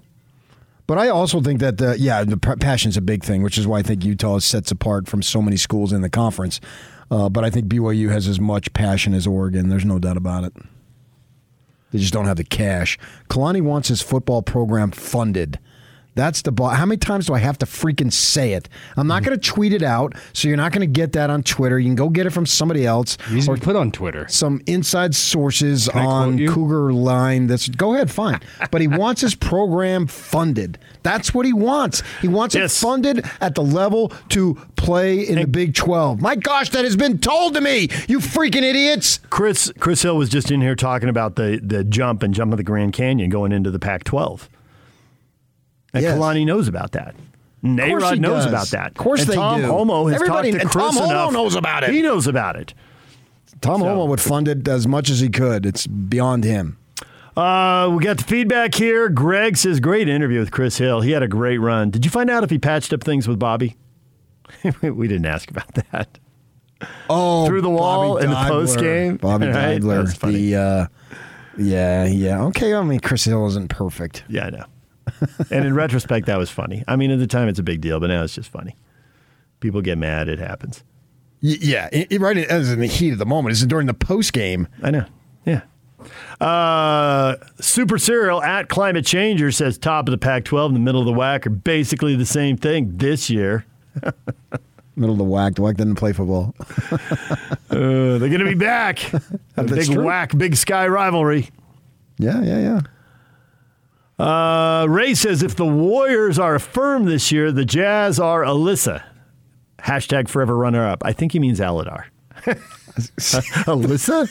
But I also think that, uh, yeah, the passion's a big thing, which is why I think Utah sets apart from so many schools in the conference. Uh, but I think BYU has as much passion as Oregon. There's no doubt about it. They just don't have the cash. Kalani wants his football program funded. That's the ball. How many times do I have to freaking say it? I'm not mm. going to tweet it out, so you're not going to get that on Twitter. You can go get it from somebody else. or put on Twitter. Some inside sources Can on? Cougar Line. That's go ahead, fine. But he wants his program funded. That's what he wants. He wants it funded at the level to play in the Big 12. My gosh, that has been told to me. You freaking idiots. Chris Chris Hill was just in here talking about the the jump and jump of the Grand Canyon going into the Pac-12. And Yes. Kalani knows about that. And Of course A-Rod he knows does. about that. Of course and they Tom do. Holmoe has Everybody- talked to Chris Tom Holmoe knows about it. He knows about it. Tom Holmoe would fund it as much as he could. It's beyond him. Uh, we got the feedback here. Greg says, great interview with Chris Hill. He had a great run. Did you find out if he patched up things with Bobby? we didn't ask about that. Oh, Through the wall in the post game? Bobby Right? Funny. The, uh, yeah, yeah. Okay, I mean, Chris Hill isn't perfect. Yeah, I know. And in retrospect, that was funny. I mean, at the time, it's a big deal, but now it's just funny. People get mad. It happens. Y- Yeah, it, it- right as in the heat of the moment. It's during the post game. I know. Yeah. Uh, Super Serial at Climate Changer says top of the Pac 12 and the middle of the WAC are basically the same thing this year. Middle of the WAC. The WAC didn't play football. Uh, they're going to be back. a big true. WAC, big sky rivalry. Yeah, yeah, yeah. Uh, Ray says if the Warriors are affirmed this year, the Jazz are Alyssa. Hashtag forever runner up. I think he means Alydar. Alyssa?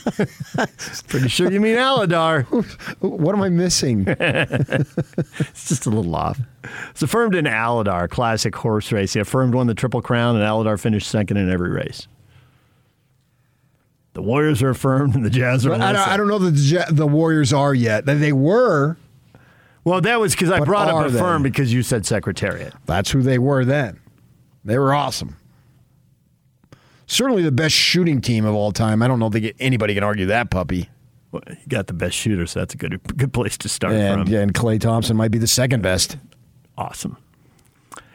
Pretty sure you mean Alydar. What am I missing? it's just a little off. It's affirmed in Alydar, classic horse race. He affirmed won the Triple Crown, and Alydar finished second in every race. The Warriors are affirmed, and the Jazz are I, don't, Alyssa. I don't know that the, the Warriors are yet. They were. Well, that was because I brought up are affirmed they? because you said Secretariat. That's who they were then. They were awesome. Certainly the best shooting team of all time. I don't know if anybody can argue that puppy. Well, you got the best shooter, so that's a good good place to start And, from. yeah, and Klay Thompson might be the second best. Awesome.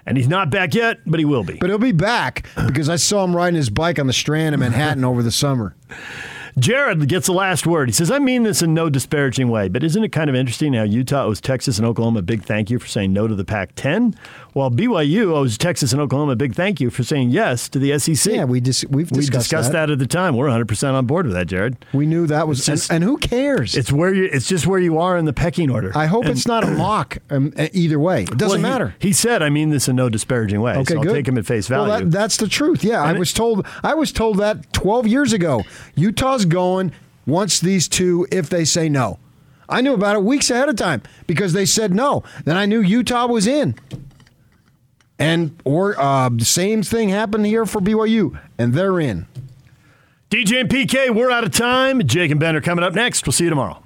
And he's not back yet, but he will be. But he'll be back because I saw him riding his bike on the Strand in Manhattan over the summer. Jared gets the last word. He says, I mean this in no disparaging way, but isn't it kind of interesting how Utah owes Texas and Oklahoma a big thank you for saying no to the Pac 10, while BYU owes Texas and Oklahoma a big thank you for saying yes to the SEC? Yeah, we dis- we've we discussed discussed that. that. at the time. We're 100% on board with that, Jared. We knew that was, just- and, and who cares? It's where you. It's just where you are in the pecking order. I hope And- it's not a mock um, either way. It doesn't Well, he- matter. He, said, "I mean this in no disparaging way." Okay, so I'll take him at face value. Well, that, that's the truth. Yeah, I And it- was told. I was told that 12 years ago. Utah's going once these two if they say no. I knew about it weeks ahead of time because they said no. Then I knew Utah was in. And or uh, the same thing happened here for BYU, and they're in. DJ and PK, we're out of time. Jake and Ben are coming up next. We'll see you tomorrow.